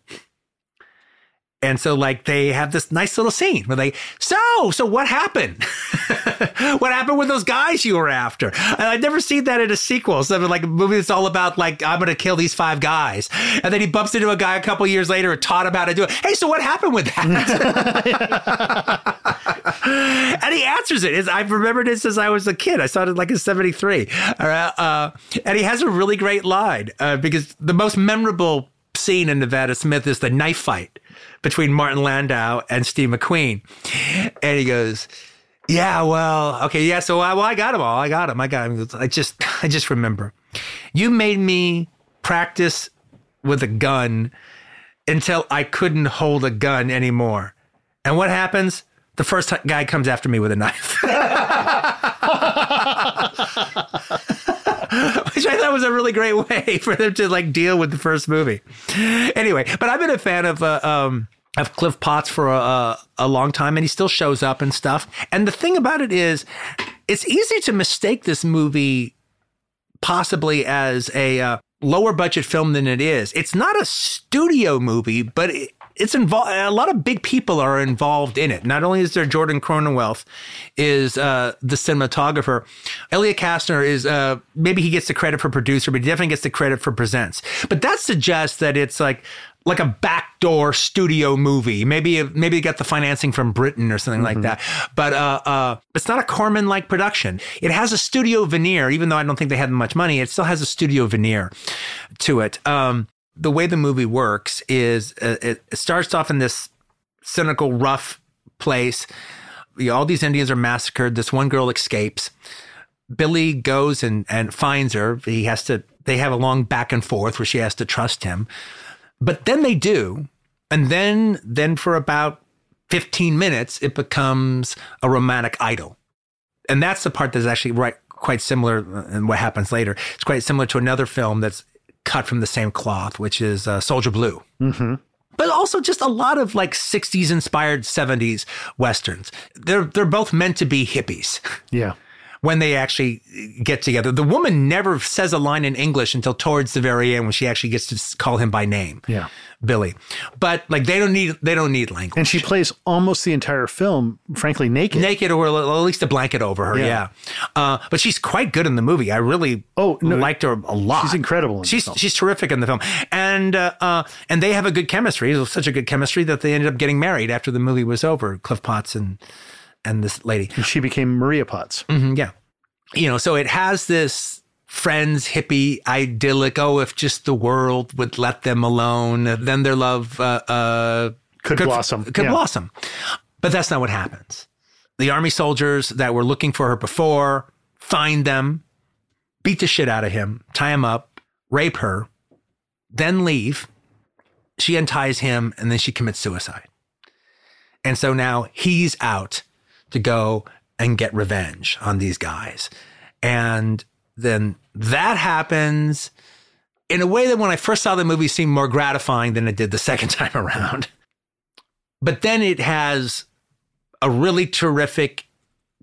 And so, like, they have this nice little scene where they, so, so what happened? what happened with those guys you were after? And I'd never seen that in a sequel. So, like, a movie that's all about, like, I'm going to kill these five guys. And then he bumps into a guy a couple years later and taught him how to do it. Hey, so what happened with that? and he answers it. It's- I've remembered it since I was a kid. I saw it like in 73. All right, uh, and he has a really great line uh, because the most memorable scene in Nevada Smith is the knife fight between Martin Landau and Steve McQueen. And he goes, yeah, well, okay, yeah. So I, well, I got him all. I got him. I got him. I just, I just remember, you made me practice with a gun until I couldn't hold a gun anymore. And what happens? The first guy comes after me with a knife. Which I thought was a really great way for them to like deal with the first movie. Anyway, but I've been a fan of uh, um, of Cliff Potts for a, a long time, and he still shows up and stuff. And the thing about it is, it's easy to mistake this movie possibly as a uh, lower budget film than it is. It's not a studio movie, but it's involved. A lot of big people are involved in it. Not only is there Jordan Cronenweth, is uh, the cinematographer. Elliott Kastner is uh, maybe he gets the credit for producer, but he definitely gets the credit for presents. But that suggests that it's like like a backdoor studio movie. Maybe maybe it got the financing from Britain or something like that. But uh, uh, it's not a Corman like production. It has a studio veneer, even though I don't think they had much money. It still has a studio veneer to it. Um, the way the movie works is uh, it starts off in this cynical, rough place. You know, all these Indians are massacred. This one girl escapes. Billy goes and, and finds her. He has to, they have a long back and forth where she has to trust him. But then they do. And then, then for about 15 minutes, it becomes a romantic idol. And that's the part that's actually right, quite similar in what happens later. It's quite similar to another film that's cut from the same cloth, which is uh, Soldier Blue. Mm-hmm. But also just a lot of like 60s inspired 70s westerns. They're they're both meant to be hippies Yeah. When they actually get together. The woman never says a line in English until towards the very end when she actually gets to call him by name. Yeah. Billy. But like they don't need they don't need language. And she plays almost the entire film, frankly, naked. naked or at least a blanket over her. Yeah. Yeah. Uh, but she's quite good in the movie. I really Oh, no, liked her a lot. she's incredible in the she's film. she's terrific in the film, and uh, uh, and they have a good chemistry. It was such a good chemistry that they ended up getting married after the movie was over. Cliff Potts and and this lady. And she became Maria Potts. Mhm, yeah. you know, so it has this friends, hippie, idyllic. Oh, if just the world would let them alone, then their love uh, uh, Could blossom. Could Yeah. blossom. But that's not what happens. The army soldiers that were looking for her before find them, beat the shit out of him, tie him up, rape her, then leave. She unties him and then she commits suicide. And so now he's out to go and get revenge on these guys. And then that happens in a way that when I first saw the movie seemed more gratifying than it did the second time around. But then it has a really terrific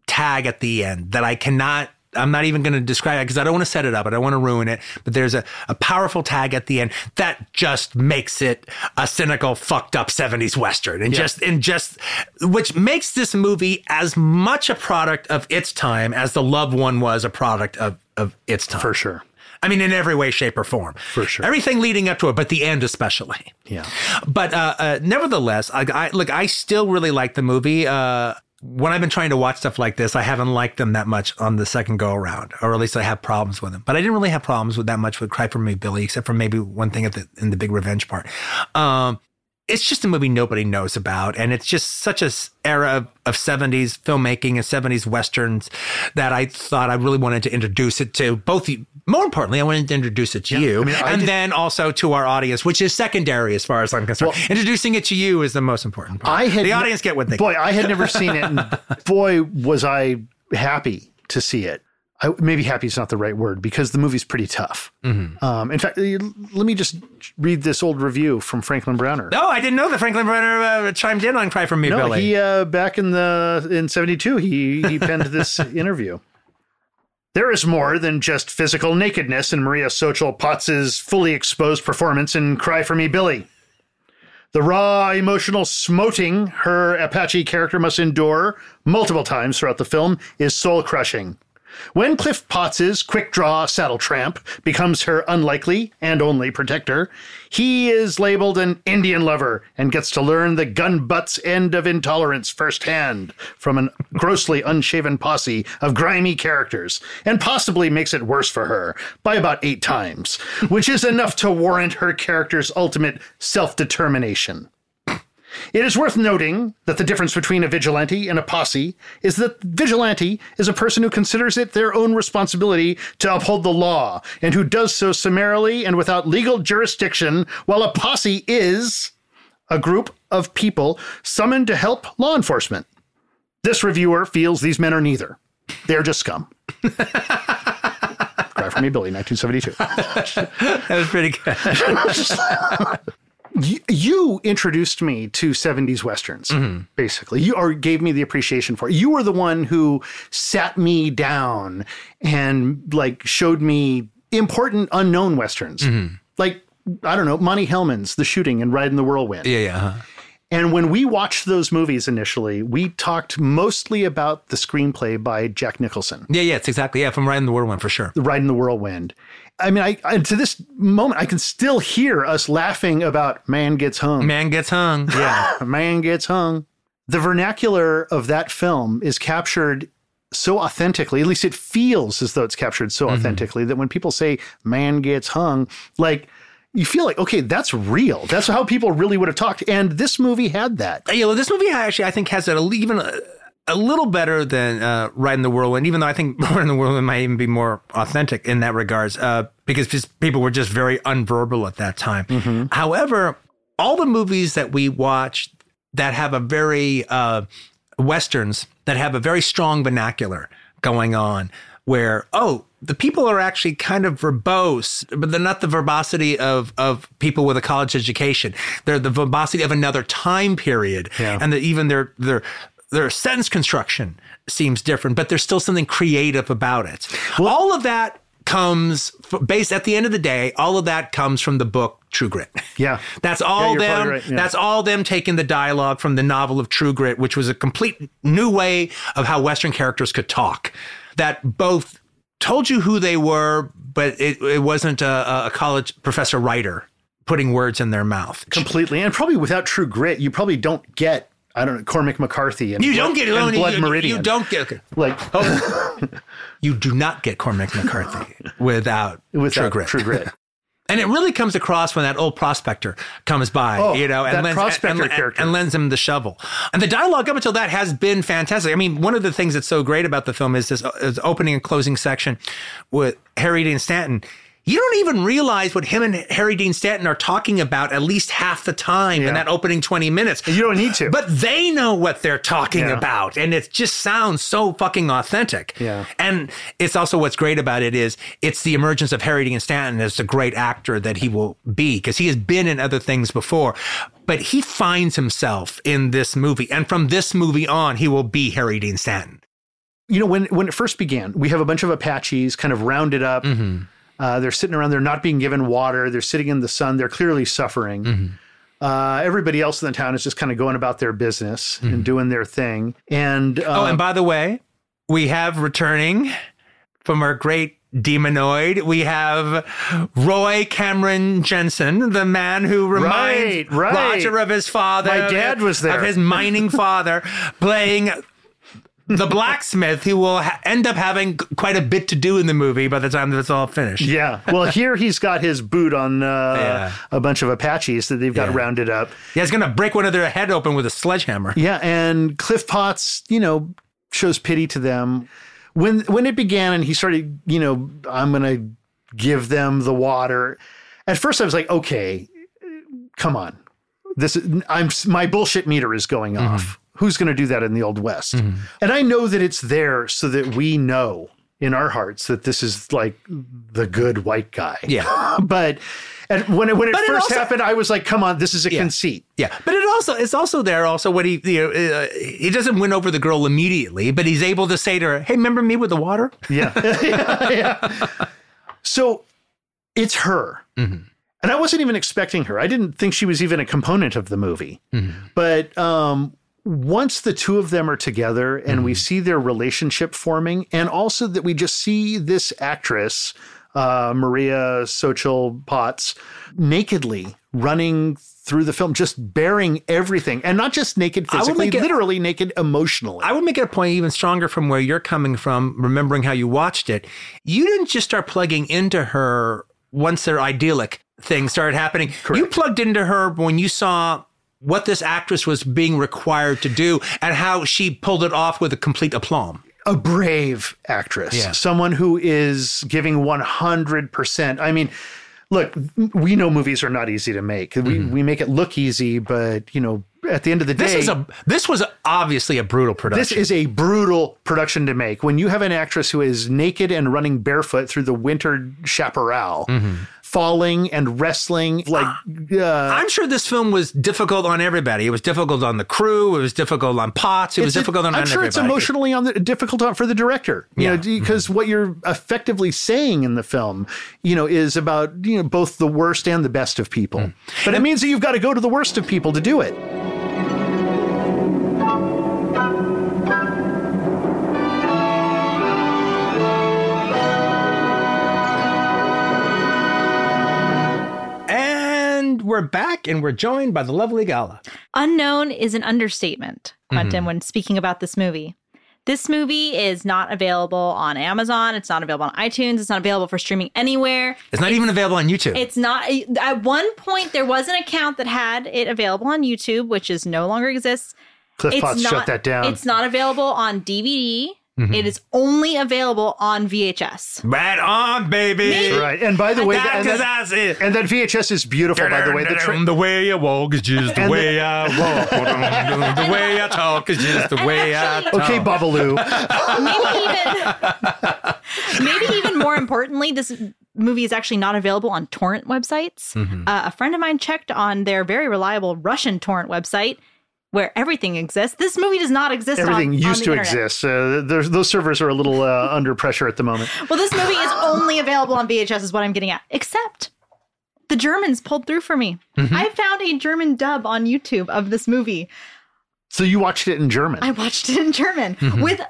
tag at the end that I cannot. I'm not even going to describe it because I don't want to set it up. I don't want to ruin it. But there's a, a powerful tag at the end that just makes it a cynical, fucked up 70s Western. And just, and just, which makes this movie as much a product of its time as The Loved One was a product of, of its time. For sure. I mean, in every way, shape, or form. For sure. Everything leading up to it, but the end especially. Yeah. But uh, uh, nevertheless, I, I look. I still really like the movie. Uh, when I've been trying to watch stuff like this, I haven't liked them that much on the second go around, or at least I have problems with them. But I didn't really have problems with that much with Cry for Me, Billy, except for maybe one thing the in the big revenge part. Um, it's just a movie nobody knows about, and it's just such a era of, of 70s filmmaking and 70s westerns that I thought I really wanted to introduce it to both. More importantly, I wanted to introduce it to you, I mean, and did- then also to our audience, which is secondary as far as I'm concerned. Introducing it to you is the most important part. I had the audience get what they boy. get. I had never seen it, and boy, was I happy to see it. I, maybe happy is not the right word because the movie's pretty tough. Mm-hmm. Um, in fact, let me just read this old review from Franklin Browner. No, I didn't know that Franklin Browner uh, chimed in on "Cry for Me, No, Billy." he uh, back in the in '72, he he penned this interview. There is more than just physical nakedness in Maria Xochitl Potts's fully exposed performance in "Cry for Me, Billy." The raw emotional smoting her Apache character must endure multiple times throughout the film is soul crushing. When Cliff Potts's quick draw saddle tramp becomes her unlikely and only protector, he is labeled an Indian lover and gets to learn the gun butts end of intolerance firsthand from a grossly unshaven posse of grimy characters, and possibly makes it worse for her by about eight times, which is enough to warrant her character's ultimate self determination. It is worth noting that the difference between a vigilante and a posse is that vigilante is a person who considers it their own responsibility to uphold the law and who does so summarily and without legal jurisdiction, while a posse is a group of people summoned to help law enforcement. This reviewer feels these men are neither. They're just scum. Cry for me, Billy, 1972. that was pretty good. you, you introduced me to 70s westerns basically you or gave me the appreciation for it you were the one who sat me down and like showed me important unknown westerns like i don't know monte hellman's the shooting and ride in the whirlwind yeah, yeah. uh-huh. and when we watched those movies initially we talked mostly about the screenplay by jack nicholson Yeah, yeah, it's exactly. Yeah, from Riding the Whirlwind for sure. the ride in the whirlwind I mean, I, I to this moment, I can still hear us laughing about "Man Gets Hung." Man gets hung. yeah, man gets hung. The vernacular of that film is captured so authentically, at least it feels as though it's captured so mm-hmm. authentically that when people say man gets hung, like you feel like, okay, that's real. That's how people really would have talked. And this movie had that. yeah know, this movie actually, I think, has a- even a, little better than uh, Riding the Whirlwind, even though I think Riding the Whirlwind might even be more authentic in that regards, uh, because just, people were just very unverbal at that time. However, all the movies that we watch that have a very uh, westerns that have a very strong vernacular going on, where oh, the people are actually kind of verbose, but they're not the verbosity of of people with a college education. They're the verbosity of another time period, Yeah. and that even their their their sentence construction seems different, but there's still something creative about it. all of that comes f- based at the end of the day. All of that comes from the book True Grit. Yeah. That's all you're them. right, yeah. That's all them taking the dialogue from the novel of True Grit, which was a complete new way of how Western characters could talk. That both told you who they were, but it, it wasn't a, a college professor writer putting words in their mouth. Completely. And probably without true grit, you probably don't get I don't know Cormac McCarthy and You Blood- don't get and you, Blood you- Meridian. You don't get. like oh. You do not get Cormac McCarthy without, without True Grit. True Grit. And it really comes across when that old prospector comes by, Oh, you know, and lends, and, and- and lends him the shovel. And the dialogue up until that has been fantastic. I mean, one of the things that's so great about the film is this, uh, is opening and closing section with Harry Dean Stanton. You don't even realize what him and Harry Dean Stanton are talking about at least half the time Yeah. in that opening 20 minutes. You don't need to. But they know what they're talking Yeah. about. And it just sounds so fucking authentic. Yeah. And it's also what's great about it is it's the emergence of Harry Dean Stanton as the great actor that he will be because he has been in other things before. But he finds himself in this movie. And from this movie on, he will be Harry Dean Stanton. you know when when it first began, we have a bunch of Apaches kind of rounded up. Mm-hmm. Uh, they're sitting around. They're not being given water. They're sitting in the sun. They're clearly suffering. Mm-hmm. Uh, everybody else in the town is just kind of going about their business and doing their thing. And uh, Mm-hmm. oh, and by the way, we have returning from our great demonoid, we have Roy Cameron Jenson, the man who reminds Right, right. Roger of his father. My dad was there. Of his mining father, playing the blacksmith who will ha- end up having quite a bit to do in the movie by the time that it's all finished. yeah, well, here he's got his boot on uh, Yeah. a bunch of Apaches that they've got Yeah. rounded up. Yeah, he's going to break one of their head open with a sledgehammer. Yeah, and Cliff Potts, you know, shows pity to them. When when it began and he started, you know, I'm going to give them the water. At first I was like, okay, come on. This is, I'm my bullshit meter is going Mm-hmm. off. Who's going to do that in the old west? And I know that it's there so that we know in our hearts that this is like the good white guy. Yeah. but and when it, when it But it first also- happened, I was like, come on, this is a Yeah. conceit. Yeah, but it also it's also there also when he you know uh, he doesn't win over the girl immediately, but he's able to say to her, "Hey, remember me with the water?" Yeah. yeah, yeah. So it's her. And I wasn't even expecting her. I didn't think she was even a component of the movie. But um, once the two of them are together and we see their relationship forming, and also that we just see this actress, uh, Maria Xochitl Potts, nakedly running through the film, just bearing everything. And not just naked physically, it- literally naked emotionally. I would make it a point even stronger from where you're coming from, remembering how you watched it. You didn't just start plugging into her once their idyllic thing started happening. You plugged into her when you saw what this actress was being required to do and how she pulled it off with a complete aplomb. a brave actress, Yeah. someone who is giving 100%. I mean, look, we know movies are not easy to make. We, we make it look easy, but, you know, at the end of the day, Mm-hmm. This is a this was obviously a brutal production. this is a brutal production to make. When you have an actress who is naked and running barefoot through the winter chaparral, Mm-hmm. Falling and wrestling like uh, I'm sure this film was difficult on everybody. It was difficult on the crew. It was difficult on Potts. It was difficult on I'm everybody. sure it's emotionally on the difficult on- for the director. You Yeah. Mm-hmm. know, because what you're effectively saying in the film, you know, is about you know both the worst and the best of people. Mm. But it means that you've got to go to the worst of people to do it. We're back, and we're joined by the lovely Gala. Unknown is an understatement, Quentin, Mm-hmm. when speaking about this movie. This movie is not available on Amazon. It's not available on iTunes. It's not available for streaming anywhere. It's not even available on YouTube. It's not. At one point, there was an account that had it available on YouTube, which is no longer exists. Cliff it's Potts not, shut that down. It's not available on DVD. Mm-hmm. It is only available on VHS. right on, baby. right. And by the way, That's and, that, that's it. and that VHS is beautiful. By the way, the tra- the way I walk is just the And the- way I walk. the way I talk is just the way I talk. okay, Babalu. maybe even maybe even more importantly this movie is actually not available on torrent websites Mm-hmm. uh, a friend of mine checked on their very reliable russian torrent website where everything exists this movie does not exist Everything on used the to internet. exist. Uh, there's, those servers are a little uh, under pressure at the moment. well this movie is only available on vhs is what i'm getting at except the germans pulled through for me Mm-hmm. i found a german dub on youtube of this movie So you watched it in German. i watched it in german Mm-hmm. with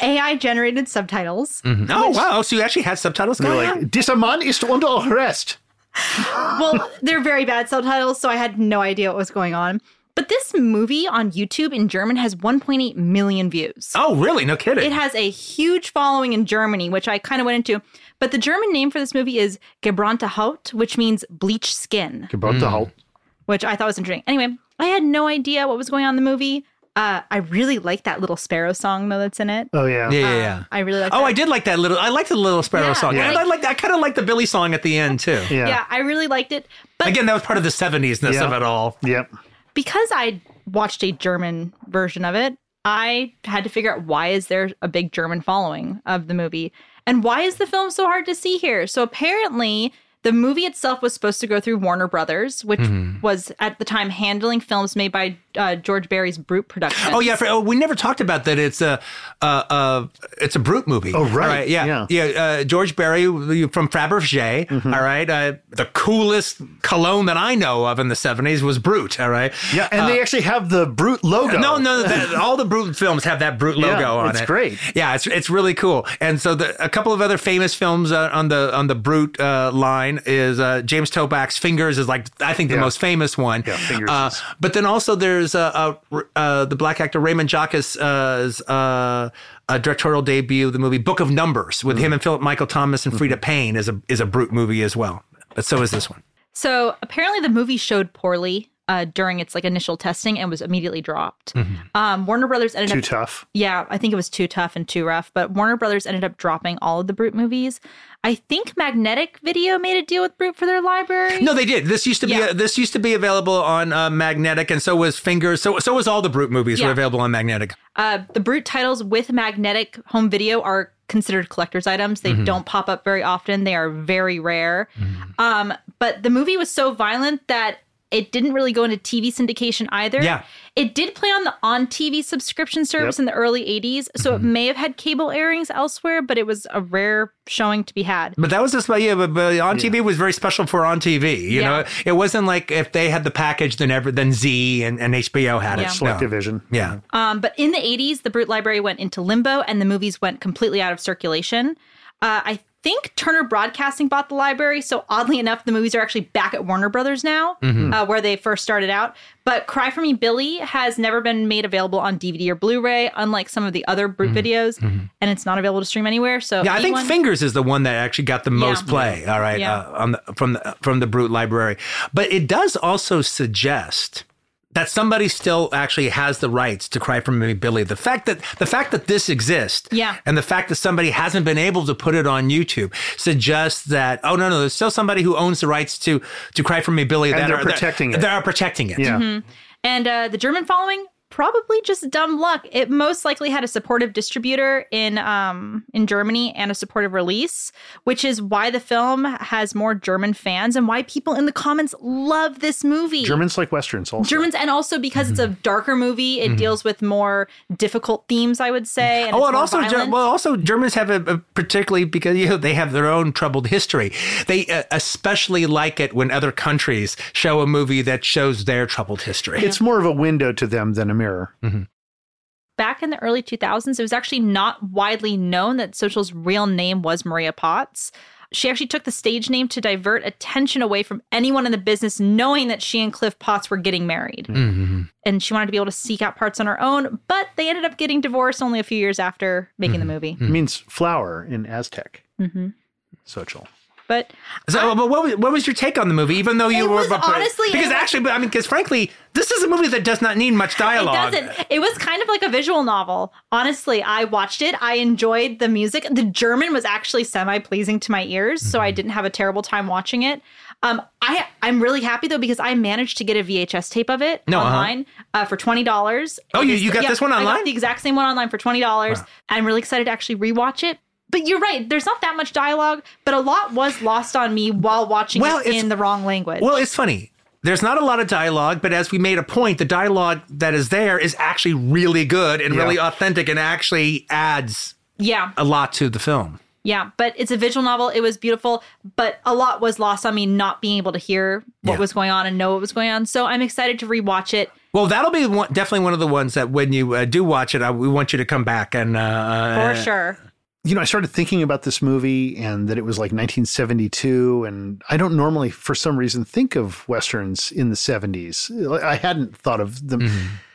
ai generated subtitles Oh wow! So you actually had subtitles You're going on? like, dieser Mann ist unter Arrest. well, they're very bad subtitles, so I had no idea what was going on. But this movie on YouTube in German has 1.8 million views. Oh, really? No kidding. It has a huge following in Germany, which I kind of went into. But the German name for this movie is Gebrannte Haut, which means bleached skin, About the whole. which I thought was interesting. Anyway, I had no idea what was going on in the movie. Uh, I really like that little sparrow song though that's in it. Oh yeah. yeah, yeah, yeah. I really like. It. Oh, that. I did like that little. I liked the little sparrow Yeah, song. yeah. And I like. I kind of like the Billy song at the end too. Yeah. Yeah, I really liked it. But Again, that was part of the '70s ness Yeah. of it all. Yep. Because I watched a German version of it, I had to figure out why is there a big German following of the movie and why is the film so hard to see here? So apparently the movie itself was supposed to go through Warner Brothers, which Mm-hmm. was at the time handling films made by uh, George Barrie's Brute production. Oh yeah, for, oh, we never talked about that. It's a, uh, uh, it's a brute movie. Oh, right. yeah, Yeah. Uh, George Barry from Fabergé. Mm-hmm. all right, uh, the coolest cologne that I know of in the '70s was Brute. All right. Yeah, and they actually have the brute logo. Uh, No, no, that, all the Brute films have that Brute logo Yeah, on it's it. It's great. Yeah, it's it's really cool. And so the, a couple of other famous films uh, on the on the Brute uh, line is uh, James Toback's Fingers is like I think the Yeah. most famous one. Yeah, Fingers Uh, but then also there's uh, uh, uh, the black actor Raymond Jacques' uh, uh, directorial debut, the movie Book of Numbers, with Mm-hmm. him and Philip Michael Thomas and Freda Payne is a is a Brute movie as well. But so is this one. So apparently the movie showed poorly uh, during its like initial testing and was immediately dropped. Um, Warner Brothers ended Too up tough. Yeah, I think it was too tough and too rough. But Warner Brothers ended up dropping all of the Brute movies. I think Magnetic Video made a deal with Brute for their library. No, they did. This used to be Yeah. this used to be available on uh, Magnetic, and so was Fingers. So so was all the Brute movies were available on Magnetic. Uh, the Brute titles with Magnetic home video are considered collector's items. They Mm-hmm. don't pop up very often. They are very rare. Um, but the movie was so violent that it didn't really go into TV syndication either. Yeah. It did play on the on TV subscription service Yep. in the early 80s, so Mm-hmm. it may have had cable airings elsewhere, but it was a rare showing to be had. But that was just yeah. But, but on TV was very special for on TV. You Yeah. know, it wasn't like if they had the package, then ever then Z and, and HBO had Yeah. it. Select No. division. Yeah. Um, but in the 80s, the Brute Library went into limbo and the movies went completely out of circulation. Uh, I think Turner Broadcasting bought the library. So oddly enough, the movies are actually back at Warner Brothers now, uh, where they first started out. But Cry for Me Billy has never been made available on DVD or Blu ray, unlike some of the other Brute videos. And it's not available to stream anywhere. So Yeah, I think Fingers is the one that actually got the most play. All right, Yeah. uh, on the, from the from the Brute Library, but it does also suggest that somebody still actually has the rights to cry for me billy the fact that the fact that this exists Yeah. and the fact that somebody hasn't been able to put it on youtube suggests that oh no no there's still somebody who owns the rights to to cry for me billy And that they're are protecting that, it. they are protecting it Yeah. And uh, the German following, probably just dumb luck. It most likely had a supportive distributor in um, in Germany and a supportive release, which is why the film has more German fans and why people in the comments love this movie. Germans like westerns also. Germans, and also because it's a darker movie, it deals with more difficult themes, I would say. And Oh, and also, Ger- violent. well, also Germans have a, a particularly because you know they have their own troubled history. They uh, especially like it when other countries show a movie that shows their troubled history. It's more of a window to them than a mirror. Mm-hmm. back in the early 2000s, it was actually not widely known that Xochitl's real name was Maria Potts. She actually took the stage name to divert attention away from anyone in the business knowing that she and Cliff Potts were getting married. Mm-hmm. Mm-hmm. And she wanted to be able to seek out parts on her own, but they ended up getting divorced only a few years after making the movie. It means flower in Aztec. Mm-hmm. Social. But So, but what was, what was your take on the movie? Even though you were but- honestly- because actually, I mean, because frankly, this is a movie that does not need much dialogue. It doesn't. It was kind of like a visual novel. Honestly, I watched it. I enjoyed the music. The German was actually semi pleasing to my ears, so Mm-hmm. I didn't have a terrible time watching it. Um, I I'm really happy though because I managed to get a VHS tape of it No, uh-huh. online uh, for twenty dollars. Oh, you- you got this one I online? got the exact same one online for twenty dollars. I'm really excited to actually rewatch it. But you're right. There's not that much dialogue, but a lot was lost on me while watching Well, it in the wrong language. Well, it's funny. There's not a lot of dialogue, but as we made a point, the dialogue that is there is actually really good and Yeah. really authentic and actually adds yeah. a lot to the film. Yeah, but it's a visual novel. It was beautiful, but a lot was lost on me not being able to hear what Yeah. was going on and know what was going on. So I'm excited to rewatch it Well, that'll be one, definitely one of the ones that when you uh, do watch it, I, we want you to come back and uh, for uh, sure. You know, I started thinking about this movie and that it was like 1972. And I don't normally, for some reason, think of Westerns in the 70s. I hadn't thought of them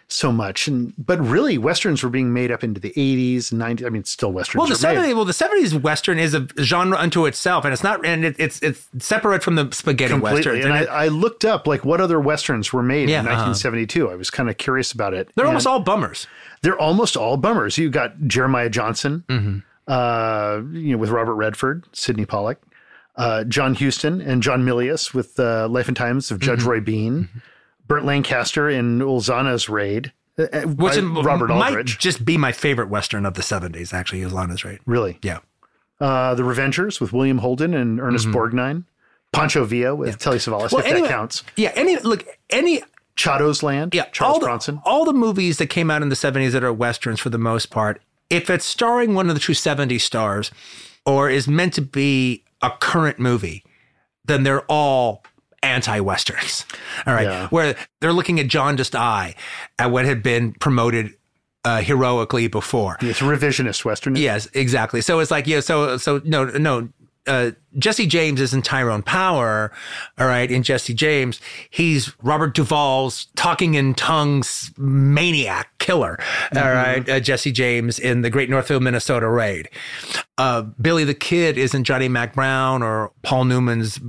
so much. And But really, Westerns were being made up into the 80s, 90s. I mean, still Westerns. Well, the seventies. Well, the seventies western is a genre unto itself, and it's not, and it, it's it's separate from the spaghetti Completely. westerns. And I, it- I looked up like what other Westerns were made Yeah, in uh-huh. 1972. I was kind of curious about it. they're And almost all bummers. They're almost all bummers. You got Jeremiah Johnson, Mm-hmm. Uh, you know, with Robert Redford, Sydney Pollack, uh, John Huston, and John Milius with uh, Life and Times of Judge Mm-hmm. Roy Bean, Burt Lancaster in Ulzana's Raid, uh, uh, Which Robert might Aldrich. just be my favorite western of the seventies. Actually, is Raid. Really, Yeah. uh, The Revengers with William Holden and Ernest Borgnine, Pancho Villa with Telly Savalas, Mm-hmm. Well, if anyway- that counts. Yeah. Any look any Chato's Land, yeah Charles all the, Bronson. all the movies that came out in the seventies that are westerns for the most part, if it's starring one of the true '70s stars, or is meant to be a current movie, then they're all anti-westerns. All right, Yeah. where they're looking at jaundiced eye at what had been promoted uh, heroically before. It's revisionist Western. Yes, exactly. So it's like, yeah, so so no no uh, Jesse James is in Tyrone Power, all right. In Jesse James, he's Robert Duvall's talking in tongues maniac killer, all right. Uh, Jesse James in the Great Northfield, Minnesota raid. Uh, Billy the Kid isn't Johnny Mack Brown or Paul Newman's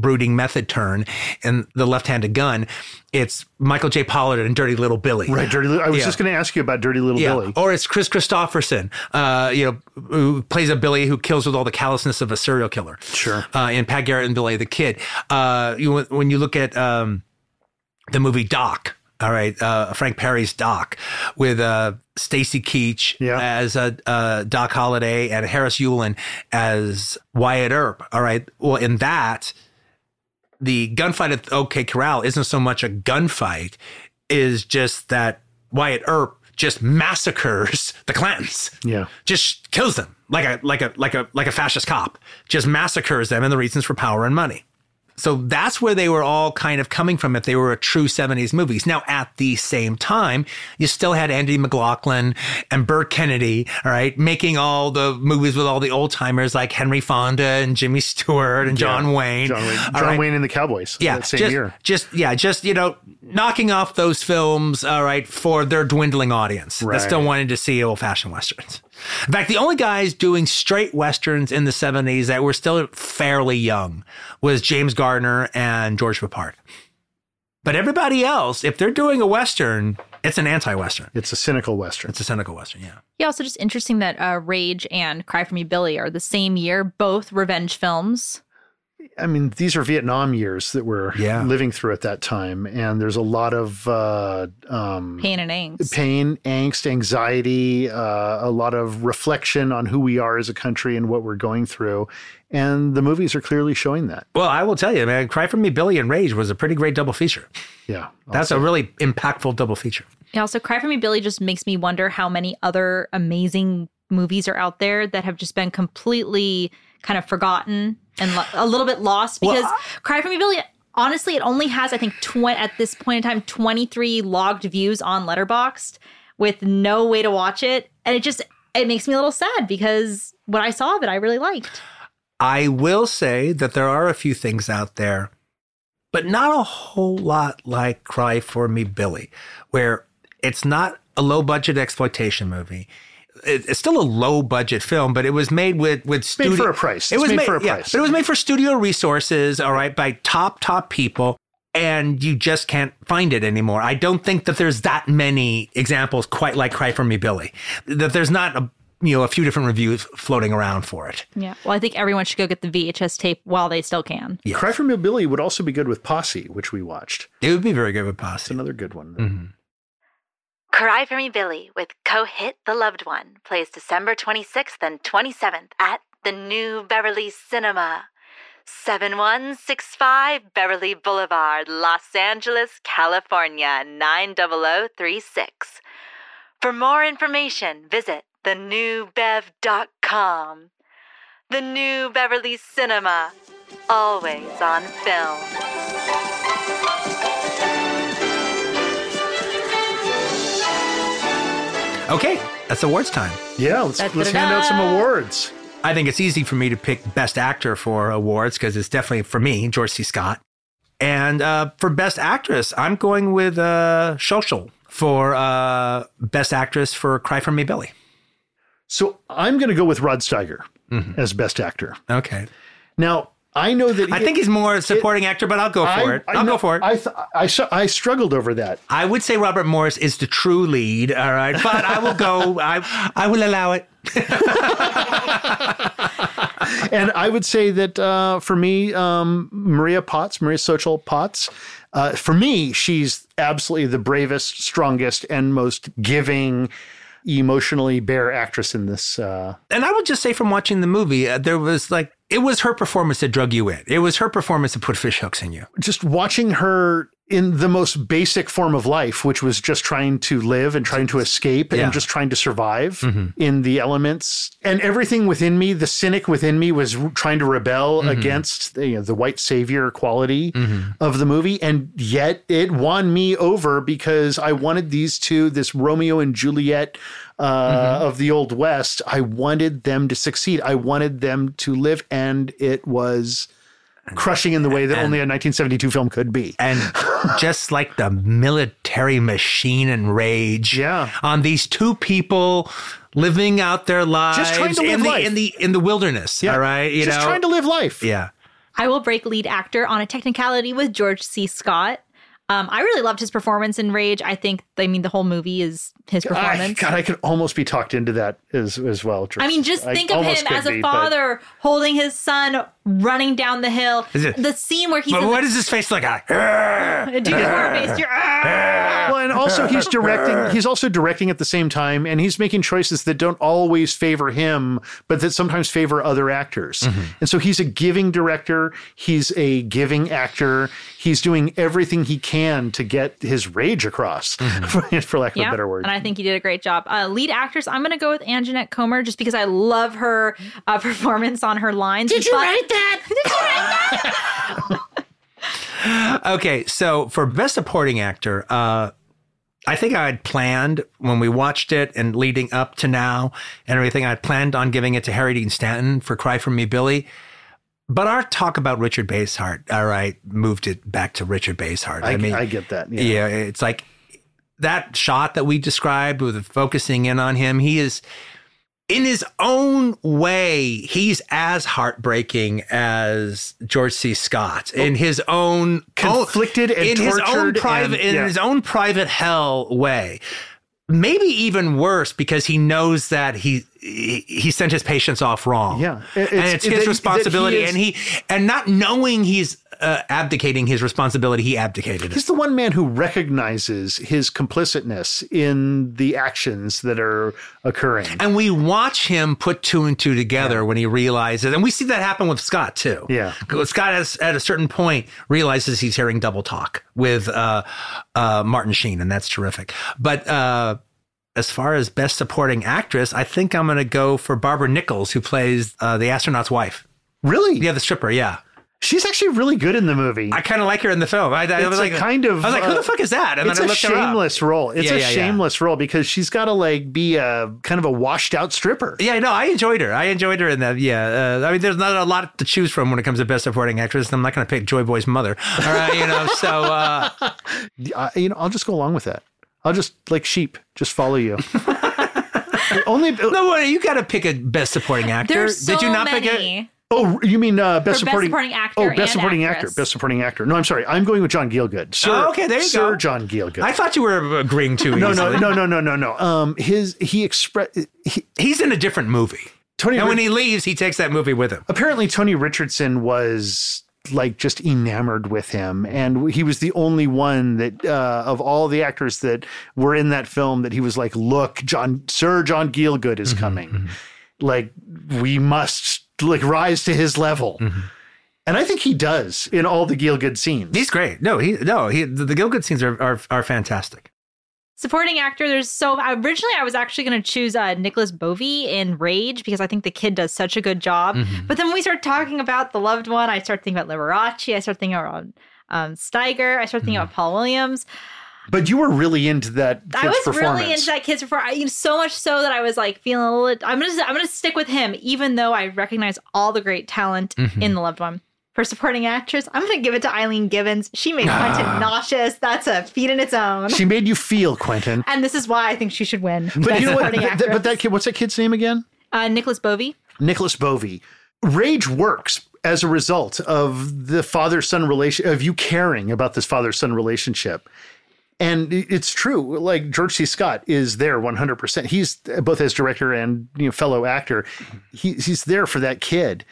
brooding method turn in the left-handed gun. It's Michael J. Pollard and Dirty Little Billy. Right, Dirty. Little- I was Yeah. just going to ask you about Dirty Little Yeah, Billy. or it's Kris Kristofferson, uh, you know, who plays a Billy who kills with all the callousness of a serial killer. Sure. Uh, in Pat Garrett and Billy the Kid. Uh, you, when you look at um, the movie Doc, all right, uh, Frank Perry's Doc with uh, Stacy Keach Yeah. as uh, uh, Doc Holliday and Harris Yulin as Wyatt Earp. All right, well, in that the gunfight at OK Corral isn't so much a gunfight, is just that Wyatt Earp just massacres the Clans. Yeah. Just kills them like a like a like a like a fascist cop. Just massacres them and the reasons for power and money. So that's where they were all kind of coming from if they were a true 70s movies. Now, at the same time, you still had Andy McLaglen and Burt Kennedy, all right, making all the movies with all the old timers like Henry Fonda and Jimmy Stewart and John Yeah. Wayne. John Wayne, John right? Wayne and the Cowboys. Yeah, same just, year. just yeah, just you know, knocking off those films, all right, for their dwindling audience that still wanted to see old-fashioned westerns. In fact, the only guys doing straight westerns in the '70s that were still fairly young was James Garner and George Peppard. But everybody else, if they're doing a western, it's an anti-western. It's a cynical western. It's a cynical western. Yeah. Yeah, also just interesting that uh, Rage and Cry for Me Billy are the same year, both revenge films. I mean, these are Vietnam years that we're Yeah. living through at that time, and there's a lot of uh, um, Pain and angst. pain, angst, anxiety, uh, a lot of reflection on who we are as a country and what we're going through, and the movies are clearly showing that. Well, I will tell you, man, Cry for Me, Billy, and Rage was a pretty great double feature. Yeah, That's a really impactful double feature. Yeah, also Cry for Me Billy just makes me wonder how many other amazing movies are out there that have just been completely kind of forgotten and lo- a little bit lost Well, because I- Cry for Me Billy honestly it only has I think 20 at this point in time 23 logged views on Letterboxd with no way to watch it and it just it makes me a little sad because what I saw of it I really liked. I will say that there are a few things out there, but not a whole lot like Cry for Me Billy, where it's not a low budget exploitation movie. It- It's still a low budget film, but it was made with with studio for a price. It It's was made for a yeah, price. but it was made for studio resources, all right, by top top people, and you just can't find it anymore. I don't think that there's that many examples quite like Cry for Me Billy. That there's not a you know a few different reviews floating around for it. Yeah. Well, I think everyone should go get the VHS tape while they still can. Cry for Me Billy would also be good with Posse, which we watched. It would be very good with It's Posse. another good one. Mm-hmm. Cry for Me Billy with co hit The Loved One plays December 26th and 27th at the New Beverly Cinema. 7165 Beverly Boulevard, Los Angeles, California 90036. For more information, visit thenewbev.com. The New Beverly Cinema, always on film. Okay, that's awards time. Yeah, let's, let's hand out some awards. I think it's easy for me to pick Best Actor for awards because it's definitely for me, George C. Scott. And uh, for Best Actress, I'm going with uh, Xochitl for uh, Best Actress for Cry for Me, Billy. So I'm going to go with Rod Steiger as Best Actor. Okay. Now, I know that I think he's more a supporting actor, but I'll go for I- it. I'll go for it. I, th- I, I struggled over that. I would say Robert Morse is the true lead, all right, but I will go. I I will allow it. and I would say that uh, for me, um, Maria Potts, Maria Xochitl Potts, uh, for me, she's absolutely the bravest, strongest, and most giving, emotionally bare actress in this. Uh, And I would just say from watching the movie, uh, there was like it was her performance that drug you in. It was her performance that put fish hooks in you. just watching her in the most basic form of life, which was just trying to live and trying to escape Yeah. and just trying to survive mm-hmm. in the elements. And everything within me, the cynic within me, was trying to rebel mm-hmm. against the, you know, the white savior quality mm-hmm. of the movie. And yet it won me over because I wanted these two, this Romeo and Juliet uh, of the Old West, I wanted them to succeed. I wanted them to live. And it was crushing in the way that only a 1972 film could be. And just like the military machine and rage Yeah. on these two people living out their lives just trying to live in the life. in the in the wilderness. Yeah. All right. You just know, trying to live life. Yeah. I will break lead actor on a technicality with George C. Scott. Um, I really loved his performance in Rage. I think, I mean, the whole movie is his I, performance. God, I could almost be talked into that as as well. I mean, just I think of him as a be, but- father holding his son, running down the hill. Is it- the scene where he's But what the, does his face look like? Do your horror face. You're, Well, and also he's directing. He's also directing at the same time, and he's making choices that don't always favor him, but that sometimes favor other actors. Mm-hmm. And so he's a giving director. He's a giving actor. He's doing everything he can to get his rage across, Mm-hmm. for, lack of yeah, a better word. and I think he did a great job. Uh, lead actors, I'm going to go with Anjanette Comer just because I love her uh, performance on her lines. Did you write that? Did you write that? Okay, so for best supporting actor, uh, I think I had planned when we watched it and leading up to now and everything, I had planned on giving it to Harry Dean Stanton for Cry for Me, Billy. But our talk about Richard Basehart, all right, moved it back to Richard Basehart. I, I, mean, I get that. Yeah. yeah, it's like that shot that we described with focusing in on him. He is in his own way, he's as heartbreaking as George C. Scott oh. in his own Conflicted and in his own private and- in his own private hell way. Maybe even worse because he knows that he he, he sent his patients off wrong. Yeah. It- and it's- it's that- his that responsibility, he is- and he and not knowing he's uh, abdicating his responsibility, he abdicated. it. He's the one man who recognizes his complicitness in the actions that are occurring. And we watch him put two and two together when he realizes, and we see that happen with Scott too. Yeah. Scott has, at a certain point realizes he's hearing double talk with uh, uh, Martin Sheen, and that's terrific. But uh, as far as best supporting actress, I think I'm going to go for Barbara Nichols, who plays uh, the astronaut's wife. Really? Yeah, the stripper. Yeah. She's actually really good in the movie. I kind of like her in the film. I, I It's was a like, kind of, I was like, who uh, the fuck is that? And it's then I a looked her up. shameless role. It's Yeah, a yeah, yeah. shameless role because she's got to like be a kind of a washed out stripper. Yeah, no, I enjoyed her. I enjoyed her in that. Yeah, uh, I mean, there's not a lot to choose from when it comes to best supporting actress. I'm not going to pick Joy Boy's mother. All right, you know. So uh, I, you know, I'll just go along with that. I'll just like sheep, just follow you. Only no, wait, you got to pick a best supporting actor. There's so Did you not pick many. it? Oh, you mean uh, best For best supporting? supporting actor Oh, best and supporting actress. actor. Best supporting actor. No, I'm sorry. I'm going with John Gielgud. Sir, Oh, okay, there you Sir go. John Gielgud. I thought you were agreeing to. no, no, no, no, no, no, no. Um, his he expressed. He, He's in a different movie. Tony. And when he leaves, he takes that movie with him. apparently Tony Richardson was like just enamored with him. And he was the only one that uh, of all the actors that were in that film that he was like look John Sir John Gielgud is mm-hmm, coming. Mm-hmm. like we must like rise to his level. Mm-hmm. And I think he does in all the Gielgud scenes. He's great. No, he no he the, the Gielgud scenes are, are are fantastic. Supporting actor, there's so originally I was actually going to choose uh, Nicolas Beauvy in Rage because I think the kid does such a good job. Mm-hmm. But then when we start talking about the loved one, I start thinking about Liberace. I start thinking about um, Steiger. I start thinking Mm-hmm. about Paul Williams. But you were really into that I was really into that kid's performance. You know, so much so that I was like feeling a little. I'm gonna I'm gonna stick with him, even though I recognize all the great talent Mm-hmm. in the loved one. For supporting actress, I'm gonna give it to Ayllene Gibbons. She made Quentin nauseous. That's a feat in its own. She made you feel, Quentin. and this is why I think she should win. But you know what? Th- th- but that kid, what's that kid's name again? uh, Nicolas Beauvy. Nicolas Beauvy. Rage works as a result of the father son relation of you caring about this father son relationship. And it's true. Like George C. Scott is there 100%. He's both as director and you know fellow actor. He, he's there for that kid.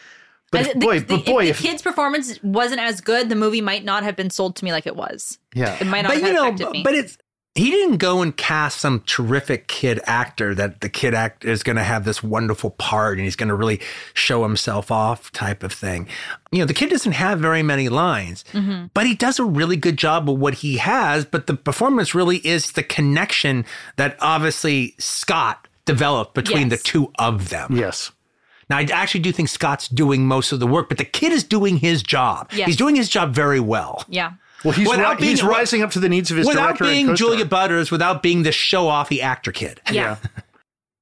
But if- the- boy, the- but boy, if if, the kid's performance wasn't as good, the movie might not have been sold to me like it was. yeah. It might not but have you know, affected me. but it's he didn't go and cast some terrific kid actor that the kid act is going to have this wonderful part and he's going to really show himself off type of thing. You know, the kid doesn't have very many lines, Mm-hmm. but he does a really good job of what he has. But the performance really is the connection that obviously Scott developed between Yes. the two of them. Yes. Now, I actually do think Scott's doing most of the work, but the kid is doing his job. Yes. He's doing his job very well. yeah. Well, he's, Without ri- he's being- rising up to the needs of his Without director and being co-star. Julia Butters, without being the show-offy actor kid. Yeah.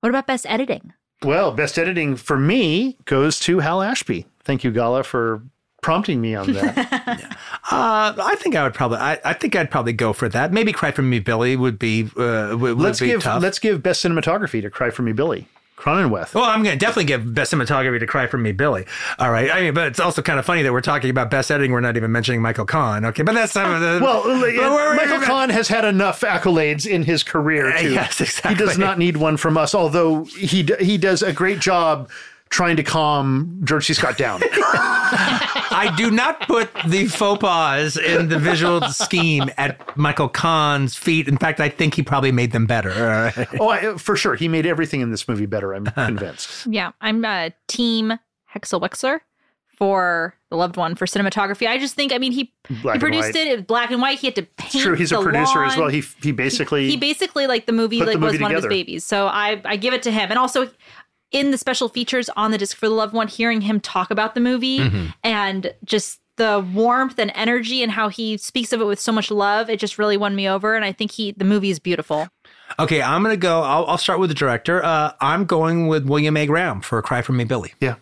what about best editing? Well, best editing for me goes to Hal Ashby. Thank you, Gala, for prompting me on that. Uh, I think I would probably. I, I think I'd probably go for that. Maybe "Cry for Me, Billy" would be uh, would, would let's be give tough. let's give best cinematography to Cry for Me, Billy. Cronenweth. well, I'm going to definitely give best cinematography to "Cry for Me, Billy." All right. I mean, but it's also kind of funny that we're talking about best editing. We're not even mentioning Michael Kahn. Okay, but that's some of the. Well, uh, we're- Michael Kahn has had enough accolades in his career. Yes, exactly. He does not need one from us, although he d- he does a great job trying to calm George C. Scott down. I do not put the faux pas in the visual scheme at Michael Kahn's feet. In fact, I think he probably made them better. Oh, I, for sure, he made everything in this movie better. I'm convinced. Yeah, I'm a team Haskell Wexler for the loved one for cinematography. I just think, I mean, he Black he produced white. it. It was black and white. He had to paint. It's true. He's a the producer as well. He he basically he basically like the movie like the movie was one of his babies. So I I give it to him. And also in the special features on the disc for the loved one, hearing him talk about the movie Mm-hmm. and just the warmth and energy and how he speaks of it with so much love, it just really won me over. And I think he the movie is beautiful. Okay, I'm going to go. I'll, I'll start with the director. Uh, I'm going with William A. Graham for "Cry for Me, Billy." yeah.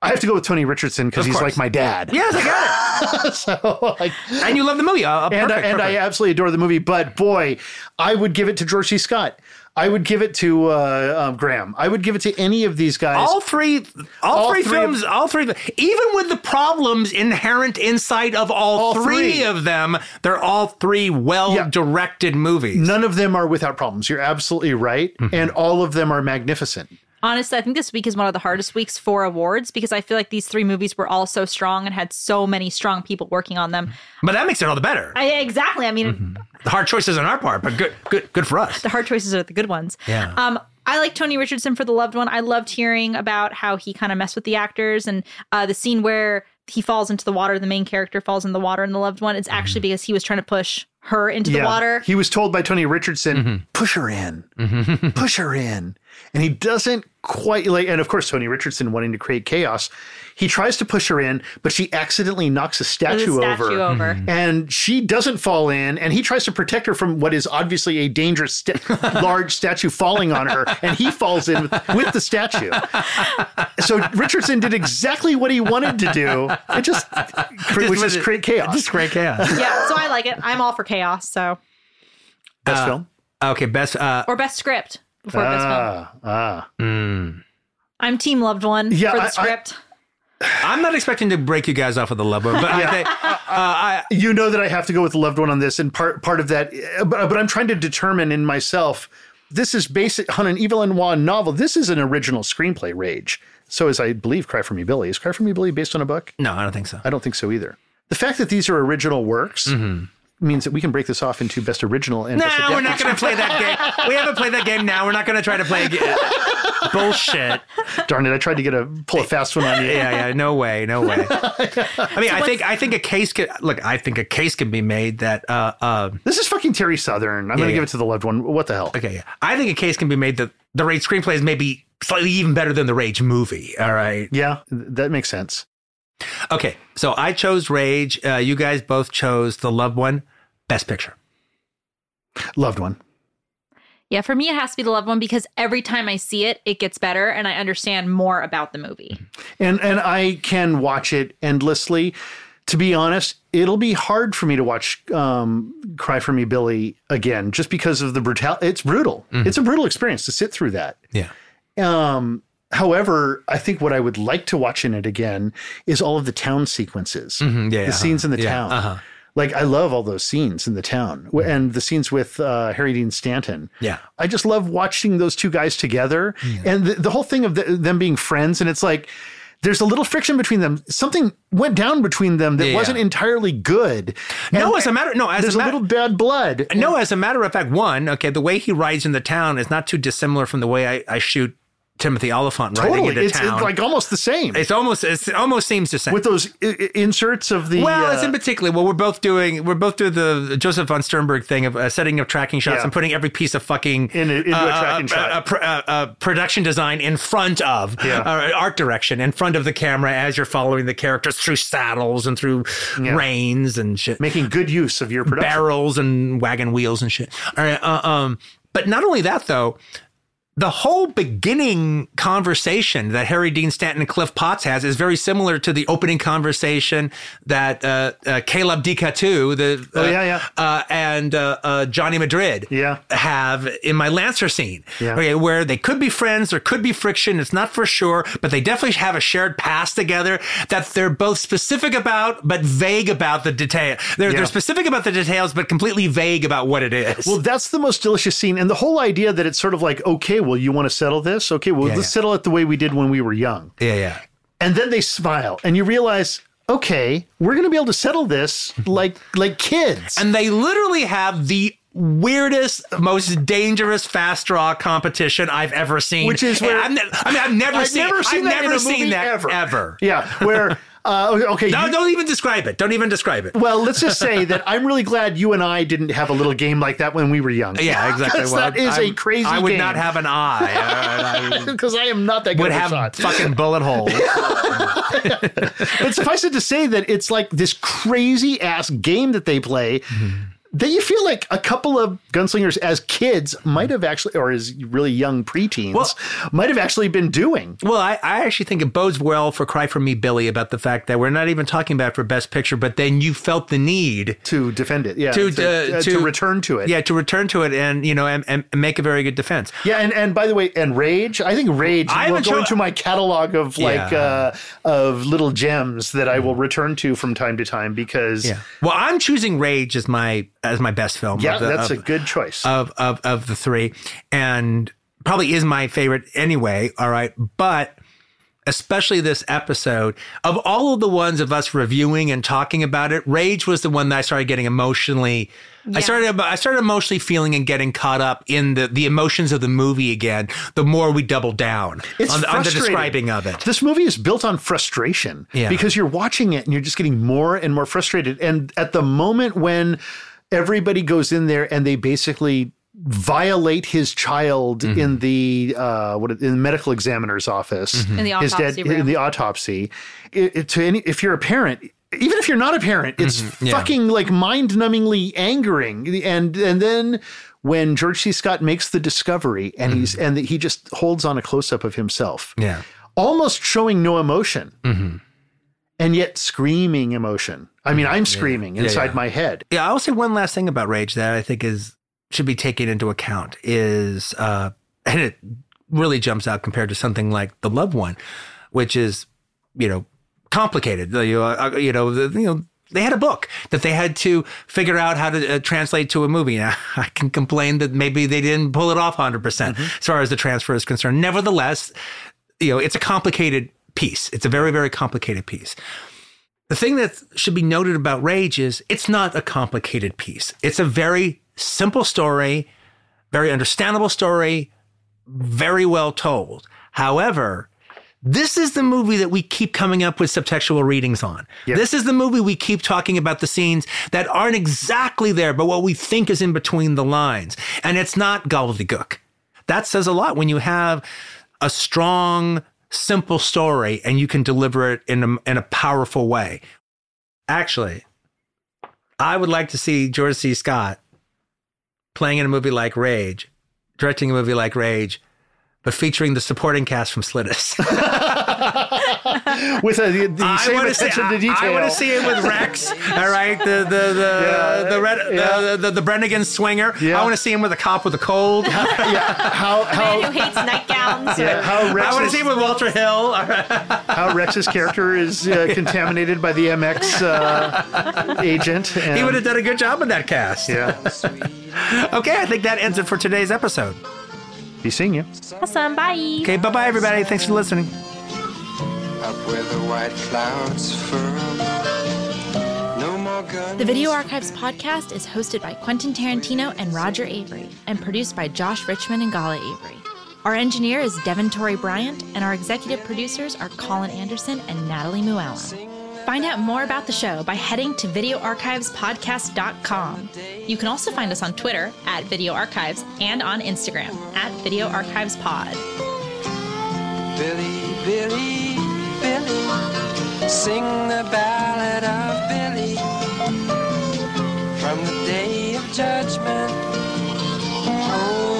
I have to go with Tony Richardson because he's course. like my dad. Yes, I got it. so like and you love the movie. Uh, and perfect, I, and I absolutely adore the movie. But boy, I would give it to George C. Scott. I would give it to uh, um, Graham. I would give it to any of these guys. all three, all, All three, three of- films, all three, even with the problems inherent inside of all, All three, three. of them, they're all three well-directed movies. None of them are without problems. You're absolutely right, Mm-hmm. and all of them are magnificent. Honestly, I think this week is one of the hardest weeks for awards because I feel like these three movies were all so strong and had so many strong people working on them. but that makes it all the better. I, exactly. I mean, Mm-hmm. the hard choices on our part, but good, good, good for us. the hard choices are the good ones. Yeah. Um, I like Tony Richardson for the loved one. I loved hearing about how he kind of messed with the actors and uh, the scene where he falls into the water. The main character falls in the water in the loved one. It's actually because he was trying to push her into the water. He was told by Tony Richardson, Mm-hmm. push her in, push her in. And he doesn't quite like, and of course, Tony Richardson wanting to create chaos. He tries to push her in, but she accidentally knocks a statue, statue over. over. Mm-hmm. And she doesn't fall in, and he tries to protect her from what is obviously a dangerous, sta- large statue falling on her, and he falls in with, with the statue. So Richardson did exactly what he wanted to do, it just, cre- which is create chaos. Just great chaos. yeah, so I like it. I'm all for chaos. So Best film. okay, best. Uh, or best script before best film. Ah, ah. I'm team loved one Yeah, for the I- I- script. I'm not expecting to break you guys off with the love one, but I think uh, I, you know that I have to go with the loved one on this, and part part of that, but, but I'm trying to determine in myself. This is based on an Evelyn Waugh novel. This is an original screenplay. Rage. So as I believe, Cry for Me, Billy is Cry for Me, Billy based on a book? no, I don't think so. I don't think so either. The fact that these are original works means that we can break this off into best original and No, best we're not going to play that game. We haven't played that game now. We're not going to try to play a game. Bullshit. Darn it! I tried to get a pull a fast one on you. Yeah, yeah, no way, no way. I mean, I think I think a case could look. I think a case can be made that. Uh, uh, This is fucking Terry Southern. I'm going to yeah. give it to the loved one. What the hell? okay, yeah. I think a case can be made that the Rage screenplay is maybe slightly even better than the Rage movie. All right. Yeah, that makes sense. Okay, so I chose Rage. Uh, you guys both chose the loved one. Best picture. Loved one. Yeah, for me, it has to be the loved one because every time I see it, it gets better and I understand more about the movie. and and I can watch it endlessly. To be honest, it'll be hard for me to watch um, "Cry for Me, Billy" again, just because of the brutal. It's brutal. It's a brutal experience to sit through that. Yeah. Um, however, I think what I would like to watch in it again is all of the town sequences, Mhm, yeah, the uh-huh. scenes in the Yeah, town. uh-huh. Like I love all those scenes in the town and the scenes with uh, Harry Dean Stanton. Yeah. I just love watching those two guys together and the, the whole thing of the, them being friends. And it's like, there's a little friction between them. Something went down between them that Yeah. wasn't entirely good. No, as a matter no, as there's a, a, little bad blood. No, as a matter of fact, one, okay, the way he rides in the town is not too dissimilar from the way I, I shoot Timothy Olyphant riding totally, into it's, town. it's like almost the same it's almost it's, it almost seems the same. with those I- inserts of the. well, it's uh, in particular. Well, we're both doing we're both doing the Josef von Sternberg thing of uh, setting up tracking shots Yeah. and putting every piece of fucking In a- into a tracking uh, shot. uh, pr- uh, uh, production design in front of Yeah. uh, art direction in front of the camera as you're following the characters through saddles and through Yeah. reins and shit. making good use of your production. barrels and wagon wheels and shit. All right. Uh, um, but not only that, though, the whole beginning conversation that Harry Dean Stanton and Cliff Potts has is very similar to the opening conversation that uh, uh, Caleb DeCoteau, the uh, Oh, yeah, yeah. uh, and uh, uh, Johnny Madrid, Yeah. have in my Lancer scene, Yeah. okay, where they could be friends, there could be friction, it's not for sure, but they definitely have a shared past together that they're both specific about, but vague about the detail. They're, they're specific about the details, but completely vague about what it is. Well, that's the most delicious scene. And the whole idea that it's sort of like, okay, well, you want to settle this? Okay, well, Yeah, let's yeah. settle it the way we did when we were young. yeah, yeah. And then they smile and you realize, okay, we're going to be able to settle this like like kids. And they literally have the weirdest, most dangerous fast draw competition I've ever seen. Which is where- I've ne- I mean, I've never I've seen. never seen I've that never seen that ever. ever. yeah, where uh, okay, No, you- don't even describe it. Don't even describe it. well, let's just say that I'm really glad you and I didn't have a little game like that when we were young. Yeah, exactly. Well, that is a I'm- crazy I would game. not have an eye. Because I am not that good would have shot. fucking bullet holes. but suffice it to say that it's like this crazy ass game that they play that you feel like a couple of gunslingers as kids might have actually, or as really young preteens, Well- might have actually been doing. Well, I, I actually think it bodes well for Cry for Me, Billy, about the fact that we're not even talking about for Best Picture, but then you felt the need To defend it, yeah, to to, uh, uh, to return to it, Yeah, to return to it, and you know, and, and make a very good defense. Yeah, and, and by the way, and Rage, I think Rage I will go into my catalog of like Yeah. uh, of little gems that I will return to from time to time because Yeah. Well, I'm choosing Rage as my as my best film. yeah, of the- that's of- a good choice. of of of the three, and probably is my favorite anyway. All right, but especially this episode of all of the ones of us reviewing and talking about it, Rage was the one that I started getting emotionally. I started I started emotionally feeling and getting caught up in the the emotions of the movie again. The more we double down It's on, the, on the frustrating. describing of it. This movie is built on frustration Yeah. because you're watching it and you're just getting more and more frustrated. And at the moment when everybody goes in there and they basically violate his child Mm-hmm. in the uh, what in the medical examiner's office In the his autopsy in the autopsy it, it- to any if you're a parent even if you're not a parent it's Mm-hmm. yeah. fucking like mind-numbingly angering and and then when George C. Scott makes the discovery and he's and he just holds on a close-up of himself Mm-hmm. Yeah. almost showing no emotion Mm-hmm. And yet screaming emotion. I mean, I'm screaming inside yeah. my head. Yeah, I'll say one last thing about rage that I think is should be taken into account is uh and it really jumps out compared to something like the loved one, which is, you know, complicated. You know, uh, you know, the, you know, they had a book that they had to figure out how to uh, translate to a movie. Now, I can complain that maybe they didn't pull it off 100% as far as the transfer is concerned. Nevertheless, you know, it's a complicated piece. It's a very, very complicated piece. The thing that should be noted about Rage is it's not a complicated piece. It's a very simple story, very understandable story, very well told. However, this is the movie that we keep coming up with subtextual readings on. This is the movie we keep talking about the scenes that aren't exactly there, but what we think is in between the lines. And it's not gobbledygook. That says a lot when you have a strong, simple story and you can deliver it in a, in a powerful way. Actually, I would like to see George C. Scott playing in a movie like Rage, directing a movie like Rage, but featuring the supporting cast from Slittus. with a, the, the I same wanna attention see, to detail. I, I want to see it with Rex. all right, the the the Yeah, the, red, yeah. the, the the Brennigan swinger. Yeah. I want to see him with a cop with a cold. yeah, how Man how who hates nightgowns. yeah, or- how I want to Rex's, see him with Walter Hill. All right. how Rex's character is uh, contaminated by the MX uh, agent. And, He would have done a good job in that cast. Yeah, Okay, I think that ends it for today's episode. Be seeing you. Awesome. Bye. Okay, bye bye, everybody. Thanks for listening. Up where the white clouds furrow. No more guns. The Video Archives podcast is hosted by Quentin Tarantino and Roger Avary and produced by Josh Richmond and Gala Avary. Our engineer is Devin Torrey Bryant, and our executive producers are Colin Anderson and Natalie Muellen. Find out more about the show by heading to videoarchivespodcast.com. You can also find us on Twitter at Video Archives and on Instagram at Video Archives Pod. Billy, Billy, Billy, sing the ballad of Billy. From the day of judgment, whole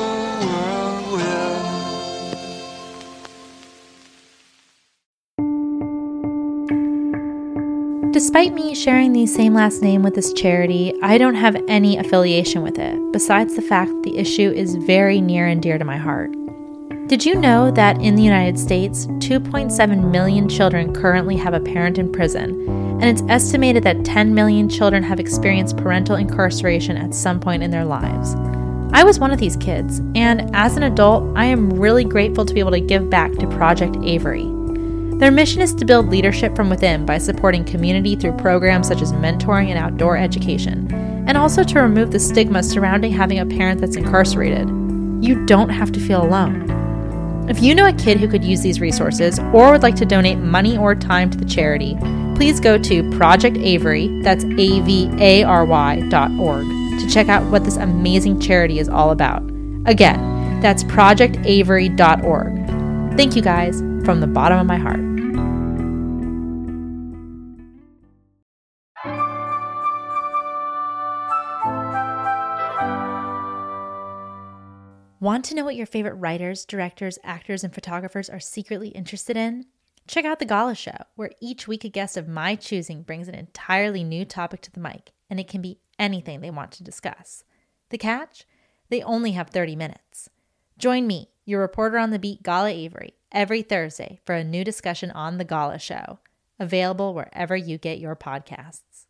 Despite me sharing the same last name with this charity, I don't have any affiliation with it, besides the fact the issue is very near and dear to my heart. Did you know that in the United States, 2.7 million children currently have a parent in prison, and it's estimated that 10 million children have experienced parental incarceration at some point in their lives? I was one of these kids, and as an adult, I am really grateful to be able to give back to Project Avary. Their mission is to build leadership from within by supporting community through programs such as mentoring and outdoor education, and also to remove the stigma surrounding having a parent that's incarcerated. You don't have to feel alone. If you know a kid who could use these resources or would like to donate money or time to the charity, please go to Project Avary, that's A V A R Y dot org, to check out what this amazing charity is all about. Again, that's projectavary.org. Thank you guys from the bottom of my heart. Want to know what your favorite writers, directors, actors, and photographers are secretly interested in? Check out The Gala Show, where each week a guest of my choosing brings an entirely new topic to the mic, and it can be anything they want to discuss. The catch? They only have 30 minutes. Join me, your reporter on the beat, Gala Avary, every Thursday for a new discussion on The Gala Show, available wherever you get your podcasts.